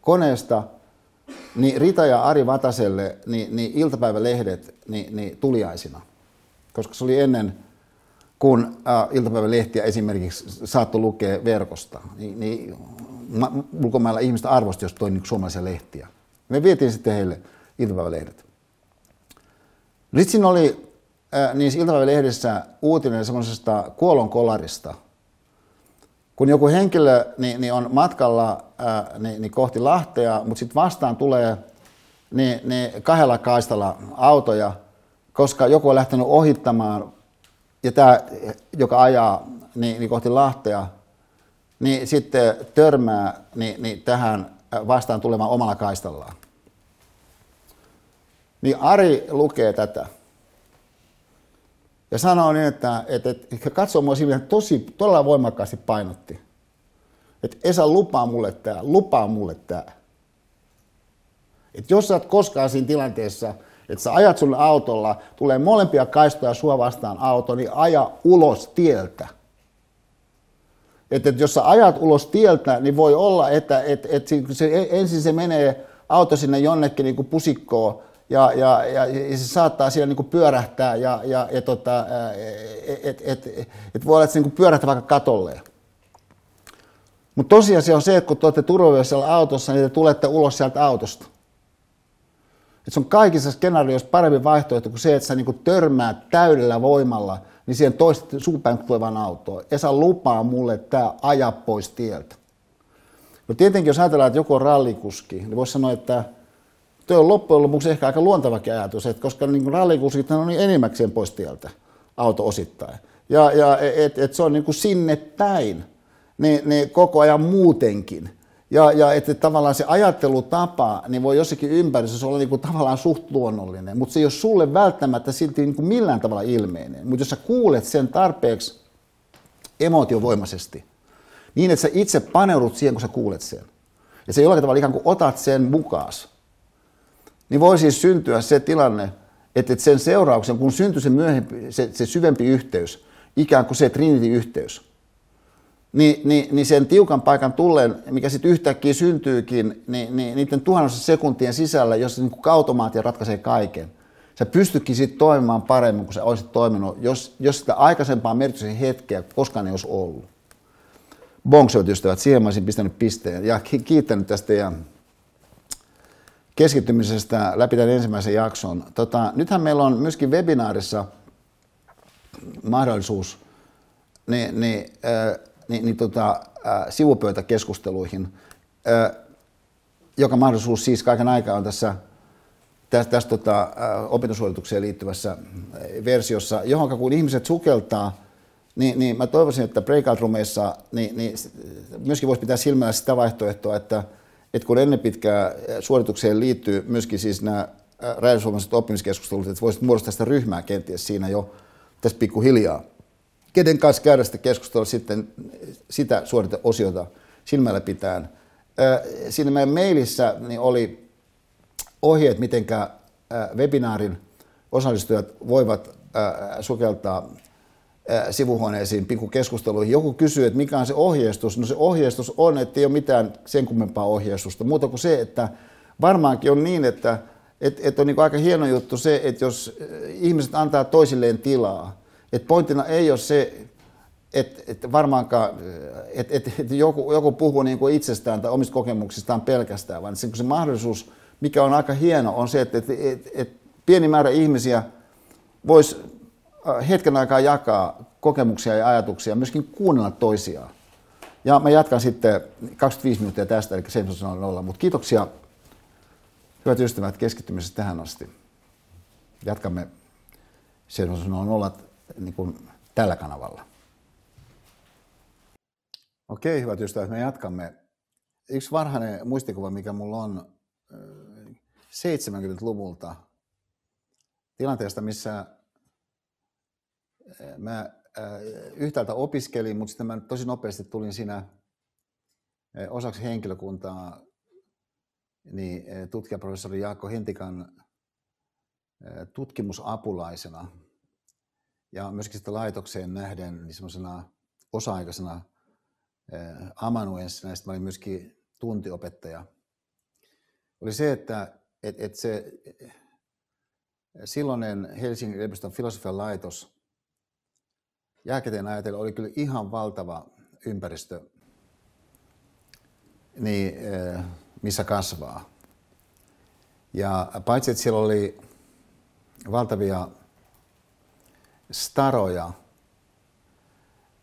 koneesta niin Rita ja Ari Vataselle niin, niin iltapäivälehdet niin, niin tuliaisina, koska se oli ennen kun äh, iltapäivälehtiä esimerkiksi saattoi lukea verkosta, niin, niin ulkomailla ihmistä arvosti, jos toi niin suomalaisia lehtiä. Me vietiin sitten heille iltapäivälehdet. Sitten siinä oli äh, niissä iltapäivälehdissä uutinen semmoisesta kuolonkolarista. Kun joku henkilö niin, niin on matkalla niin, niin kohti Lahtea, mutta sitten vastaan tulee niin, niin kahdella kaistalla autoja, koska joku on lähtenyt ohittamaan, ja tämä, joka ajaa niin, niin kohti Lahtea, niin sitten törmää niin, niin tähän vastaan tulemaan omalla kaistallaan. Niin Ari lukee tätä ja sanoo niin, että, että, että katsoo mua siinä tosi, todella voimakkaasti painotti. Että Esa lupaa mulle tämä, lupaa mulle tämä. Että jos sä oot koskaan siinä tilanteessa, että sä ajat sun autolla, tulee molempia kaistoja sua vastaan auto, niin aja ulos tieltä. Että, että jos sä ajat ulos tieltä, niin voi olla, että, että, että se, ensin se menee auto sinne jonnekin niin kuin pusikkoon, ja, ja, ja, ja se saattaa siellä niin kuin pyörähtää ja, ja, ja tota, et, et, et, et voi olla, että se niin kuin pyörähtää vaikka katolle. Mutta tosiasia on se, että kun te olette turvallisella autossa, niin te tulette ulos sieltä autosta. Et se on kaikissa skenaarioissa parempi vaihtoehto kuin se, että sä niin törmäät täydellä voimalla niin siihen toista suupäin tulevaan autoon. Esa lupaa mulle, että tämä aja pois tieltä. No tietenkin, jos ajatellaan, että joku on rallikuski, niin voisi sanoa, että Tuo on loppujen lopuksi ehkä aika luontavakin ajatus, että koska niin rallikuskit on niin enimmäkseen pois tieltä auto osittain. Ja, ja et, et se on niin kuin sinne päin, niin, niin koko ajan muutenkin. Ja, ja että tavallaan se ajattelutapa niin voi jossakin ympäristössä olla niin kuin tavallaan suht luonnollinen, mutta se ei ole sulle välttämättä silti niin kuin millään tavalla ilmeinen. Mutta jos sä kuulet sen tarpeeksi emotiovoimaisesti, niin että sä itse paneudut siihen, kun sä kuulet sen, ja sä jollakin tavalla ikään kuin otat sen mukaan, niin voi siis syntyä se tilanne, että sen seurauksen, kun syntyy se, myöhempi, se, se syvempi yhteys, ikään kuin se Trinity-yhteys, niin, niin, niin sen tiukan paikan tulleen, mikä sitten yhtäkkiä syntyykin, niin, niin niiden tuhannossa sekuntien sisällä, jos niin kuin automaatio ratkaisee kaiken, sä pystytkin sitten toimimaan paremmin kuin sä olisit toiminut, jos, jos sitä aikaisempaa merkityksen hetkeä koskaan ei olisi ollut. Bonkshot ystävät, siihen mä olisin pistänyt pisteen ja kiittänyt tästä teidän keskittymisestä läpi tämän ensimmäisen jakson. Tota, nythän meillä on myöskin webinaarissa mahdollisuus niin, niin, äh, niin, niin tota, äh, sivupöytäkeskusteluihin, äh, joka mahdollisuus siis kaiken aikaa on tässä, tässä, tässä tota, opintosuoritukseen liittyvässä versiossa, johon kun ihmiset sukeltaa, niin, niin mä toivoisin, että breakout-rumeissa niin, niin myöskin voisi pitää silmällä sitä vaihtoehtoa, että että kun ennen pitkää suoritukseen liittyy myöskin siis nämä räjähdysvoimaiset oppimiskeskustelut, että voisit muodostaa sitä ryhmää kenties siinä jo tässä pikkuhiljaa. Kenen kanssa käydä sitä keskustelua sitten sitä suoriteosiota silmällä pitään. Siinä meidän mailissa niin oli ohjeet, miten webinaarin osallistujat voivat sukeltaa sivuhuoneisiin pikkukeskusteluihin. Joku kysyy, että mikä on se ohjeistus. No se ohjeistus on, että ei ole mitään sen kummempaa ohjeistusta, muuta kuin se, että varmaankin on niin, että et, et on niin aika hieno juttu se, että jos ihmiset antaa toisilleen tilaa, että pointtina ei ole se, että, että varmaankaan, että, että, että joku, joku puhuu niin kuin itsestään tai omista kokemuksistaan pelkästään, vaan se, se mahdollisuus, mikä on aika hieno, on se, että, että, että, että pieni määrä ihmisiä voisi Äh, hetken aikaa jakaa kokemuksia ja ajatuksia, myöskin kuunnella toisiaan. Ja mä jatkan sitten 25 minuuttia tästä, eli 7.00, mutta kiitoksia hyvät ystävät keskittymisestä tähän asti. Jatkamme 7.00 niin tällä kanavalla. Okei, hyvät ystävät, me jatkamme. Yksi varhainen muistikuva, mikä mulla on 70-luvulta, tilanteesta, missä mä yhtäältä opiskelin, mutta sitten mä tosi nopeasti tulin siinä osaksi henkilökuntaa niin tutkijaprofessori Jaakko Hintikan tutkimusapulaisena. Ja myöskin sitten laitokseen nähden niin semmoisena osa-aikaisena amanuenssina, ja sitten mä olin myöskin tuntiopettaja, oli se, että et, et se silloinen Helsingin yliopiston filosofian laitos jälkikäteen ajatellen oli kyllä ihan valtava ympäristö, niin, missä kasvaa. Ja paitsi, että siellä oli valtavia staroja,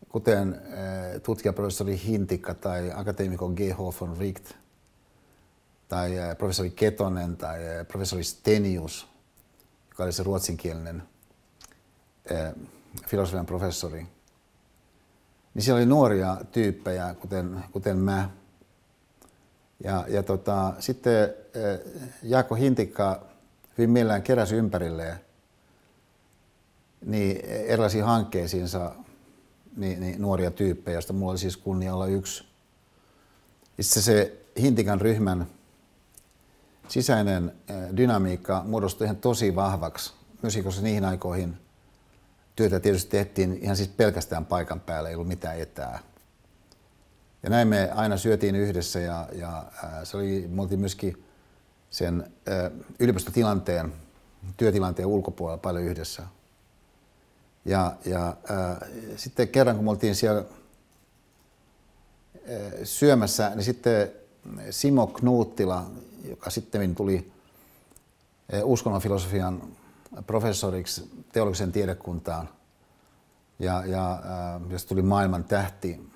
kuten eh, tutkijaprofessori Hintikka tai akateemikko G.H. von Richt tai eh, professori Ketonen tai eh, professori Stenius, joka oli se ruotsinkielinen filosofian professori. Niin siellä oli nuoria tyyppejä, kuten, kuten mä. Ja, ja tota, sitten Jaakko Hintikka hyvin mielellään keräsi ympärilleen niin erilaisiin hankkeisiinsa niin, niin nuoria tyyppejä, joista mulla oli siis kunnia olla yksi. Itse se Hintikan ryhmän sisäinen dynamiikka muodostui ihan tosi vahvaksi, myös koska niihin aikoihin työtä tietysti tehtiin ihan siis pelkästään paikan päällä, ei ollut mitään etää. Ja näin me aina syötiin yhdessä ja, ja se oli, me oltiin myöskin sen yliopistotilanteen, työtilanteen ulkopuolella paljon yhdessä. Ja, ja ää, sitten kerran kun me oltiin siellä ää, syömässä, niin sitten Simo Knuuttila, joka sitten tuli uskonnonfilosofian professoriksi teologisen tiedekuntaan. Ja, ja ää, jos tuli maailman tähti,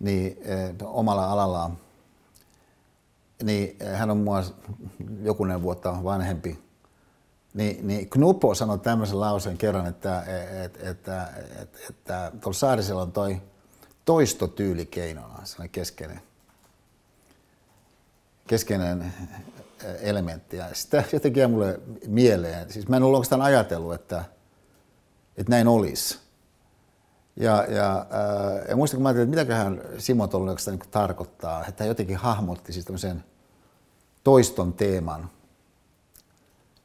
niin ää, omalla alallaan, niin hän on mua jokunen vuotta vanhempi. Niin, niin Knupo sanoi tämmöisen lauseen kerran, että, että, että, että, että tuolla Saarisella on toi toistotyyli keinona, sellainen keskeinen, keskeinen elementti. Ja sitä jotenkin jää mulle mieleen. Siis mä en ollut oikeastaan ajatellut, että, että näin olisi. Ja, ja, ää, ja muistan, kun mä ajattelin, että mitäköhän Simo tuolla niin tarkoittaa, että hän jotenkin hahmotti siis tämmöisen toiston teeman –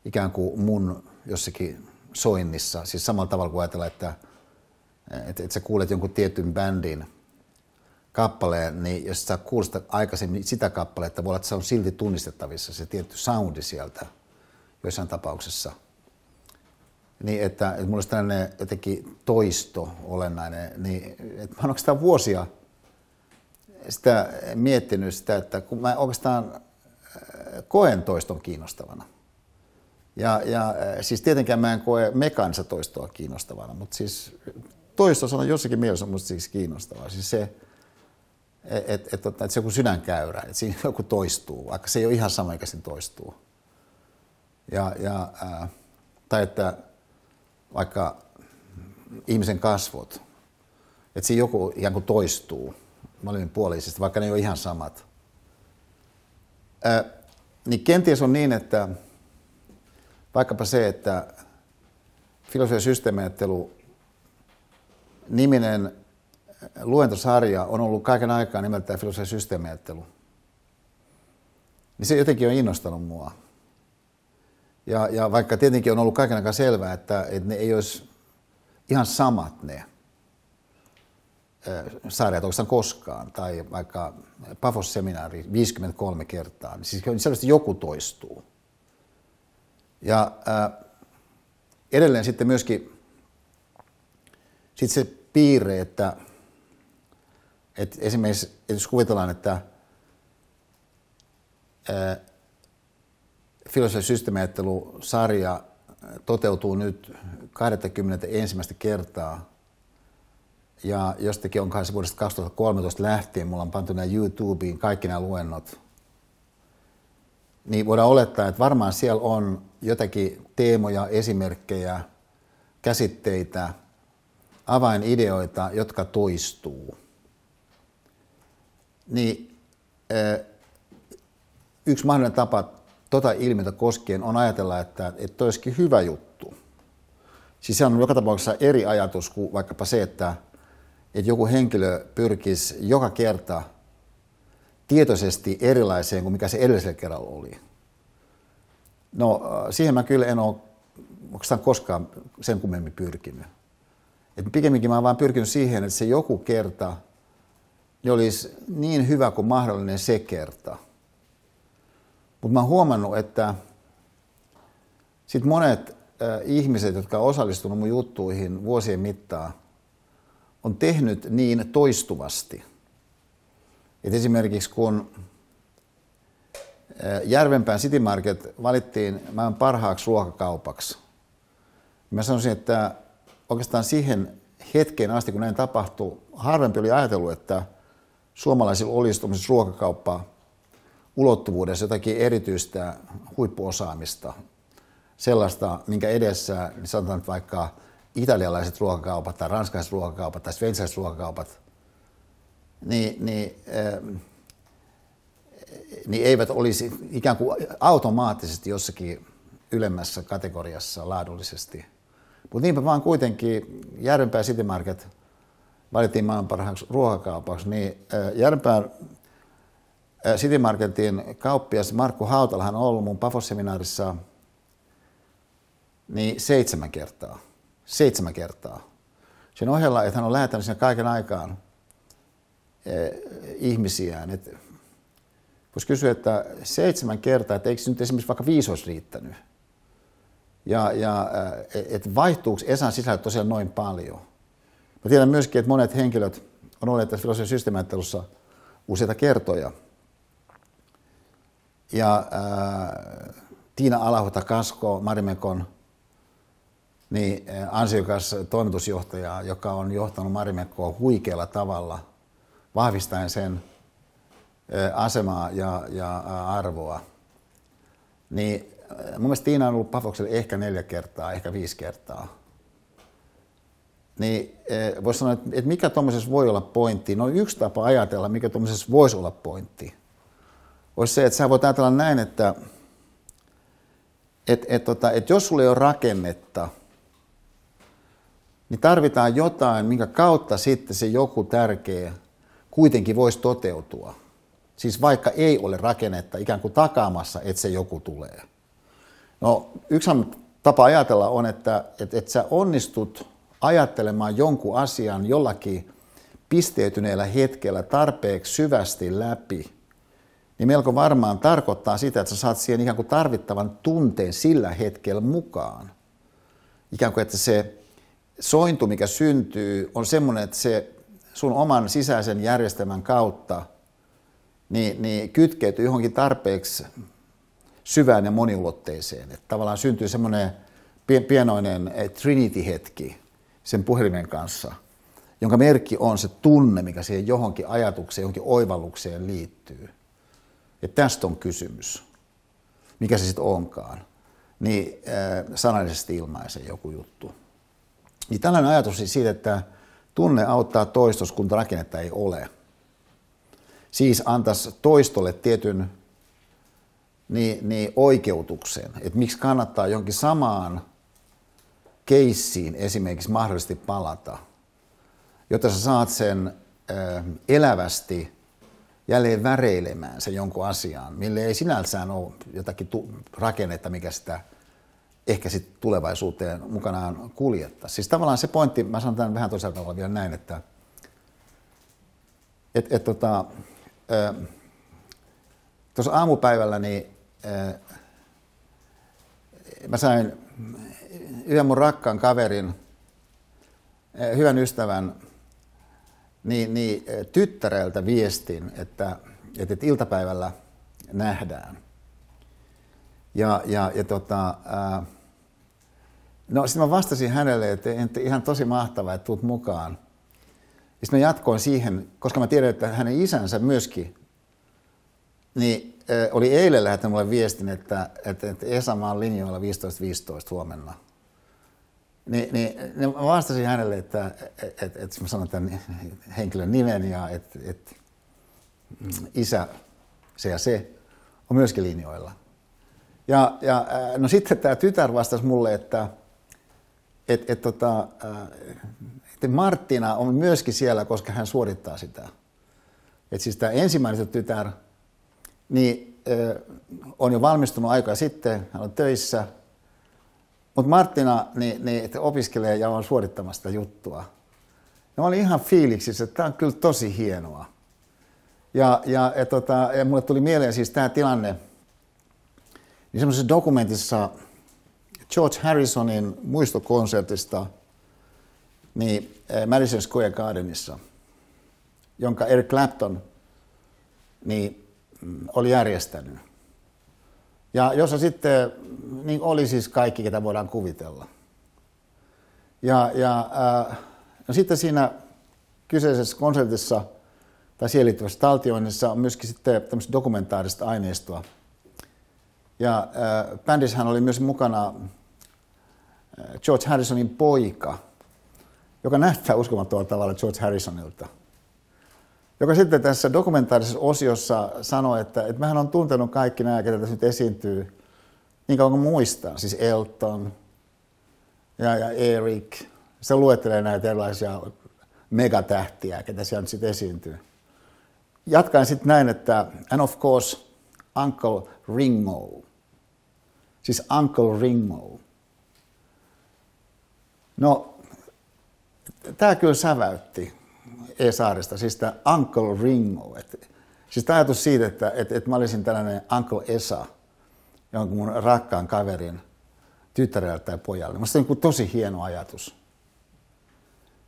ikään kuin mun jossakin soinnissa. Siis samalla tavalla kuin ajatellaan, että, että, että sä kuulet jonkun tietyn bändin kappaleen, niin jos sä kuulet aikaisemmin sitä kappaletta, voi olla, että se on silti tunnistettavissa, se tietty soundi sieltä joissain tapauksessa. Niin, että, että mulla olisi tällainen jotenkin toisto olennainen, niin että mä olen sitä vuosia sitä miettinyt sitä, että kun mä oikeastaan äh, koen toiston kiinnostavana – ja, ja siis tietenkään mä en koe mekansa toistoa kiinnostavana, mutta siis toisto on jossakin mielessä musta siis kiinnostavaa. Siis se, että et, et, et se joku sydänkäyrä, että siinä joku toistuu, vaikka se ei ole ihan sama, mikä siinä toistuu. Ja, ja, ää, tai että vaikka ihmisen kasvot, että siinä joku ikään kuin toistuu puolisesti, vaikka ne ei ole ihan samat. Ää, niin kenties on niin, että Vaikkapa se, että filosofian systeemiajattelu niminen luentosarja on ollut kaiken aikaa nimeltään filosofian systeemiajattelu. Niin se jotenkin on innostanut mua. Ja, ja vaikka tietenkin on ollut kaiken aikaa selvää, että, että ne ei olisi ihan samat ne sarjat oikeastaan koskaan, tai vaikka Pafos-seminaari 53 kertaa, niin siis selvästi joku toistuu. Ja ää, edelleen sitten myöskin sit se piirre, että, että esimerkiksi että jos kuvitellaan, että filosofian systeemiajattelu-sarja toteutuu nyt 21. kertaa Ja jostakin on se vuodesta 2013 lähtien, mulla on pantu nämä YouTubeen kaikki nämä luennot. Niin voidaan olettaa, että varmaan siellä on jotakin teemoja, esimerkkejä, käsitteitä, avainideoita, jotka toistuu. Niin yksi mahdollinen tapa tota ilmiötä koskien on ajatella, että, että olisikin hyvä juttu. Siis se on joka tapauksessa eri ajatus kuin vaikkapa se, että, että joku henkilö pyrkisi joka kerta tietoisesti erilaiseen kuin mikä se edellisellä kerralla oli. No siihen mä kyllä en ole oikeastaan koskaan sen kummemmin pyrkinyt. Et pikemminkin mä oon vaan pyrkinyt siihen, että se joku kerta niin olisi niin hyvä kuin mahdollinen se kerta. Mutta mä oon huomannut, että sit monet äh, ihmiset, jotka on osallistunut mun juttuihin vuosien mittaan, on tehnyt niin toistuvasti. Et esimerkiksi kun Järvenpään City Market valittiin maailman parhaaksi ruokakaupaksi, mä sanoisin, että oikeastaan siihen hetkeen asti, kun näin tapahtui, harvempi oli ajatellut, että suomalaisilla olisi ruokakauppaa ulottuvuudessa jotakin erityistä huippuosaamista, sellaista, minkä edessä, niin sanotaan vaikka italialaiset ruokakaupat tai ranskalaiset ruokakaupat tai sveitsiläiset ruokakaupat, niin, niin, äh, niin eivät olisi ikään kuin automaattisesti jossakin ylemmässä kategoriassa laadullisesti. Mutta niinpä vaan kuitenkin Järvenpää City Market valittiin maailman parhaaksi ruokakaupaksi, niin Järvenpään City Marketin kauppias Markku Hautalahan on ollut mun Pafos-seminaarissa niin seitsemän kertaa. Seitsemän kertaa. Sen ohella, että hän on lähettänyt sinne kaiken aikaan ihmisiään. Et, voisi kysyä, että seitsemän kertaa, että eikö nyt esimerkiksi vaikka viisi olisi riittänyt? Ja, ja että vaihtuuko Esan sisällä tosiaan noin paljon? Mä tiedän myöskin, että monet henkilöt on olleet tässä filosofian systeemiajattelussa useita kertoja – ja äh, Tiina Alahuta Kasko, Marimekon niin äh, ansiokas toimitusjohtaja, joka on johtanut Marimekkoa huikealla tavalla, vahvistaen sen äh, asemaa ja, ja arvoa. Niin mun mielestä Tiina on ollut Pafokselle ehkä neljä kertaa, ehkä viisi kertaa. Niin äh, voisi sanoa, että, mikä tuommoisessa voi olla pointti? No yksi tapa ajatella, mikä tuommoisessa voisi olla pointti – olisi se, että sä voit ajatella näin, että et, et, tota, et jos sulla ei ole rakennetta, niin tarvitaan jotain, minkä kautta sitten se joku tärkeä kuitenkin voisi toteutua. Siis vaikka ei ole rakennetta ikään kuin takaamassa, että se joku tulee. No yksi tapa ajatella on, että, että, että sä onnistut ajattelemaan jonkun asian jollakin pisteytyneellä hetkellä tarpeeksi syvästi läpi – niin melko varmaan tarkoittaa sitä, että sä saat siihen ikään kuin tarvittavan tunteen sillä hetkellä mukaan. Ikään kuin, että se sointu, mikä syntyy, on semmoinen, että se sun oman sisäisen järjestelmän kautta niin, niin kytkeytyy johonkin tarpeeksi syvään ja moniulotteiseen. Että tavallaan syntyy semmoinen pienoinen eh, Trinity-hetki sen puhelimen kanssa, jonka merkki on se tunne, mikä siihen johonkin ajatukseen, johonkin oivallukseen liittyy että tästä on kysymys, mikä se sitten onkaan, niin äh, sanallisesti ilmaisee joku juttu. Niin tällainen ajatus siis siitä, että tunne auttaa toistos, kun rakennetta ei ole. Siis antaisi toistolle tietyn niin, niin oikeutuksen, että miksi kannattaa jonkin samaan keissiin esimerkiksi mahdollisesti palata, jotta sä saat sen elävästi jälleen väreilemään se jonkun asiaan, mille ei sinällään ole jotakin rakennetta, mikä sitä ehkä sitten tulevaisuuteen mukanaan kuljettaa. Siis tavallaan se pointti, mä sanon tämän vähän toisaalta tavalla vielä näin, että et, et, tota, aamupäivällä niin ää, mä sain yhden mun rakkaan kaverin, ää, hyvän ystävän niin, niin tyttäreltä viestin, että, että, että iltapäivällä nähdään. Ja, ja, ja tota, ää, no sitten mä vastasin hänelle, että, että ihan tosi mahtavaa, että tuut mukaan. sitten mä jatkoin siihen, koska mä tiedän, että hänen isänsä myöskin, niin äh, oli eilen lähettänyt mulle viestin, että, että, että Esa, on linjoilla 15.15 huomenna. Niin, niin, niin mä vastasin hänelle, että, että, että, että mä sanon tämän henkilön nimen ja että, että isä, se ja se, on myöskin linjoilla. Ja, ja no sitten tämä tytär vastasi mulle, että, että, että, tota, että Martina on myöskin siellä, koska hän suorittaa sitä. Että siis tämä ensimmäinen tytär niin, on jo valmistunut aika sitten, hän on töissä, mutta Martina niin, niin, opiskelee ja on suorittamasta juttua. Ja mä olin ihan fiiliksissä, että tämä on kyllä tosi hienoa. Ja, ja, ja, tota, ja mulle tuli mieleen siis tämä tilanne, niin semmoisessa dokumentissa George Harrisonin muistokonsertista niin eh, Madison Square Gardenissa, jonka Eric Clapton niin, mm, oli järjestänyt. Ja jossa sitten niin oli siis kaikki, ketä voidaan kuvitella. Ja, ja äh, no sitten siinä kyseisessä konsertissa – tai siihen liittyvässä taltioinnissa on myöskin sitten tämmöistä dokumentaarista aineistoa. Ja äh, bändissähän oli myös mukana äh, George Harrisonin poika, joka näyttää uskomattomalla tavalla George Harrisonilta. Joka sitten tässä dokumentaarisessa osiossa sanoi, että, että mähän on tuntenut kaikki nämä, ketä tässä nyt esiintyy, niin kauan kuin muistaa. Siis Elton ja, ja Eric. Se luettelee näitä erilaisia megatähtiä, ketä siellä nyt sitten esiintyy jatkan sitten näin, että and of course Uncle Ringo. Siis Uncle Ringo. No, tämä kyllä säväytti E-saaresta, siis tämä Uncle Ringo. Et, siis tämä ajatus siitä, että et, et mä olisin tällainen Uncle Esa, jonkun mun rakkaan kaverin tyttärellä tai pojalle. Minusta se on tosi hieno ajatus.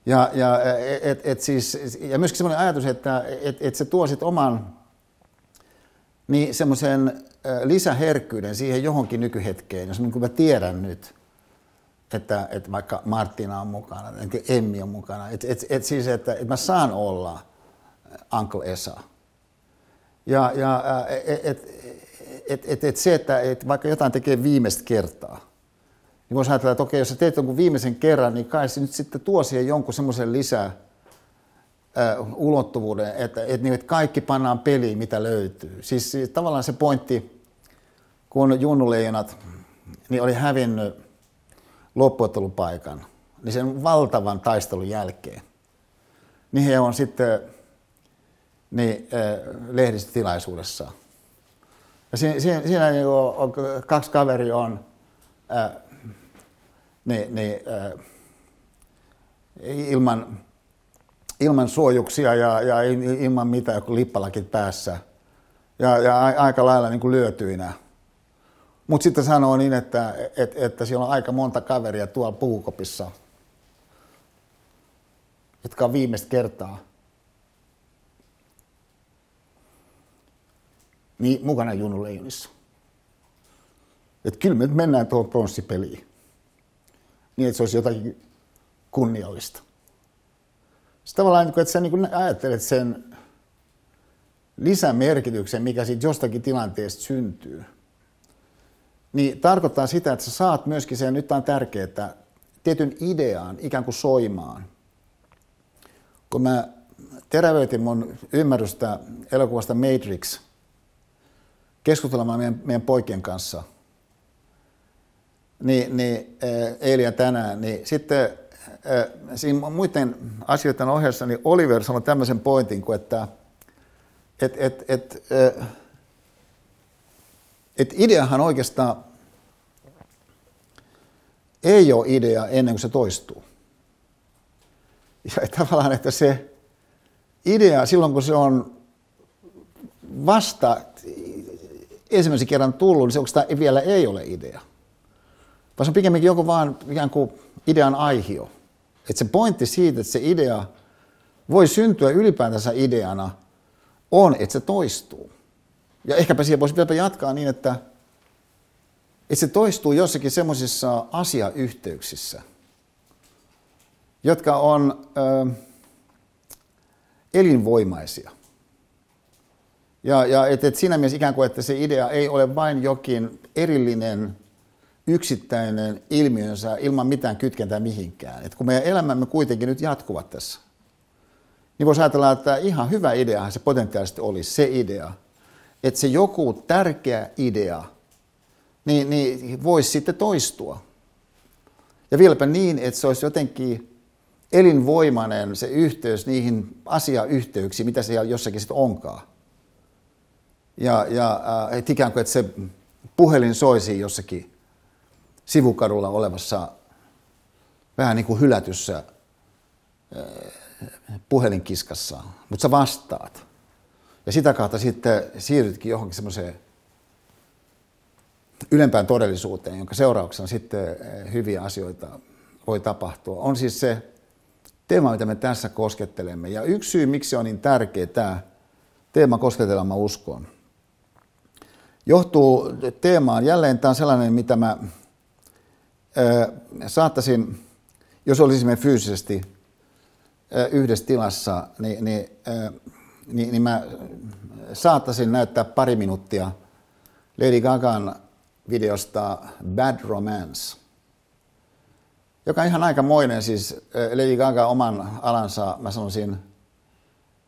Ja, ja, et, et siis, ja myöskin sellainen ajatus, että et, et se tuo sit oman niin semmoisen lisäherkkyyden siihen johonkin nykyhetkeen, jos niin mä tiedän nyt, että, että vaikka Martina on mukana, että Emmi on mukana, että et, et siis, että, että mä saan olla Uncle Esa. Ja, ja että et, et, et, et se, että et vaikka jotain tekee viimeistä kertaa, niin voisi ajatella, että okei, jos sä teet jonkun viimeisen kerran, niin kai se nyt sitten tuo siihen jonkun semmoisen lisää äh, ulottuvuuden, että, että, niin, että kaikki pannaan peliin, mitä löytyy. Siis, siis tavallaan se pointti, kun junnuleijonat niin oli hävinnyt loppuottelupaikan, niin sen valtavan taistelun jälkeen, niin he on sitten niin, lehdistötilaisuudessa. Ja siinä, siinä, siinä on, on, kaksi kaveria on äh, niin, niin, äh, ilman, ilman suojuksia ja, ja ilman mitä joku lippalakit päässä ja, ja aika lailla niin kuin lyötyinä. Mutta sitten sanoo niin, että, että, että siellä on aika monta kaveria tuolla puukopissa, jotka on viimeistä kertaa niin mukana Junnu Leijonissa. Että kyllä me mennään tuohon pronssipeliin niin, että se olisi jotakin kunniallista. Sitten tavallaan, että sä niin ajattelet sen lisämerkityksen, mikä siitä jostakin tilanteesta syntyy, niin tarkoittaa sitä, että sä saat myöskin sen, nyt on tärkeää, tietyn ideaan ikään kuin soimaan. Kun mä terävöitin mun ymmärrystä elokuvasta Matrix keskustelemaan meidän, meidän poikien kanssa – niin, niin eh, eilen ja tänään, niin sitten eh, siinä muiden asioiden ohessa niin Oliver sanoi tämmöisen pointin kuin, että et, et, et, eh, et ideahan oikeastaan ei ole idea ennen kuin se toistuu. Ja tavallaan, että se idea silloin, kun se on vasta ensimmäisen kerran tullut, niin se oikeastaan vielä ei ole idea vaan se on pikemminkin joku vaan ikään kuin idean aihio. Että se pointti siitä, että se idea voi syntyä ylipäätänsä ideana, on, että se toistuu. Ja ehkäpä siihen voisi vielä jatkaa niin, että, että se toistuu jossakin semmoisissa asiayhteyksissä, jotka on ö, elinvoimaisia. Ja, ja et, et siinä mielessä ikään kuin, että se idea ei ole vain jokin erillinen yksittäinen ilmiönsä ilman mitään kytkentää mihinkään. Et kun meidän elämämme kuitenkin nyt jatkuvat tässä, niin voisi ajatella, että ihan hyvä idea se potentiaalisesti olisi se idea, että se joku tärkeä idea niin, niin voisi sitten toistua. Ja vieläpä niin, että se olisi jotenkin elinvoimainen se yhteys niihin asiayhteyksiin, mitä se jossakin sitten onkaan. Ja, ja äh, että ikään kuin, että se puhelin soisi jossakin sivukadulla olevassa vähän niin kuin hylätyssä äh, puhelinkiskassa, mutta sä vastaat. Ja sitä kautta sitten siirrytkin johonkin semmoiseen ylempään todellisuuteen, jonka seurauksena sitten äh, hyviä asioita voi tapahtua. On siis se teema, mitä me tässä koskettelemme. Ja yksi syy, miksi on niin tärkeä tämä teema kosketella, uskon, johtuu teemaan. Jälleen tämä on sellainen, mitä mä ö, saattaisin, jos olisimme fyysisesti ö, yhdessä tilassa, niin, niin, ö, niin, niin mä saattaisin näyttää pari minuuttia Lady Gagan videosta Bad Romance, joka on ihan aikamoinen. Siis Lady Gaga oman alansa, mä sanoisin,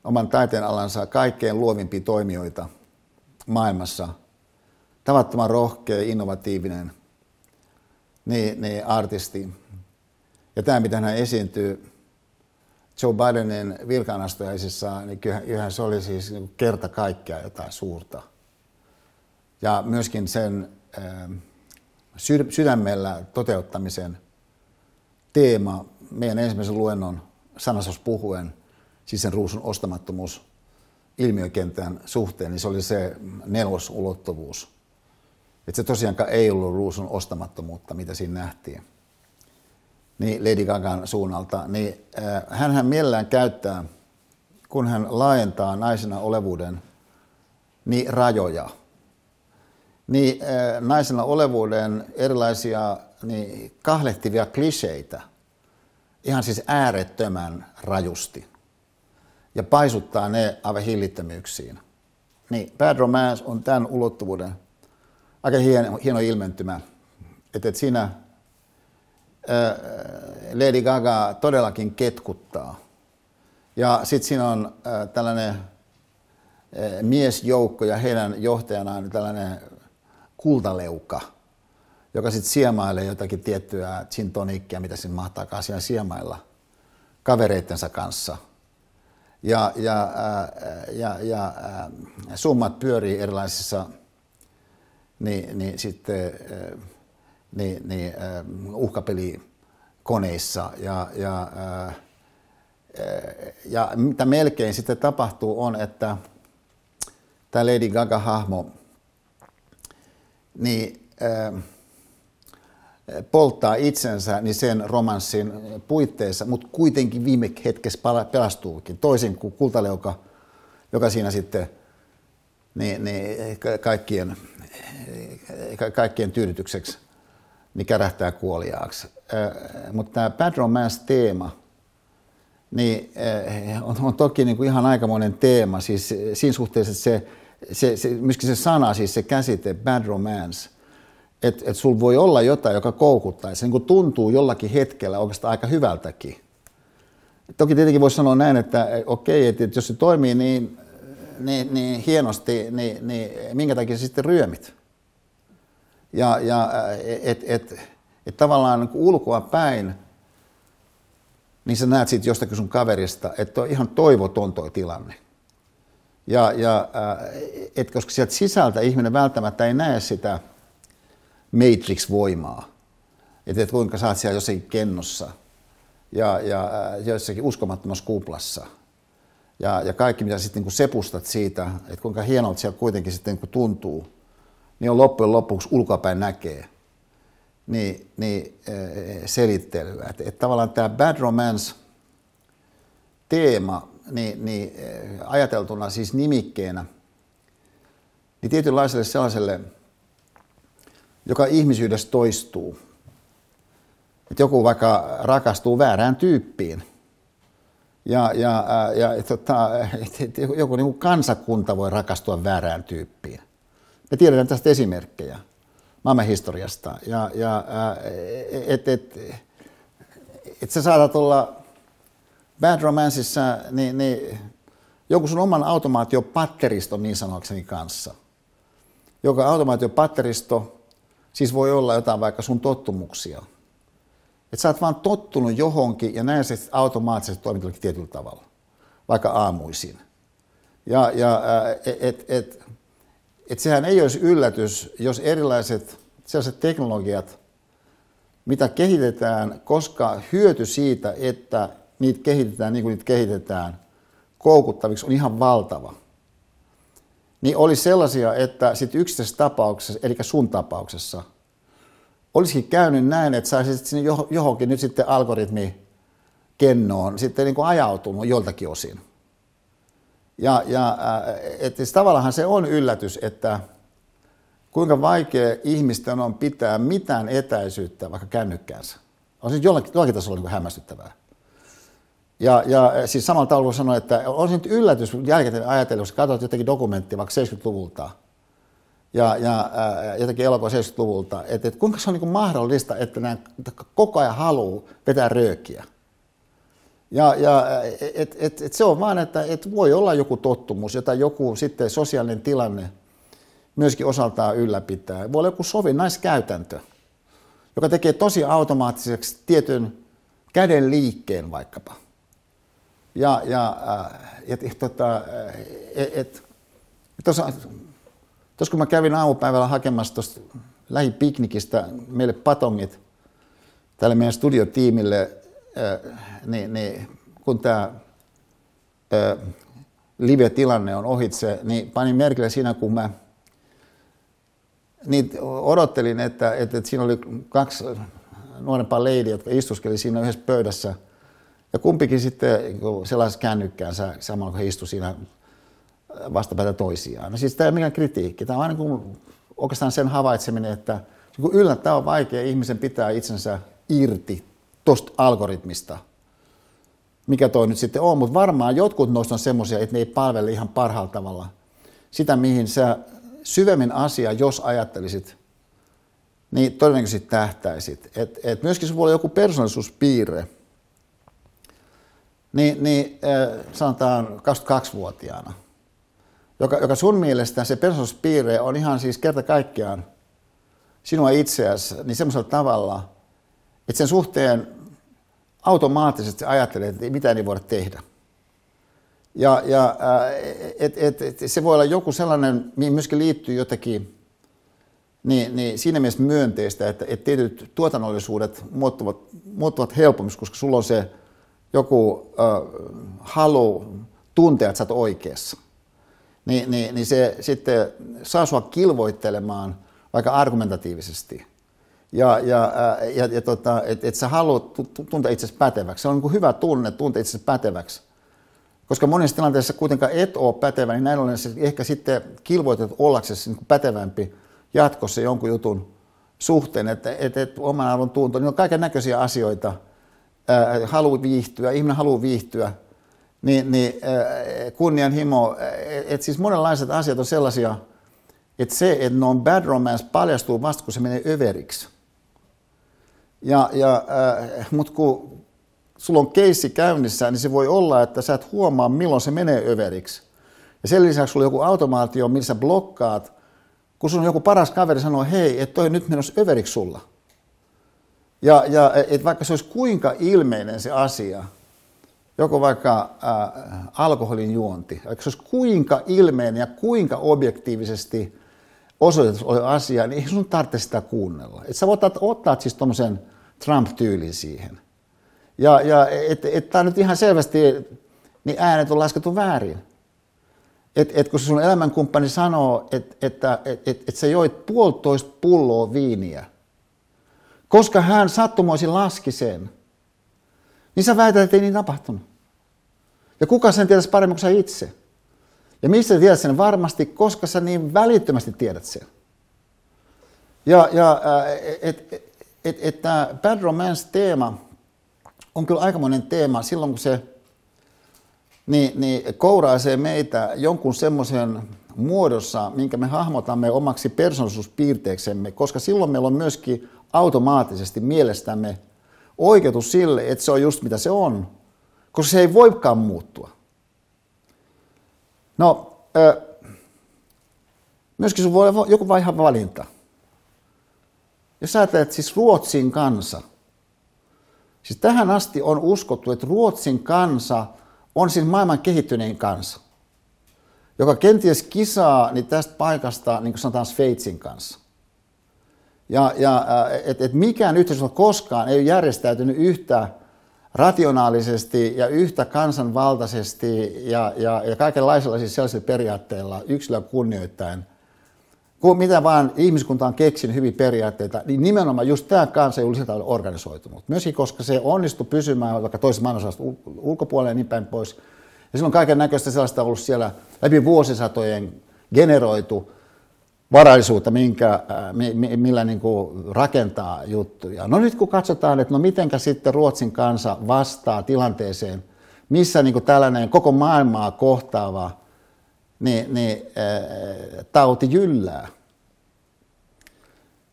oman taiteen alansa kaikkein luovimpia toimijoita maailmassa – tavattoman rohkea, innovatiivinen niin, niin artisti. Ja tämä, mitä hän esiintyy Joe Bidenin vilkanastajaisissa, niin kyllähän se oli siis kerta kaikkea jotain suurta. Ja myöskin sen ähm, sydämellä toteuttamisen teema meidän ensimmäisen luennon sanasos puhuen, siis sen ruusun ostamattomuus ilmiökentän suhteen, niin se oli se nelosulottuvuus että se tosiaankaan ei ollut ruusun ostamattomuutta, mitä siinä nähtiin. Niin Lady Gagan suunnalta, niin äh, hän mielellään käyttää, kun hän laajentaa naisena olevuuden, niin rajoja. Niin äh, naisena olevuuden erilaisia niin kahlehtivia kliseitä, ihan siis äärettömän rajusti, ja paisuttaa ne aivan hillittömyyksiin. Niin Bad Romance on tämän ulottuvuuden aika hieno, hieno ilmentymä. Että et siinä Lady Gaga todellakin ketkuttaa. Ja sitten siinä on tällainen miesjoukko ja heidän johtajanaan tällainen kultaleuka, joka sitten siemailee jotakin tiettyä gin tonikkia, mitä siinä mahtaa siellä siemailla kavereittensa kanssa. Ja, ja, ja, ja ää, summat pyörii erilaisissa niin, niin sitten niin, niin, uhkapelikoneissa. Ja, ja, äh, ja mitä melkein sitten tapahtuu on, että tämä Lady Gaga-hahmo niin, polttaa itsensä niin sen romanssin puitteissa, mutta kuitenkin viime hetkessä pelastuukin, toisin kuin kultaleuka, joka siinä sitten niin, niin kaikkien kaikkien tyydytykseksi, niin kärähtää kuoliaaksi. Mutta tämä Bad Romance-teema, niin on, on toki niin kuin ihan aikamoinen teema, siis siinä suhteessa, että se, se, se, myöskin se sana, siis se käsite Bad Romance, että et sulla voi olla jotain, joka koukuttaa, se niin kuin tuntuu jollakin hetkellä oikeastaan aika hyvältäkin. Toki tietenkin voisi sanoa näin, että okei, että jos se toimii niin, niin, niin hienosti, niin, niin minkä takia se sitten ryömit? Ja, ja että et, et tavallaan niin ulkoa päin, niin sä näet siitä jostakin sun kaverista, että on ihan toivoton toi tilanne. Ja, ja et, koska sieltä sisältä ihminen välttämättä ei näe sitä Matrix-voimaa. Että et kuinka sä oot siellä jossakin kennossa ja, ja jossakin uskomattomassa kuplassa. Ja, ja kaikki, mitä sitten niin sepustat siitä, että kuinka hienolta siellä kuitenkin sitten niin tuntuu – niin on loppujen lopuksi ulkopäin näkee niin, niin eh, selittelyä. Että, että tavallaan tämä bad romance teema niin, niin eh, ajateltuna siis nimikkeenä, niin tietynlaiselle sellaiselle, joka ihmisyydessä toistuu. Että joku vaikka rakastuu väärään tyyppiin, Ja, ja, ja, tota, et, joku niin kansakunta voi rakastua väärään tyyppiin. Me tiedetään tästä esimerkkejä maailman historiasta. Ja, ja et, et, et sä saatat olla Bad Romanceissa niin, niin joku sun oman automaatiopatteriston niin sanokseni kanssa. Joka automaatiopatteristo siis voi olla jotain vaikka sun tottumuksia. Että sä oot vaan tottunut johonkin ja näin se automaattisesti toimit tietyllä tavalla, vaikka aamuisin. Ja, ja et, et, et sehän ei olisi yllätys, jos erilaiset sellaiset teknologiat, mitä kehitetään, koska hyöty siitä, että niitä kehitetään niin kuin niitä kehitetään koukuttaviksi, on ihan valtava. Niin oli sellaisia, että sitten yksittäisessä tapauksessa, eli sun tapauksessa, olisikin käynyt näin, että saisit sinne johonkin nyt sitten algoritmi kennoon sitten niin kuin ajautunut joltakin osin. Ja, ja että siis tavallaan se on yllätys, että kuinka vaikea ihmisten on pitää mitään etäisyyttä vaikka kännykkäänsä. On se jollakin, jollakin tasolla niin hämmästyttävää. Ja, ja siis samalla tavalla sanoa, että on se nyt yllätys jälkikäteen ajatella, jos katsot jotenkin dokumenttia vaikka 70-luvulta ja, ja ää, jotenkin elokuva 70-luvulta, että, että kuinka se on niin kuin mahdollista, että nämä koko ajan haluaa vetää röökiä. Ja, ja et, et, et se on vaan, että et voi olla joku tottumus, jota joku sitten sosiaalinen tilanne myöskin osaltaan ylläpitää. Voi olla joku sovinnaiskäytäntö, joka tekee tosi automaattiseksi tietyn käden liikkeen vaikkapa. Ja, ja, ja et, tota, et, et, tuossa, kun mä kävin aamupäivällä hakemassa tuosta lähipiknikistä meille patongit tälle meidän studiotiimille, niin, niin kun tämä live-tilanne on ohitse, niin panin merkille siinä, kun mä niin odottelin, että, että, että siinä oli kaksi nuorempaa lady, jotka istuskeli siinä yhdessä pöydässä. Ja kumpikin sitten sellaisessa kännykkäänsä samalla kun he istuivat siinä vastapäätä toisiaan. No siis tämä ei ole mikään kritiikki. Tämä on aina kuin oikeastaan sen havaitseminen, että kun yllättäen on vaikea ihmisen pitää itsensä irti tuosta algoritmista, mikä toi nyt sitten on, mutta varmaan jotkut noista on semmoisia, että ne ei palvele ihan parhaalla tavalla sitä, mihin sä syvemmin asia, jos ajattelisit, niin todennäköisesti tähtäisit. Et, et myöskin se voi olla joku persoonallisuuspiirre, niin, niin äh, sanotaan 22-vuotiaana, joka, joka sun mielestä se persoonallisuuspiirre on ihan siis kerta kaikkiaan sinua itseäsi, niin semmoisella tavalla, että sen suhteen automaattisesti ajattelee, että ei mitään ei voida tehdä. Ja, ja et, et, et, se voi olla joku sellainen, mihin myöskin liittyy jotakin niin, niin siinä mielessä myönteistä, että, että tietyt tuotannollisuudet muuttuvat, muuttuvat helpommin, koska sulla on se joku äh, halu tuntea, että sä oot oikeassa. Niin, niin, niin se sitten saa sua kilvoittelemaan vaikka argumentatiivisesti. Ja, ja, ja, ja tota, että et sä haluat tuntea itsesi päteväksi. Se on niin hyvä tunne tuntea itsesi päteväksi koska monessa tilanteessa kuitenkaan et ole pätevä, niin näin ollen ehkä sitten kilvoitet ollaksesi niin pätevämpi jatkossa jonkun jutun suhteen, että et, et oman arvon tunto, niin on kaiken näköisiä asioita, ää, haluaa viihtyä, ihminen haluaa viihtyä, niin, niin ää, kunnianhimo, että siis monenlaiset asiat on sellaisia, että se, että ne on bad romance paljastuu vasta, kun se menee överiksi. Ja, ja, äh, mutta kun sulla on keissi käynnissä, niin se voi olla, että sä et huomaa, milloin se menee överiksi. Ja sen lisäksi sulla on joku automaatio, missä blokkaat, kun sun joku paras kaveri sanoo, hei, että toi nyt menossa överiksi sulla. Ja, ja et vaikka se olisi kuinka ilmeinen se asia, joko vaikka äh, alkoholin juonti, vaikka se olisi kuinka ilmeinen ja kuinka objektiivisesti osoitettu asia, niin ei sun tarvitse sitä kuunnella. Et sä voit ottaa siis tuommoisen Trump-tyylin siihen – ja, ja että et, tämä nyt ihan selvästi, niin äänet on laskettu väärin. Et, et kun sun elämänkumppani sanoo, et, että et, et, et sä joit puolitoista pulloa viiniä, koska hän sattumoisin laski sen, niin sä väität, että ei niin tapahtunut. Ja kuka sen tietäisi paremmin kuin sä itse? Ja mistä sä tiedät sen? Varmasti, koska sä niin välittömästi tiedät sen. Ja, ja että et, et, et, tämä Bad Romance-teema, on kyllä aikamoinen teema silloin, kun se niin, niin kouraisee meitä jonkun semmoisen muodossa, minkä me hahmotamme omaksi persoonallisuuspiirteeksemme, koska silloin meillä on myöskin automaattisesti mielestämme oikeutus sille, että se on just mitä se on, koska se ei voikaan muuttua. No, myöskin sun voi olla joku vaihe valinta. Jos ajattelet siis Ruotsin kansa, siis tähän asti on uskottu, että Ruotsin kansa on siis maailman kehittynein kansa, joka kenties kisaa niin tästä paikasta, niin kuin sanotaan Sveitsin kanssa. Ja, ja että et mikään yhteiskunta koskaan ei ole järjestäytynyt yhtä rationaalisesti ja yhtä kansanvaltaisesti ja, ja, ja kaikenlaisilla siis sellaisilla periaatteilla yksilöä kunnioittain, kun mitä vaan ihmiskunta on keksinyt hyviä periaatteita, niin nimenomaan just tämä kansa ei sillä organisoitunut. Myöskin koska se onnistui pysymään vaikka toisessa maailmansodasta ulkopuolelle ja niin päin pois. Ja silloin kaiken näköistä sellaista ollut siellä läpi vuosisatojen generoitu varallisuutta, minkä, äh, millä niin kuin rakentaa juttuja. No nyt kun katsotaan, että no mitenkä sitten Ruotsin kansa vastaa tilanteeseen, missä niin kuin tällainen koko maailmaa kohtaava niin, niin, äh, tauti jyllää,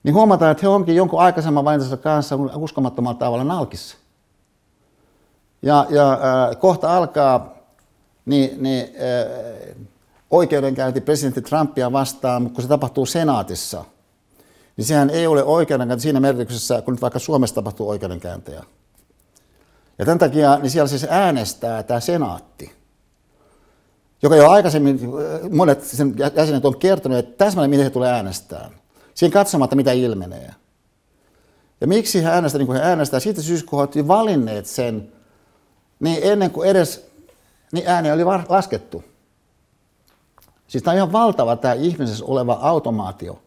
niin huomataan, että he onkin jonkun aikaisemman valintansa kanssa uskomattomalla tavalla nalkissa. Ja, ja äh, kohta alkaa niin, niin, äh, oikeudenkäynti presidentti Trumpia vastaan, mutta kun se tapahtuu senaatissa, niin sehän ei ole oikeudenkäynti siinä merkityksessä, kun nyt vaikka Suomessa tapahtuu oikeudenkäyntejä. Ja tämän takia niin siellä siis äänestää tämä senaatti, joka jo aikaisemmin monet sen jäsenet on kertonut, että täsmälleen miten he tulee äänestää. Siinä katsomatta, mitä ilmenee. Ja miksi he äänestävät niin kuin he äänestävät? Siitä syystä, kun he valinneet sen, niin ennen kuin edes niin ääni oli laskettu. Siis tämä on ihan valtava tämä ihmisessä oleva automaatio,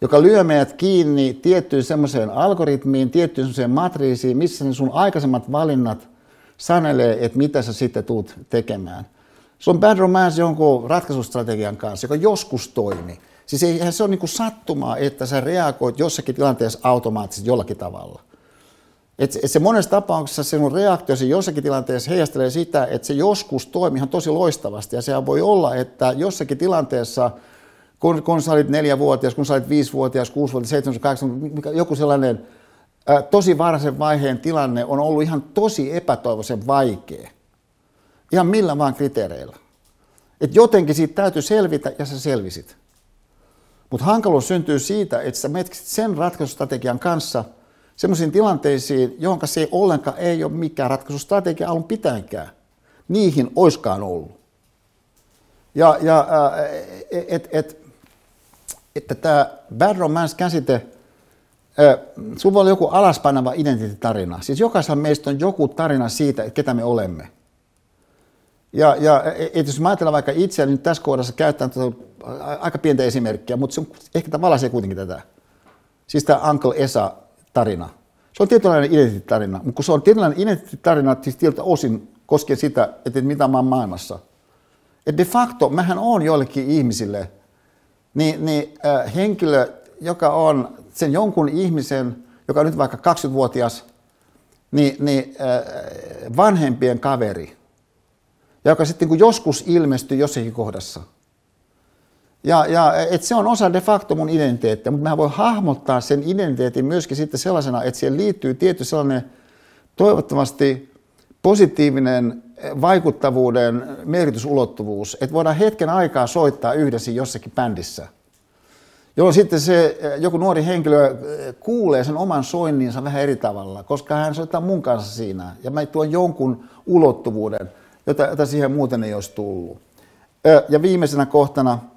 joka lyö meidät kiinni tiettyyn semmoiseen algoritmiin, tiettyyn semmoiseen matriisiin, missä ne sun aikaisemmat valinnat sanelee, että mitä sä sitten tuut tekemään. Se on bad romance jonkun ratkaisustrategian kanssa, joka joskus toimi. Siis eihän se ole niin sattumaa, että sä reagoit jossakin tilanteessa automaattisesti jollakin tavalla. Et, et se monessa tapauksessa sinun reaktiosi jossakin tilanteessa heijastelee sitä, että se joskus toimii ihan tosi loistavasti. Ja sehän voi olla, että jossakin tilanteessa, kun, kun sä olit neljävuotias, kun sä olit viisivuotias, kuusivuotias, seitsemän, kahdeksan, joku sellainen ää, tosi varhaisen vaiheen tilanne on ollut ihan tosi epätoivoisen vaikea. Ihan millä vaan kriteereillä. Et jotenkin siitä täytyy selvitä ja sä selvisit. Mutta hankaluus syntyy siitä, että sä menet sen ratkaisustrategian kanssa – semmoisiin tilanteisiin, johon se ei ollenkaan ei ole mikään ratkaisustrategia alun pitäänkään. Niihin oiskaan ollut. Ja, ja et, et, että tämä bad romance-käsite, sinulla voi olla joku alaspainava identiteettitarina. Siis jokaisella meistä on joku tarina siitä, että ketä me olemme. Ja, ja et jos mä ajattelen vaikka itseäni niin tässä kohdassa käyttää aika pientä esimerkkiä, mutta se on, ehkä tämä valaisee kuitenkin tätä. Siis tämä Uncle Esa tarina. Se on tietynlainen identiteettitarina, mutta kun se on tietynlainen identiteettitarina siis tietyltä osin koskien sitä, että mitä mä oon maailmassa. Et de facto, mähän on joillekin ihmisille niin, niin äh, henkilö, joka on sen jonkun ihmisen, joka on nyt vaikka 20-vuotias, niin, niin äh, vanhempien kaveri, joka sitten kun joskus ilmestyy jossakin kohdassa – ja, ja et se on osa de facto mun identiteettiä, mutta mä voin hahmottaa sen identiteetin myöskin sitten sellaisena, että siihen liittyy tietty sellainen toivottavasti positiivinen vaikuttavuuden merkitysulottuvuus, että voidaan hetken aikaa soittaa yhdessä jossakin bändissä, jolloin sitten se joku nuori henkilö kuulee sen oman soinninsa vähän eri tavalla, koska hän soittaa mun kanssa siinä, ja mä tuon jonkun ulottuvuuden, jota, jota siihen muuten ei olisi tullut. Ja viimeisenä kohtana –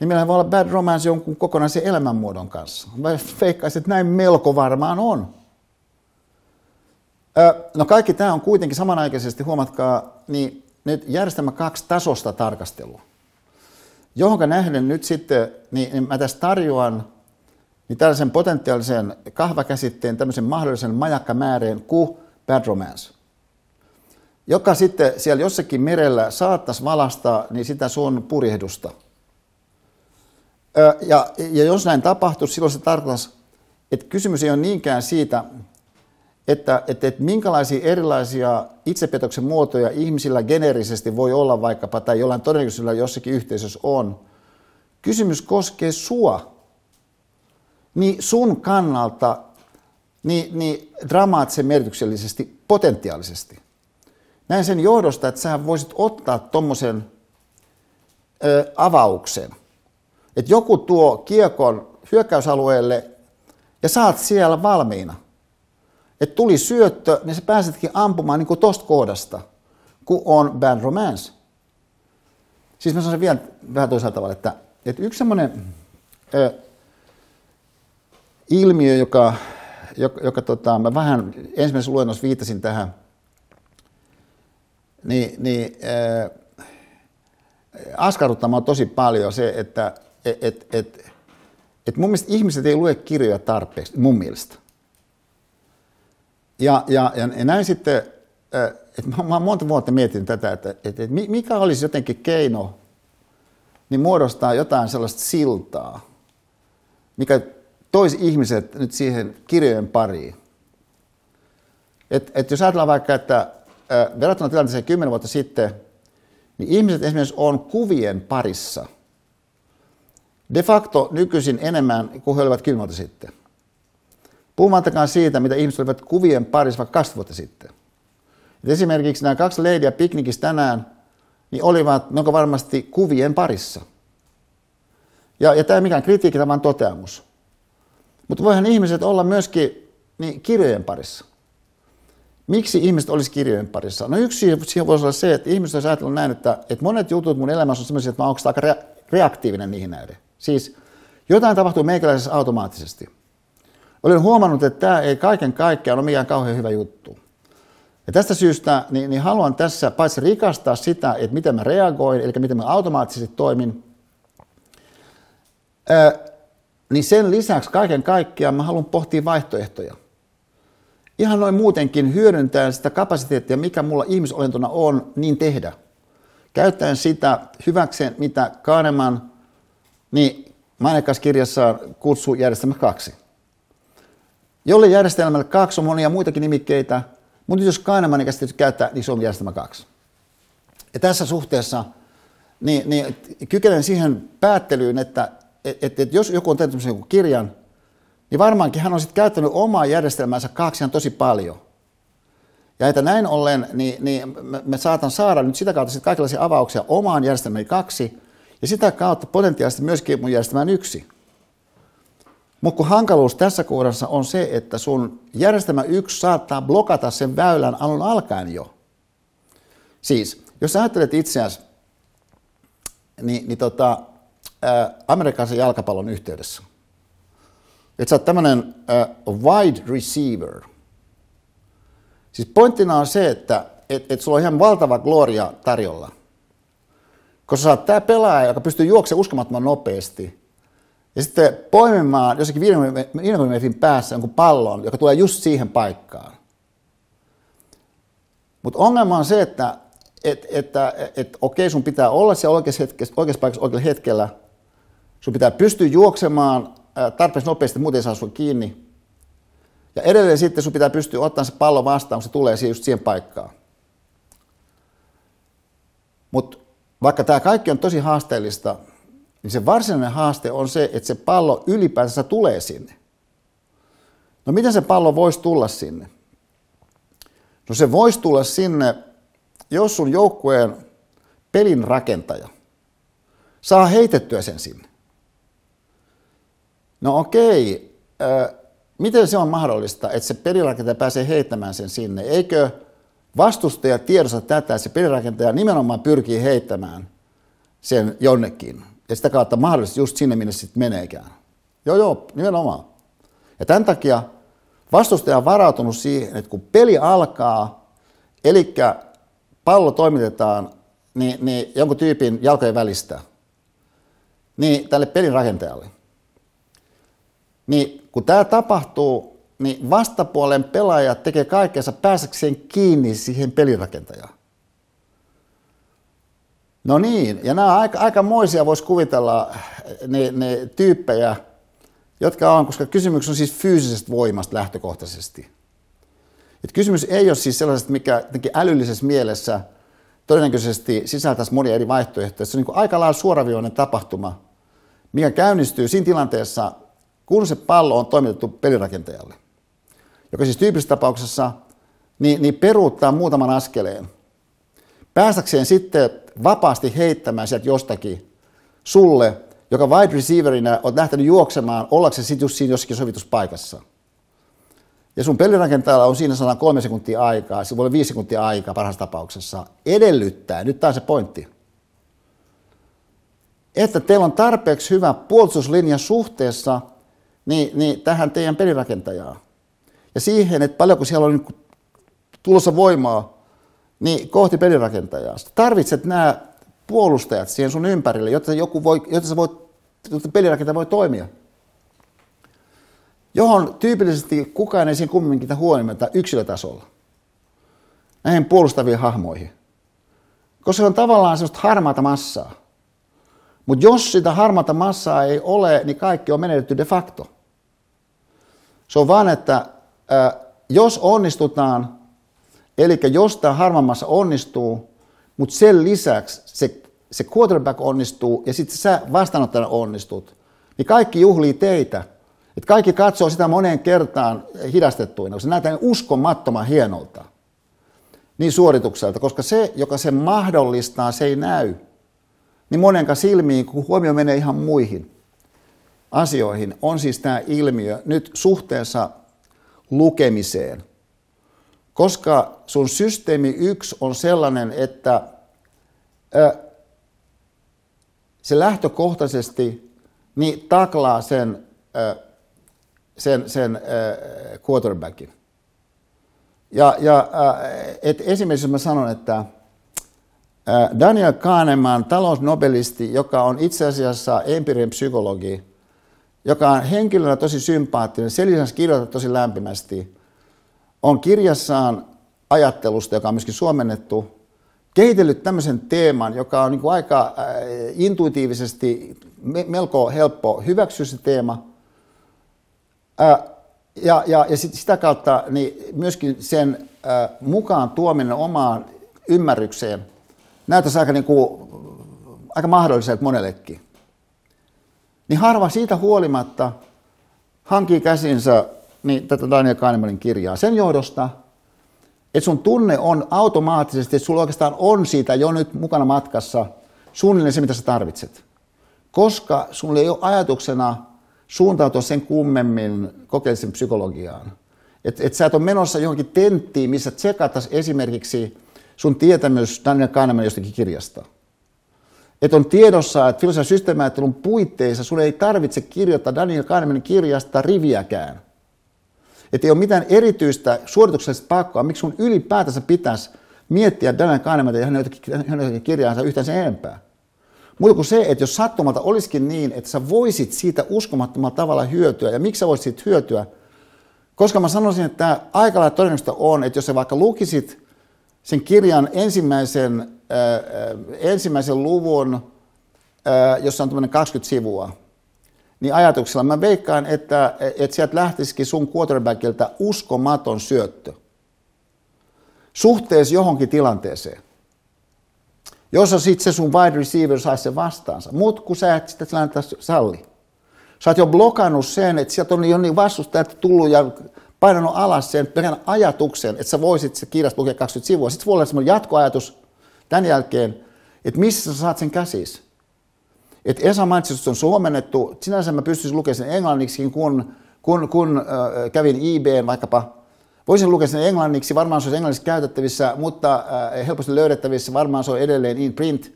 niin meillä voi olla bad romance jonkun kokonaisen elämänmuodon kanssa. Mä feikkaisin, että näin melko varmaan on. No kaikki tämä on kuitenkin samanaikaisesti, huomatkaa, niin nyt järjestelmä kaksi tasosta tarkastelua. Johonka nähden nyt sitten, niin, niin mä tässä tarjoan niin tällaisen potentiaalisen kahvakäsitteen, tämmöisen mahdollisen majakkamääreen kuin bad romance, joka sitten siellä jossakin merellä saattaisi valasta niin sitä sun purjehdusta – ja, ja jos näin tapahtuu, silloin se tarkoittaa, että kysymys ei ole niinkään siitä, että, että, että minkälaisia erilaisia itsepetoksen muotoja ihmisillä geneerisesti voi olla vaikkapa tai jollain todennäköisyydellä jossakin yhteisössä on. Kysymys koskee sua. Niin sun kannalta niin, niin dramaattisen merkityksellisesti, potentiaalisesti. Näin sen johdosta, että sä voisit ottaa tuommoisen avauksen. Että joku tuo kiekon hyökkäysalueelle ja saat siellä valmiina. Että tuli syöttö, niin sä pääsetkin ampumaan niin kuin tosta kohdasta, kun on Bad Romance. Siis mä sanoisin vielä vähän toisaalta tavalla, että, että yksi semmoinen ilmiö, joka, joka, joka tota, mä vähän ensimmäisessä luennossa viittasin tähän, niin, niin äh, askarruttamaan tosi paljon se, että et, et, et, mun mielestä ihmiset ei lue kirjoja tarpeeksi, mun mielestä. Ja, ja, ja näin sitten, että mä, mä monta vuotta mietin tätä, että, että, mikä olisi jotenkin keino niin muodostaa jotain sellaista siltaa, mikä toisi ihmiset nyt siihen kirjojen pariin. Et, et jos ajatellaan vaikka, että verrattuna tilanteeseen kymmenen vuotta sitten, niin ihmiset esimerkiksi on kuvien parissa de facto nykyisin enemmän kuin he olivat kymmenen vuotta sitten. Puhumattakaan siitä, mitä ihmiset olivat kuvien parissa vaikka 20 vuotta sitten. Et esimerkiksi nämä kaksi leidiä piknikissä tänään niin olivat melko varmasti kuvien parissa. Ja, ja tämä ei mikään kritiikki, tämä on toteamus. Mutta voihan ihmiset olla myöskin niin, kirjojen parissa. Miksi ihmiset olisi kirjojen parissa? No yksi siihen voisi olla se, että ihmiset olisi ajatellut näin, että, että monet jutut mun elämässä on sellaisia, että mä olen aika reaktiivinen niihin näiden. Siis jotain tapahtuu meikäläisessä automaattisesti. Olen huomannut, että tämä ei kaiken kaikkiaan ole mikään kauhean hyvä juttu. Ja tästä syystä niin, niin haluan tässä paitsi rikastaa sitä, että miten mä reagoin, eli miten mä automaattisesti toimin, ää, niin sen lisäksi kaiken kaikkiaan mä haluan pohtia vaihtoehtoja. Ihan noin muutenkin hyödyntää sitä kapasiteettia, mikä mulla ihmisolentona on, niin tehdä. Käyttäen sitä hyväkseen, mitä Kahneman niin mainekas kirjassaan kutsuu järjestelmä kaksi. Jolle järjestelmälle kaksi on monia muitakin nimikkeitä, mutta jos käsitys käyttää, niin se on järjestelmä kaksi. Ja tässä suhteessa niin, niin kykenen siihen päättelyyn, että et, et, et jos joku on tehnyt joku kirjan, niin varmaankin hän on sitten käyttänyt omaa järjestelmäänsä kaksi tosi paljon. Ja että näin ollen, niin, niin me, me saatan saada nyt sitä kautta sitten kaikenlaisia avauksia omaan järjestelmään kaksi, ja sitä kautta potentiaalisesti myöskin mun järjestelmään yksi. Mutta kun hankaluus tässä kohdassa on se, että sun järjestelmä yksi saattaa blokata sen väylän alun alkaen jo. Siis, jos ajattelet itseäsi, niin, niin tota, ää, amerikkalaisen jalkapallon yhteydessä, että sä oot tämmöinen wide receiver. Siis pointtina on se, että et, et sulla on ihan valtava gloria tarjolla. Koska sä oot tää pelaaja, joka pystyy juoksemaan uskomattoman nopeasti – ja sitten poimimaan jossakin 50 metrin päässä jonkun pallon, joka tulee just siihen paikkaan. Mutta ongelma on se, että et, että et, okei, sun pitää olla siellä oikeassa, hetkessä, oikeassa paikassa oikealla hetkellä. Sun pitää pystyä juoksemaan tarpeeksi nopeasti, muuten ei saa sun kiinni. Ja edelleen sitten sun pitää pystyä ottamaan se pallo vastaan, kun se tulee just siihen paikkaan. Mutta vaikka tämä kaikki on tosi haasteellista, niin se varsinainen haaste on se, että se pallo ylipäänsä tulee sinne. No miten se pallo voisi tulla sinne? No se voisi tulla sinne, jos sun joukkueen pelin rakentaja saa heitettyä sen sinne. No okei, äh, miten se on mahdollista, että se pelirakentaja pääsee heittämään sen sinne? Eikö vastustaja tiedosta tätä, se pelirakentaja nimenomaan pyrkii heittämään sen jonnekin? ja sitä kautta mahdollisesti just sinne, minne sitten meneekään. Joo, joo, nimenomaan. Ja tämän takia vastustaja on varautunut siihen, että kun peli alkaa, eli pallo toimitetaan niin, niin jonkun tyypin jalkojen välistä, niin tälle pelin rakentajalle. Niin kun tämä tapahtuu, niin vastapuolen pelaaja tekee kaikkensa pääsekseen kiinni siihen pelirakentajaan. No niin, ja nämä aika, aikamoisia voisi kuvitella ne, ne tyyppejä, jotka on, koska kysymys on siis fyysisestä voimasta lähtökohtaisesti. Et kysymys ei ole siis sellaisesta, mikä älyllisessä mielessä todennäköisesti sisältäisi monia eri vaihtoehtoja. Se on niin aika lailla suoraviivainen tapahtuma, mikä käynnistyy siinä tilanteessa, kun se pallo on toimitettu pelirakentajalle, joka siis tyypillisessä tapauksessa niin, niin peruuttaa muutaman askeleen, päästäkseen sitten vapaasti heittämään sieltä jostakin sulle, joka wide receiverina on lähtenyt juoksemaan, ollakseen sitten just siinä jossakin sovituspaikassa. Ja sun pelirakentajalla on siinä 103 sekuntia aikaa, se voi olla 5 sekuntia aikaa parhaassa tapauksessa, edellyttää, nyt tämä on se pointti, että teillä on tarpeeksi hyvä puolustuslinja suhteessa niin, niin tähän teidän pelirakentajaan. Ja siihen, että paljonko siellä on tulossa voimaa niin kohti pelirakentajaa. Sä tarvitset nämä puolustajat siihen sun ympärille, jotta, joku voi, jotta, sä voit, jotta pelirakentaja voi toimia. Johon tyypillisesti kukaan ei siinä kumminkin huomioita yksilötasolla. Näihin puolustaviin hahmoihin. Koska se on tavallaan sellaista harmaata massaa. Mutta jos sitä harmaata massaa ei ole, niin kaikki on menetetty de facto. Se on vaan, että jos onnistutaan, eli jos tämä harma massa onnistuu, mutta sen lisäksi se, se quarterback onnistuu ja sitten sä vastaanottajana onnistut, niin kaikki juhlii teitä. Et kaikki katsoo sitä moneen kertaan hidastettuina, koska se näyttää uskomattoman hienolta niin suoritukselta, koska se, joka sen mahdollistaa, se ei näy. Niin monenka silmiin, kun huomio menee ihan muihin asioihin, on siis tämä ilmiö nyt suhteessa lukemiseen. Koska sun systeemi yksi on sellainen, että se lähtökohtaisesti niin taklaa sen, sen, sen quarterbackin. Ja, ja et esimerkiksi jos mä sanon, että Daniel Kahneman, talousnobelisti, joka on itse asiassa empiirinen psykologi, joka on henkilönä tosi sympaattinen, sen lisäksi kirjoittaa tosi lämpimästi, on kirjassaan ajattelusta, joka on myöskin suomennettu, kehitellyt tämmöisen teeman, joka on niin kuin aika äh, intuitiivisesti melko helppo hyväksyä se teema. Äh, ja, ja, ja sit sitä kautta niin myöskin sen äh, mukaan tuominen omaan ymmärrykseen näyttäisi aika, niin kuin, aika mahdolliselta monellekin. Niin harva siitä huolimatta hankii käsinsä niin, tätä Daniel Kahnemanin kirjaa sen johdosta, että sun tunne on automaattisesti, että sulla oikeastaan on siitä jo nyt mukana matkassa suunnilleen se, mitä sä tarvitset. Koska sulla ei ole ajatuksena suuntautua sen kummemmin kokeellisen psykologiaan. Että et sä et ole menossa johonkin tenttiin, missä tsekattaisiin esimerkiksi sun tietämys Daniel Kahneman jostakin kirjasta. Että on tiedossa, että filosofian systeemiajattelun puitteissa sun ei tarvitse kirjoittaa Daniel Kahnemanin kirjasta riviäkään – että ei ole mitään erityistä suorituksellista pakkoa, miksi sun ylipäätänsä pitäisi miettiä Daniel Kahneman ja hänen jotakin kirjaansa yhtään sen enempää. Mutta kuin se, että jos sattumalta olisikin niin, että sä voisit siitä uskomattomalla tavalla hyötyä, ja miksi sä voisit siitä hyötyä? Koska mä sanoisin, että aika lailla todennäköistä on, että jos sä vaikka lukisit sen kirjan ensimmäisen, ensimmäisen luvun, jossa on tämmöinen 20 sivua, niin ajatuksella mä veikkaan, että, että sieltä lähtisikin sun quarterbackilta uskomaton syöttö suhteessa johonkin tilanteeseen, jossa sitten se sun wide receiver saisi sen vastaansa. Mutta kun sä et sitä tilannetta salli. Sä oot jo blokannut sen, että sieltä on jo niin vastustajat tullut ja painanut alas sen perään ajatuksen, että sä voisit se kirjasta lukea 20 sivua. Sitten voi olla semmoinen jatkoajatus tämän jälkeen, että missä sä saat sen käsis. Et Esa mainitsi, että se on suomennettu. Sinänsä mä pystyisin lukemaan sen englanniksi, kun, kun, kun äh, kävin eBayn vaikkapa. Voisin lukea sen englanniksi, varmaan se olisi englanniksi käytettävissä, mutta äh, helposti löydettävissä, varmaan se on edelleen in print.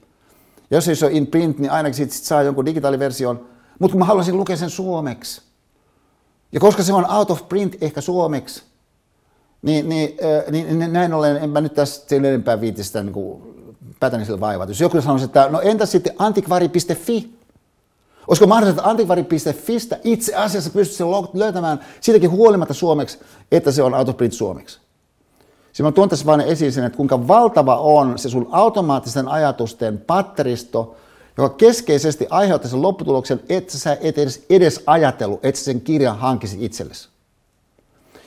Ja jos ei se ole in print, niin ainakin siitä sit saa jonkun digitaaliversion. Mutta kun mä haluaisin lukea sen suomeksi, ja koska se on out of print ehkä suomeksi, niin, niin, äh, niin, niin näin ollen en mä nyt tässä sen enempää viitistä niin päätäni sillä vaivaa. Jos joku sanoisi, että no entä sitten antikvari.fi? Olisiko mahdollista, että antikvari.fistä itse asiassa pystyisi löytämään siitäkin huolimatta suomeksi, että se on out of print suomeksi? Siinä mä tuon tässä vain esiin sen, että kuinka valtava on se sun automaattisten ajatusten patteristo, joka keskeisesti aiheuttaa sen lopputuloksen, että sä et edes, edes ajatellut, että sen kirjan hankisit itsellesi.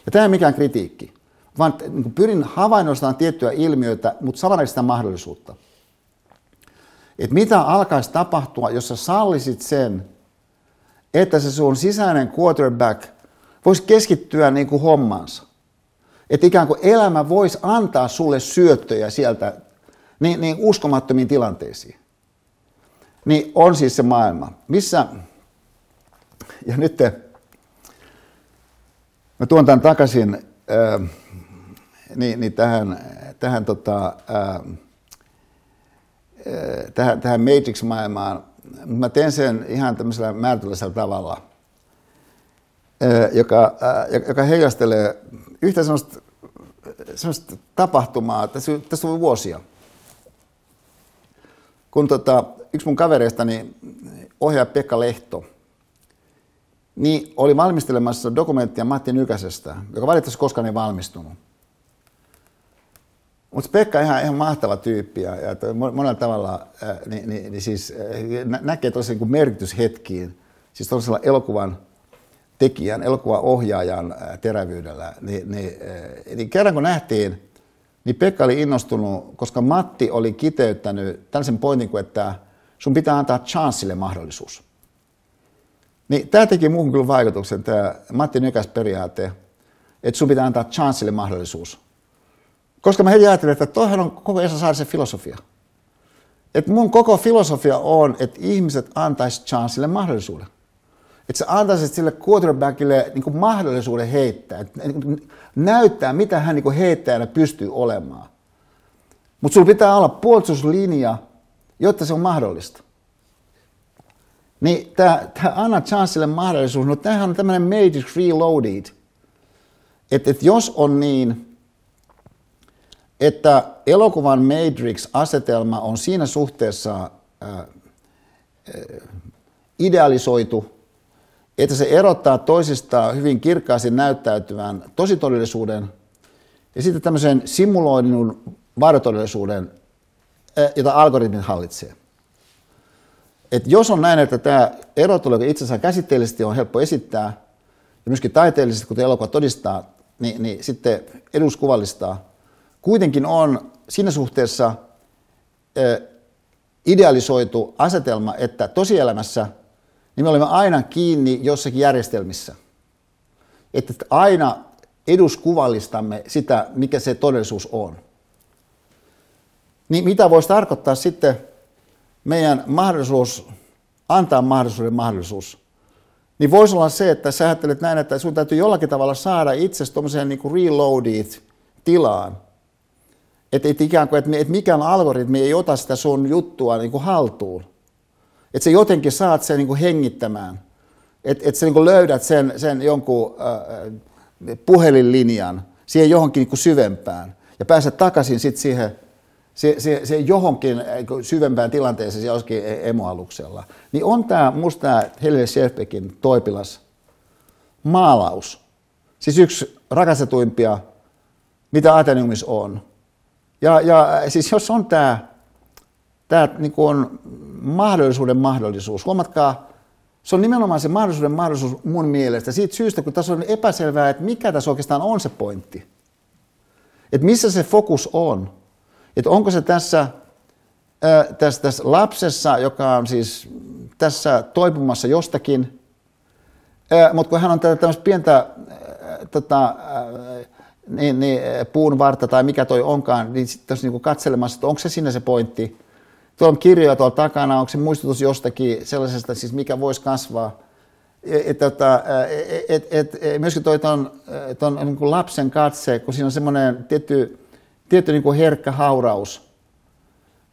Ja tämä ei mikään kritiikki. Vaan niin pyrin havainnollistamaan tiettyä ilmiötä, mutta sitä mahdollisuutta. Että mitä alkaisi tapahtua, jos sä sallisit sen, että se sun sisäinen quarterback voisi keskittyä niin kuin hommansa. Että ikään kuin elämä voisi antaa sulle syöttöjä sieltä niin, niin uskomattomiin tilanteisiin. Niin on siis se maailma, missä, ja nyt te, mä tuon tämän takaisin ää, niin, niin tähän, tähän, tota, ää, tähän, tähän Matrix-maailmaan. Mä teen sen ihan tämmöisellä määritöllisellä tavalla, ää, joka, ää, joka heijastelee yhtä semmoista, semmoista tapahtumaa, tässä, tässä on vuosia. Kun tota, yksi mun kavereistani, ohjaaja Pekka Lehto, niin oli valmistelemassa dokumenttia Matti Nykäsestä, joka valitettavasti koskaan ei valmistunut. Mutta Pekka on ihan, ihan mahtava tyyppi ja, ja monella tavalla ää, niin, niin, niin siis, ää, näkee tosiaan niin merkityshetkiin, siis tuollaisella elokuvan tekijän, elokuvan ohjaajan ää, terävyydellä. Niin, niin, ää, niin kerran kun nähtiin, niin Pekka oli innostunut, koska Matti oli kiteyttänyt tällaisen pointin kuin, että sun pitää antaa chanssille mahdollisuus. Niin tämä teki muuhun kyllä vaikutuksen, tämä Matti Nykäs periaate, että sun pitää antaa chanssille mahdollisuus. Koska mä heti ajattelin, että toihan on koko Esa Saarisen filosofia. Että mun koko filosofia on, että ihmiset antaisi chanssille mahdollisuuden. Että sä antaisit sille quarterbackille niin kuin mahdollisuuden heittää, niin näyttää, mitä hän niin heittäjänä pystyy olemaan. Mutta sulla pitää olla puolustuslinja, jotta se on mahdollista. Niin tämä anna chanssille mahdollisuus, no tämähän on tämmöinen Matrix Reloaded. Että et jos on niin, että elokuvan Matrix-asetelma on siinä suhteessa ää, idealisoitu, että se erottaa toisistaan hyvin kirkkaasti näyttäytyvän tositodellisuuden ja sitten tämmöisen simuloidun varjotodellisuuden, jota algoritmit hallitsee. Et jos on näin, että tämä erottelu, joka itse asiassa käsitteellisesti on helppo esittää, ja myöskin taiteellisesti, kuten elokuva todistaa, niin, niin sitten eduskuvallistaa, kuitenkin on siinä suhteessa idealisoitu asetelma, että tosielämässä niin me olemme aina kiinni jossakin järjestelmissä. Että aina eduskuvallistamme sitä, mikä se todellisuus on. Niin mitä voisi tarkoittaa sitten meidän mahdollisuus, antaa mahdollisuuden mahdollisuus, niin voisi olla se, että sä ajattelet näin, että sun täytyy jollakin tavalla saada itsesi tuommoiseen niin reloaded tilaan. Että et ikään kuin, että et mikään algoritmi ei ota sitä sun juttua niin kuin haltuun. Että sä jotenkin saat sen niin kuin hengittämään. Että et sä niin kuin löydät sen, sen jonkun äh, puhelinlinjan siihen johonkin niin kuin syvempään. Ja pääset takaisin sitten siihen se, se, se johonkin syvempään tilanteeseen se joskin e- emoaluksella. Niin on tämä, musta tämä Helene Scherfbeckin toipilas maalaus. Siis yksi rakastetuimpia, mitä Ateneumis on. Ja, ja siis jos on tämä, tämä niin on mahdollisuuden mahdollisuus, huomatkaa, se on nimenomaan se mahdollisuuden mahdollisuus mun mielestä siitä syystä, kun tässä on epäselvää, että mikä tässä oikeastaan on se pointti. Että missä se fokus on että onko se tässä, tässä, tässä lapsessa, joka on siis tässä toipumassa jostakin, mutta kun hän on tätä tämmöistä pientä tota, niin, niin, puun varta tai mikä toi onkaan, niin sitten niin katselemassa, että onko se sinne se pointti. Tuolla on kirjoja tuolla takana, onko se muistutus jostakin sellaisesta, siis mikä voisi kasvaa. Et, tota, et, et, et, myöskin toi ton, ton niin lapsen katse, kun siinä on semmoinen tietty tietty niin kuin herkkä hauraus,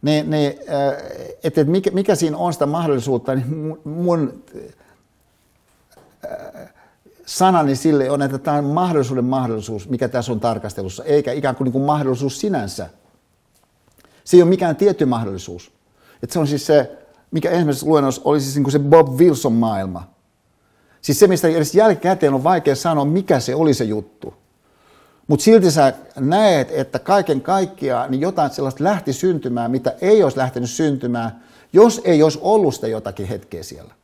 niin, niin että, että mikä, mikä siinä on sitä mahdollisuutta, niin mun äh, sanani sille on, että tämä on mahdollisuuden mahdollisuus, mikä tässä on tarkastelussa, eikä ikään kuin, niin kuin mahdollisuus sinänsä. Se ei ole mikään tietty mahdollisuus. Että se on siis se, mikä ensimmäisessä luennossa oli siis niin kuin se Bob Wilson maailma. Siis se, mistä edes jälkikäteen on vaikea sanoa, mikä se oli se juttu. Mutta silti sä näet, että kaiken kaikkiaan niin jotain sellaista lähti syntymään, mitä ei olisi lähtenyt syntymään, jos ei olisi ollut sitä jotakin hetkeä siellä.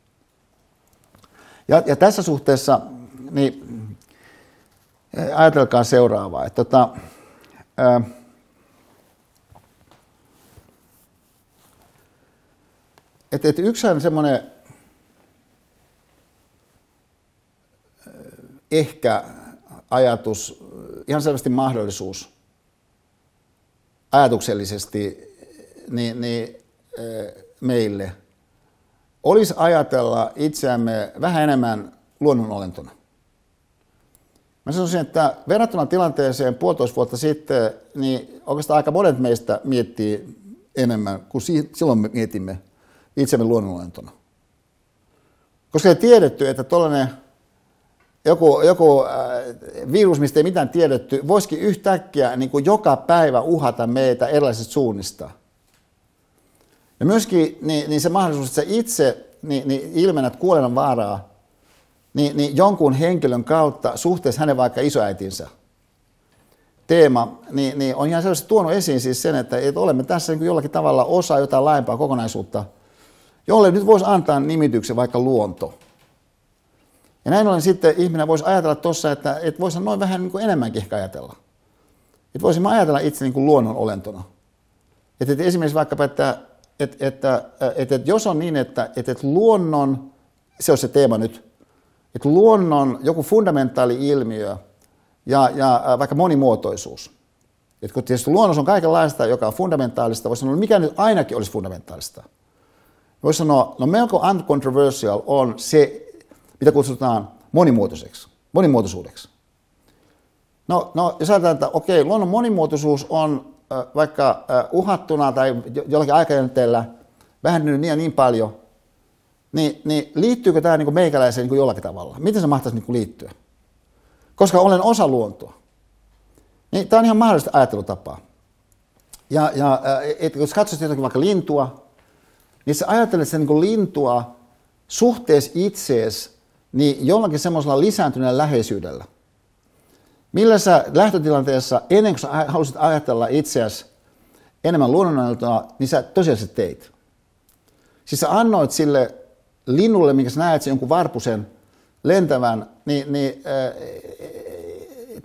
Ja, ja tässä suhteessa niin, ajatelkaa seuraavaa. Että, tota, ää, että, että yksihän semmoinen ehkä ajatus, ihan selvästi mahdollisuus ajatuksellisesti niin, niin, meille olisi ajatella itseämme vähän enemmän luonnonolentona. Mä sanoisin, että verrattuna tilanteeseen puolitoista vuotta sitten, niin oikeastaan aika monet meistä miettii enemmän kuin silloin me mietimme itsemme luonnonolentona. Koska ei tiedetty, että tuollainen joku, joku äh, virus, mistä ei mitään tiedetty, voisikin yhtäkkiä niin kuin joka päivä uhata meitä erilaisista suunnista. Ja myöskin niin, niin se mahdollisuus, että sä itse niin, niin ilmennät kuoleman vaaraa niin, niin jonkun henkilön kautta suhteessa hänen vaikka isoäitinsä teema, niin, niin on ihan selvästi tuonut esiin siis sen, että, että olemme tässä niin jollakin tavalla osa jotain laajempaa kokonaisuutta, jolle nyt voisi antaa nimityksen vaikka luonto. Ja näin ollen sitten ihminen voisi ajatella tuossa, että, että voisi noin vähän niin kuin enemmänkin ehkä ajatella. Että voisimme ajatella itse niin kuin luonnon olentona. Että, että esimerkiksi vaikkapa, että, että, että, että, että jos on niin, että, että, että luonnon, se on se teema nyt, että luonnon joku fundamentaali ilmiö ja, ja vaikka monimuotoisuus. Että kun tietysti luonnossa on kaikenlaista, joka on fundamentaalista, voisi sanoa, mikä nyt ainakin olisi fundamentaalista. Voisi sanoa, no melko uncontroversial on se, mitä kutsutaan monimuotoiseksi, monimuotoisuudeksi. No, no jos ajatellaan, että okei, luonnon monimuotoisuus on äh, vaikka äh, uhattuna tai jollakin aikajänteellä vähentynyt niin ja niin paljon, niin, niin liittyykö tämä niin meikäläiseen niin jollakin tavalla? Miten se mahtaisi niin liittyä? Koska olen osa luontoa. Niin tämä on ihan mahdollista ajattelutapaa. Ja, ja et, jos katsoisit jotakin vaikka lintua, niin sä ajattelet sen niin lintua suhteessa itseesi niin jollakin semmoisella lisääntyneellä läheisyydellä. Millä sä lähtötilanteessa, ennen kuin sä halusit ajatella itseäsi enemmän luonnonäytöä, niin sä tosiaan teit. Siis sä annoit sille linnulle, minkä sä näet jonkun varpusen lentävän, niin, niin äh,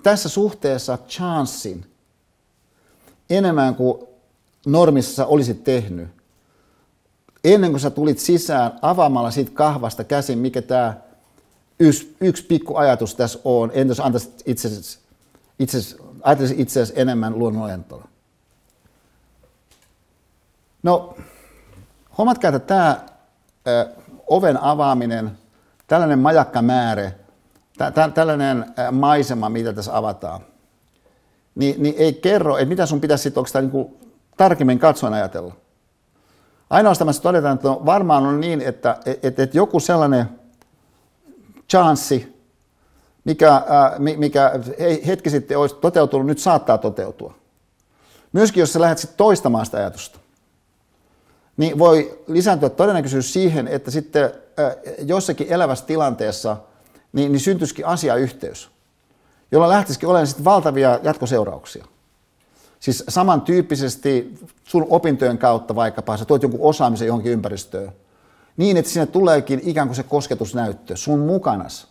tässä suhteessa chanssin enemmän kuin normissa sä olisit tehnyt. Ennen kuin sä tulit sisään avaamalla siitä kahvasta käsin, mikä tämä yksi, yksi pikku ajatus tässä on, entäs antaisit itsesi, itsesi, itseäsi enemmän luonnonolentona. No, huomatkaa, että tämä ö, oven avaaminen, tällainen majakkamäärä, tä, tä, tällainen maisema, mitä tässä avataan, niin, niin ei kerro, että mitä sun pitäisi sitten oikeastaan niin tarkemmin katsoen ajatella. Ainoastaan mä todetaan, että varmaan on niin, että, että, että joku sellainen chanssi, mikä, mikä hetki sitten olisi toteutunut, nyt saattaa toteutua. Myöskin jos sä lähdet sitten toistamaan sitä ajatusta, niin voi lisääntyä todennäköisyys siihen, että sitten jossakin elävässä tilanteessa niin, niin syntyisikin asiayhteys, jolla lähtisikin olemaan sitten valtavia jatkoseurauksia. Siis samantyyppisesti sun opintojen kautta vaikkapa, sä tuot jonkun osaamisen johonkin ympäristöön, niin, että sinne tuleekin ikään kuin se kosketusnäyttö sun mukanas.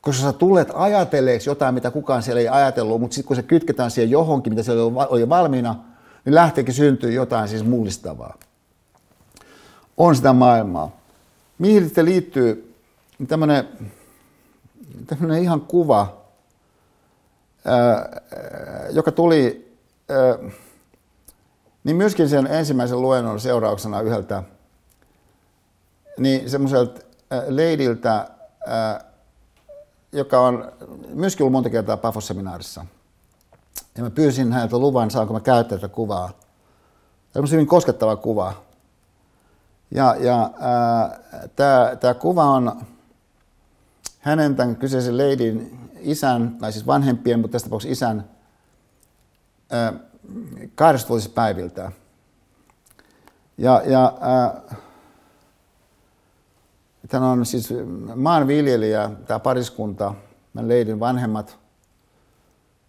Koska sä tulet ajatelleeksi jotain, mitä kukaan siellä ei ajatellut, mutta sitten kun se kytketään siihen johonkin, mitä siellä oli valmiina, niin lähteekin syntyy jotain siis mullistavaa. On sitä maailmaa. Mihin sitten liittyy tämmöinen, ihan kuva, ää, joka tuli ää, niin myöskin sen ensimmäisen luennon seurauksena yhdeltä niin semmoiselta äh, leidiltä, äh, joka on myöskin ollut monta kertaa Pafos-seminaarissa. Ja mä pyysin häneltä luvan, saanko mä käyttää tätä kuvaa. Tämä on hyvin koskettava kuva. Ja, ja äh, tämä kuva on hänen tämän kyseisen leidin isän, tai siis vanhempien, mutta tässä tapauksessa isän, äh, 20 päiviltä. Ja, ja äh, Tämä on siis maanviljelijä, tämä pariskunta, tämän leidin vanhemmat.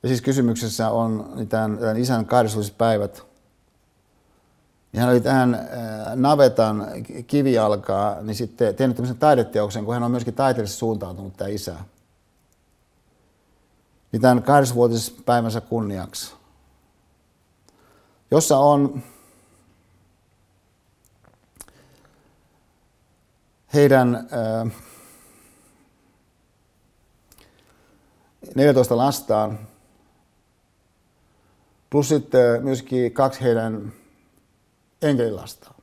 Ja siis kysymyksessä on tämän, tämän isän 80 Ja hän oli tähän äh, navetan kivialkaa, niin sitten tehnyt tämmöisen taideteoksen, kun hän on myöskin taiteellisesti suuntautunut tämä isä. niin tämän kahdeksanvuotispäivänsä kunniaksi, jossa on heidän äh, 14 lastaan, plus sitten myöskin kaksi heidän enkelilastaan.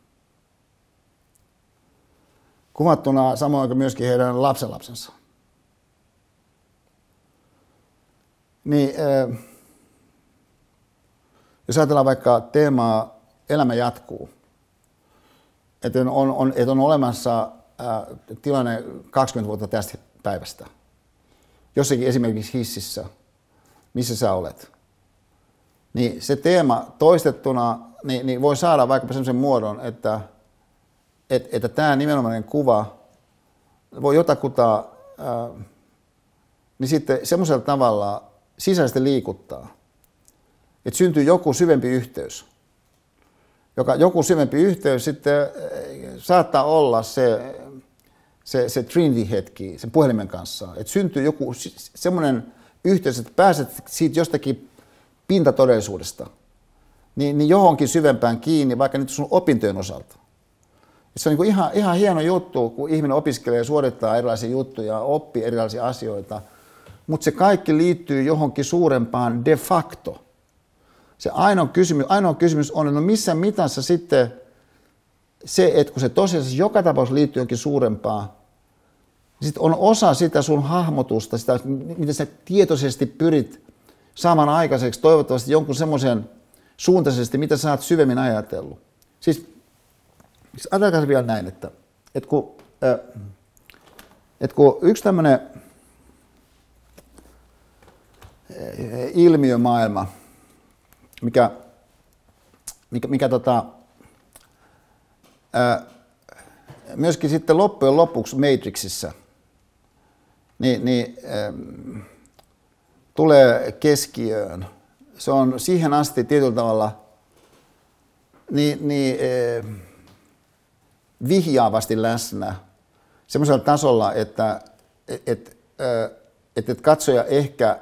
Kuvattuna samoin kuin myöskin heidän lapsenlapsensa. Niin, äh, jos ajatellaan vaikka teemaa elämä jatkuu, että on, on, että on olemassa äh, tilanne 20 vuotta tästä päivästä – jossakin esimerkiksi hississä, missä sä olet, niin se teema toistettuna niin, niin voi saada vaikkapa sellaisen muodon, että, että, että tämä nimenomainen kuva voi jotakuta, ää, niin sitten semmoisella tavalla sisäisesti liikuttaa, että syntyy joku syvempi yhteys. Joka, joku syvempi yhteys sitten saattaa olla se se, se Trinity-hetki sen puhelimen kanssa, että syntyy joku semmoinen yhteys, että pääset siitä jostakin pintatodellisuudesta, niin, niin johonkin syvempään kiinni, vaikka nyt sun opintojen osalta. Se on niin ihan, ihan hieno juttu, kun ihminen opiskelee ja suorittaa erilaisia juttuja, oppii erilaisia asioita, mutta se kaikki liittyy johonkin suurempaan de facto. Se ainoa kysymys, ainoa kysymys on, että no missä mitassa sitten se, että kun se tosiaan joka tapauksessa liittyy johonkin suurempaan, niin sitten on osa sitä sun hahmotusta, sitä, miten sä tietoisesti pyrit saamaan aikaiseksi toivottavasti jonkun semmoisen suuntaisesti, mitä sä oot syvemmin ajatellut. Siis, siis ajatelkaa vielä näin, että, että, kun, että kun yksi tämmöinen ilmiömaailma, mikä, mikä, mikä tota, myöskin sitten loppujen lopuksi Matrixissa niin, niin tulee keskiöön. Se on siihen asti tietyllä tavalla niin, niin äh, vihjaavasti läsnä semmoisella tasolla, että et, et, äh, et, et katsoja ehkä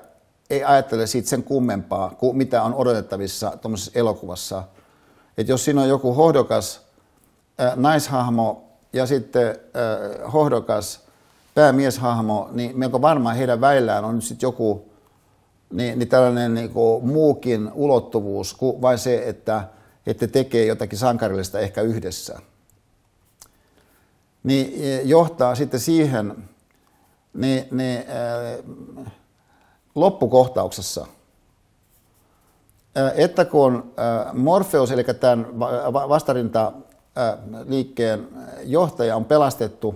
ei ajattele siitä sen kummempaa kuin mitä on odotettavissa tuommoisessa elokuvassa. Että jos siinä on joku hohdokas naishahmo ja sitten äh, hohdokas päämieshahmo, niin melko varmaan heidän väillään on nyt sitten joku niin, niin tällainen niin kuin muukin ulottuvuus kuin vain se, että, että tekee jotakin sankarillista ehkä yhdessä. Niin e, johtaa sitten siihen niin, niin, äh, loppukohtauksessa, äh, että kun äh, Morpheus, eli tämän vastarinta liikkeen johtaja on pelastettu.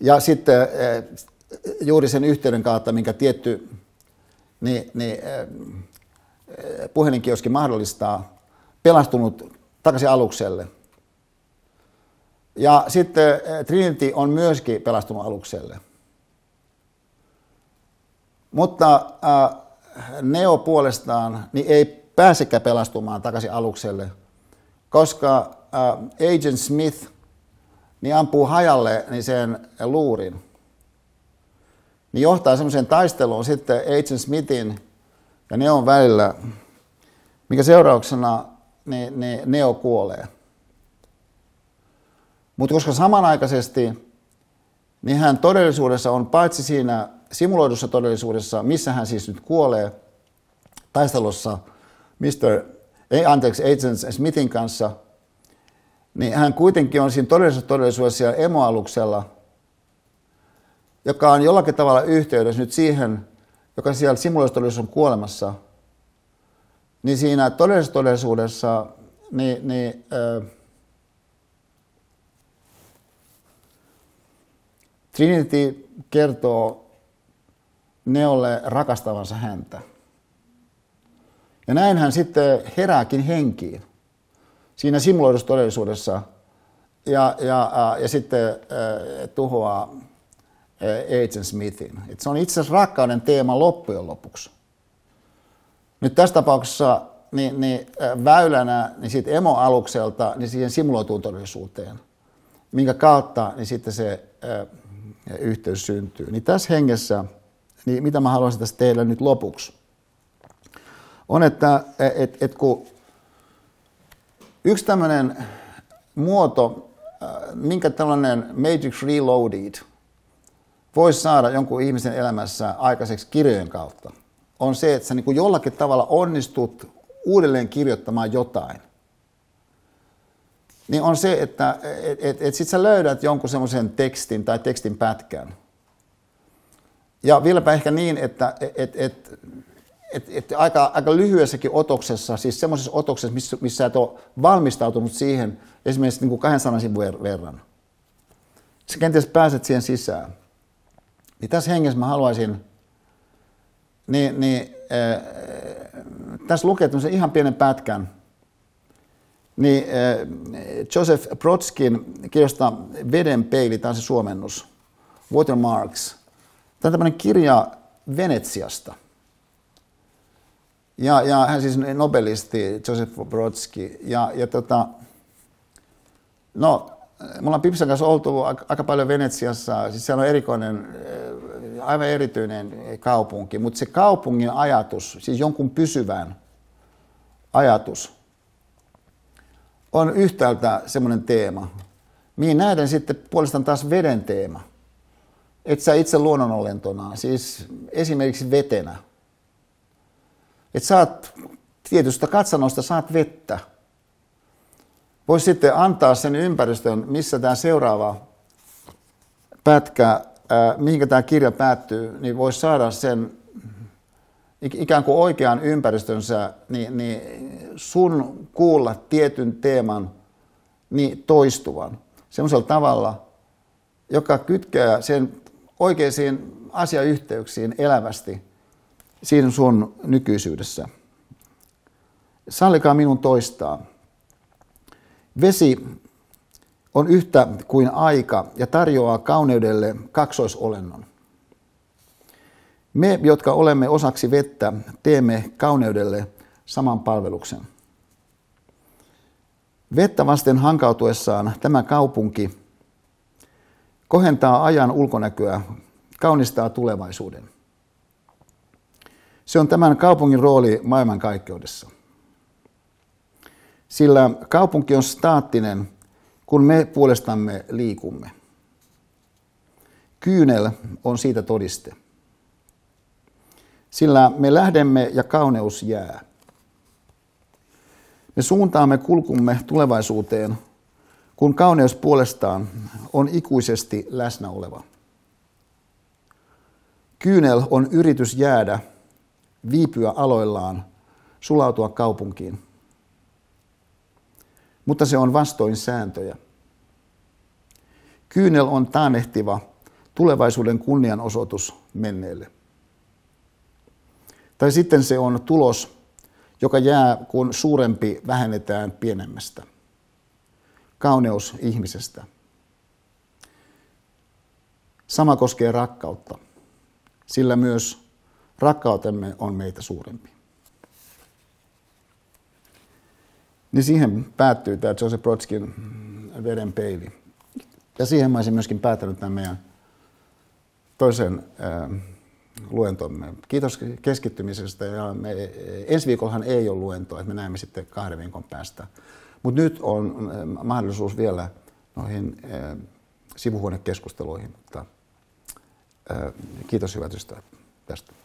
Ja sitten juuri sen yhteyden kautta, minkä tietty niin, niin, puhelinkioski mahdollistaa, pelastunut takaisin alukselle. Ja sitten Trinity on myöskin pelastunut alukselle. Mutta Neo puolestaan niin ei pääsekään pelastumaan takaisin alukselle – koska Agent Smith niin ampuu hajalle niin sen luurin, niin johtaa semmoiseen taisteluun sitten Agent Smithin ja Neon välillä, mikä seurauksena niin, niin Neo kuolee. Mutta koska samanaikaisesti niin hän todellisuudessa on paitsi siinä simuloidussa todellisuudessa, missä hän siis nyt kuolee, taistelussa Mr ei anteeksi, Agent Smithin kanssa, niin hän kuitenkin on siinä todellisessa todellisuudessa siellä emoaluksella, joka on jollakin tavalla yhteydessä nyt siihen, joka siellä simuloistodellisuudessa on kuolemassa, niin siinä todellisessa todellisuudessa niin, niin, äh, Trinity kertoo Neolle rakastavansa häntä. Ja näin hän sitten herääkin henkiin siinä simuloidussa todellisuudessa ja, ja, ja sitten äh, tuhoaa Agent Smithin. Et se on itse asiassa rakkauden teema loppujen lopuksi. Nyt tässä tapauksessa niin, niin, äh, väylänä niin siitä emoalukselta niin siihen simuloituun todellisuuteen, minkä kautta niin sitten se äh, yhteys syntyy. Niin tässä hengessä niin mitä mä haluaisin tässä tehdä nyt lopuksi, on, että et, et kun yksi tämmöinen muoto, minkä tällainen Matrix Reloaded voisi saada jonkun ihmisen elämässä aikaiseksi kirjojen kautta, on se, että sä niin kuin jollakin tavalla onnistut uudelleen kirjoittamaan jotain. Niin on se, että et, et, et sit sä löydät jonkun semmoisen tekstin tai tekstin pätkän. Ja vieläpä ehkä niin, että et, et, et, et aika, aika lyhyessäkin otoksessa, siis semmoisessa otoksessa, missä, missä et ole valmistautunut siihen esimerkiksi niin kuin kahden sivun verran. Sä kenties pääset siihen sisään. Niin tässä hengessä mä haluaisin, niin, niin äh, tässä lukee ihan pienen pätkän, niin äh, Joseph Brodskin kirjasta Veden peili, tämä on se suomennus, Watermarks. Tämä on tämmöinen kirja Venetsiasta – ja, ja hän siis nobelisti Joseph Brodsky. Ja, ja tota, no, mulla on Pipsan kanssa oltu aika, paljon Venetsiassa. Siis siellä on erikoinen, äh, aivan erityinen kaupunki. Mutta se kaupungin ajatus, siis jonkun pysyvän ajatus, on yhtäältä semmoinen teema, mihin näiden sitten puolestaan taas veden teema. Että sä itse luonnonolentona, siis esimerkiksi vetenä – että saat tietystä katsannosta saat vettä. Voisi sitten antaa sen ympäristön, missä tämä seuraava pätkä, ää, mihinkä tämä kirja päättyy, niin voisi saada sen ikään kuin oikean ympäristönsä, niin, niin sun kuulla tietyn teeman niin toistuvan semmoisella tavalla, joka kytkee sen oikeisiin asiayhteyksiin elävästi siinä sun nykyisyydessä. Sallikaa minun toistaa. Vesi on yhtä kuin aika ja tarjoaa kauneudelle kaksoisolennon. Me, jotka olemme osaksi vettä, teemme kauneudelle saman palveluksen. Vettä vasten hankautuessaan tämä kaupunki kohentaa ajan ulkonäköä, kaunistaa tulevaisuuden. Se on tämän kaupungin rooli maailmankaikkeudessa. Sillä kaupunki on staattinen, kun me puolestamme liikumme. Kyynel on siitä todiste. Sillä me lähdemme ja kauneus jää. Me suuntaamme kulkumme tulevaisuuteen, kun kauneus puolestaan on ikuisesti läsnä oleva. Kyynel on yritys jäädä viipyä aloillaan, sulautua kaupunkiin. Mutta se on vastoin sääntöjä. Kyynel on taanehtiva tulevaisuuden kunnianosoitus menneelle. Tai sitten se on tulos, joka jää, kun suurempi vähennetään pienemmästä. Kauneus ihmisestä. Sama koskee rakkautta, sillä myös rakkautemme on meitä suurempi. Niin siihen päättyy tämä Joseph Brodskin veden peili. Ja siihen mä olisin myöskin päättänyt tämän meidän toisen äh, luentomme. Kiitos keskittymisestä. Ja me, ensi viikollahan ei ole luentoa, että me näemme sitten kahden viikon päästä. Mutta nyt on mahdollisuus vielä noihin äh, sivuhuonekeskusteluihin. Mutta, äh, kiitos hyvät ystävät tästä.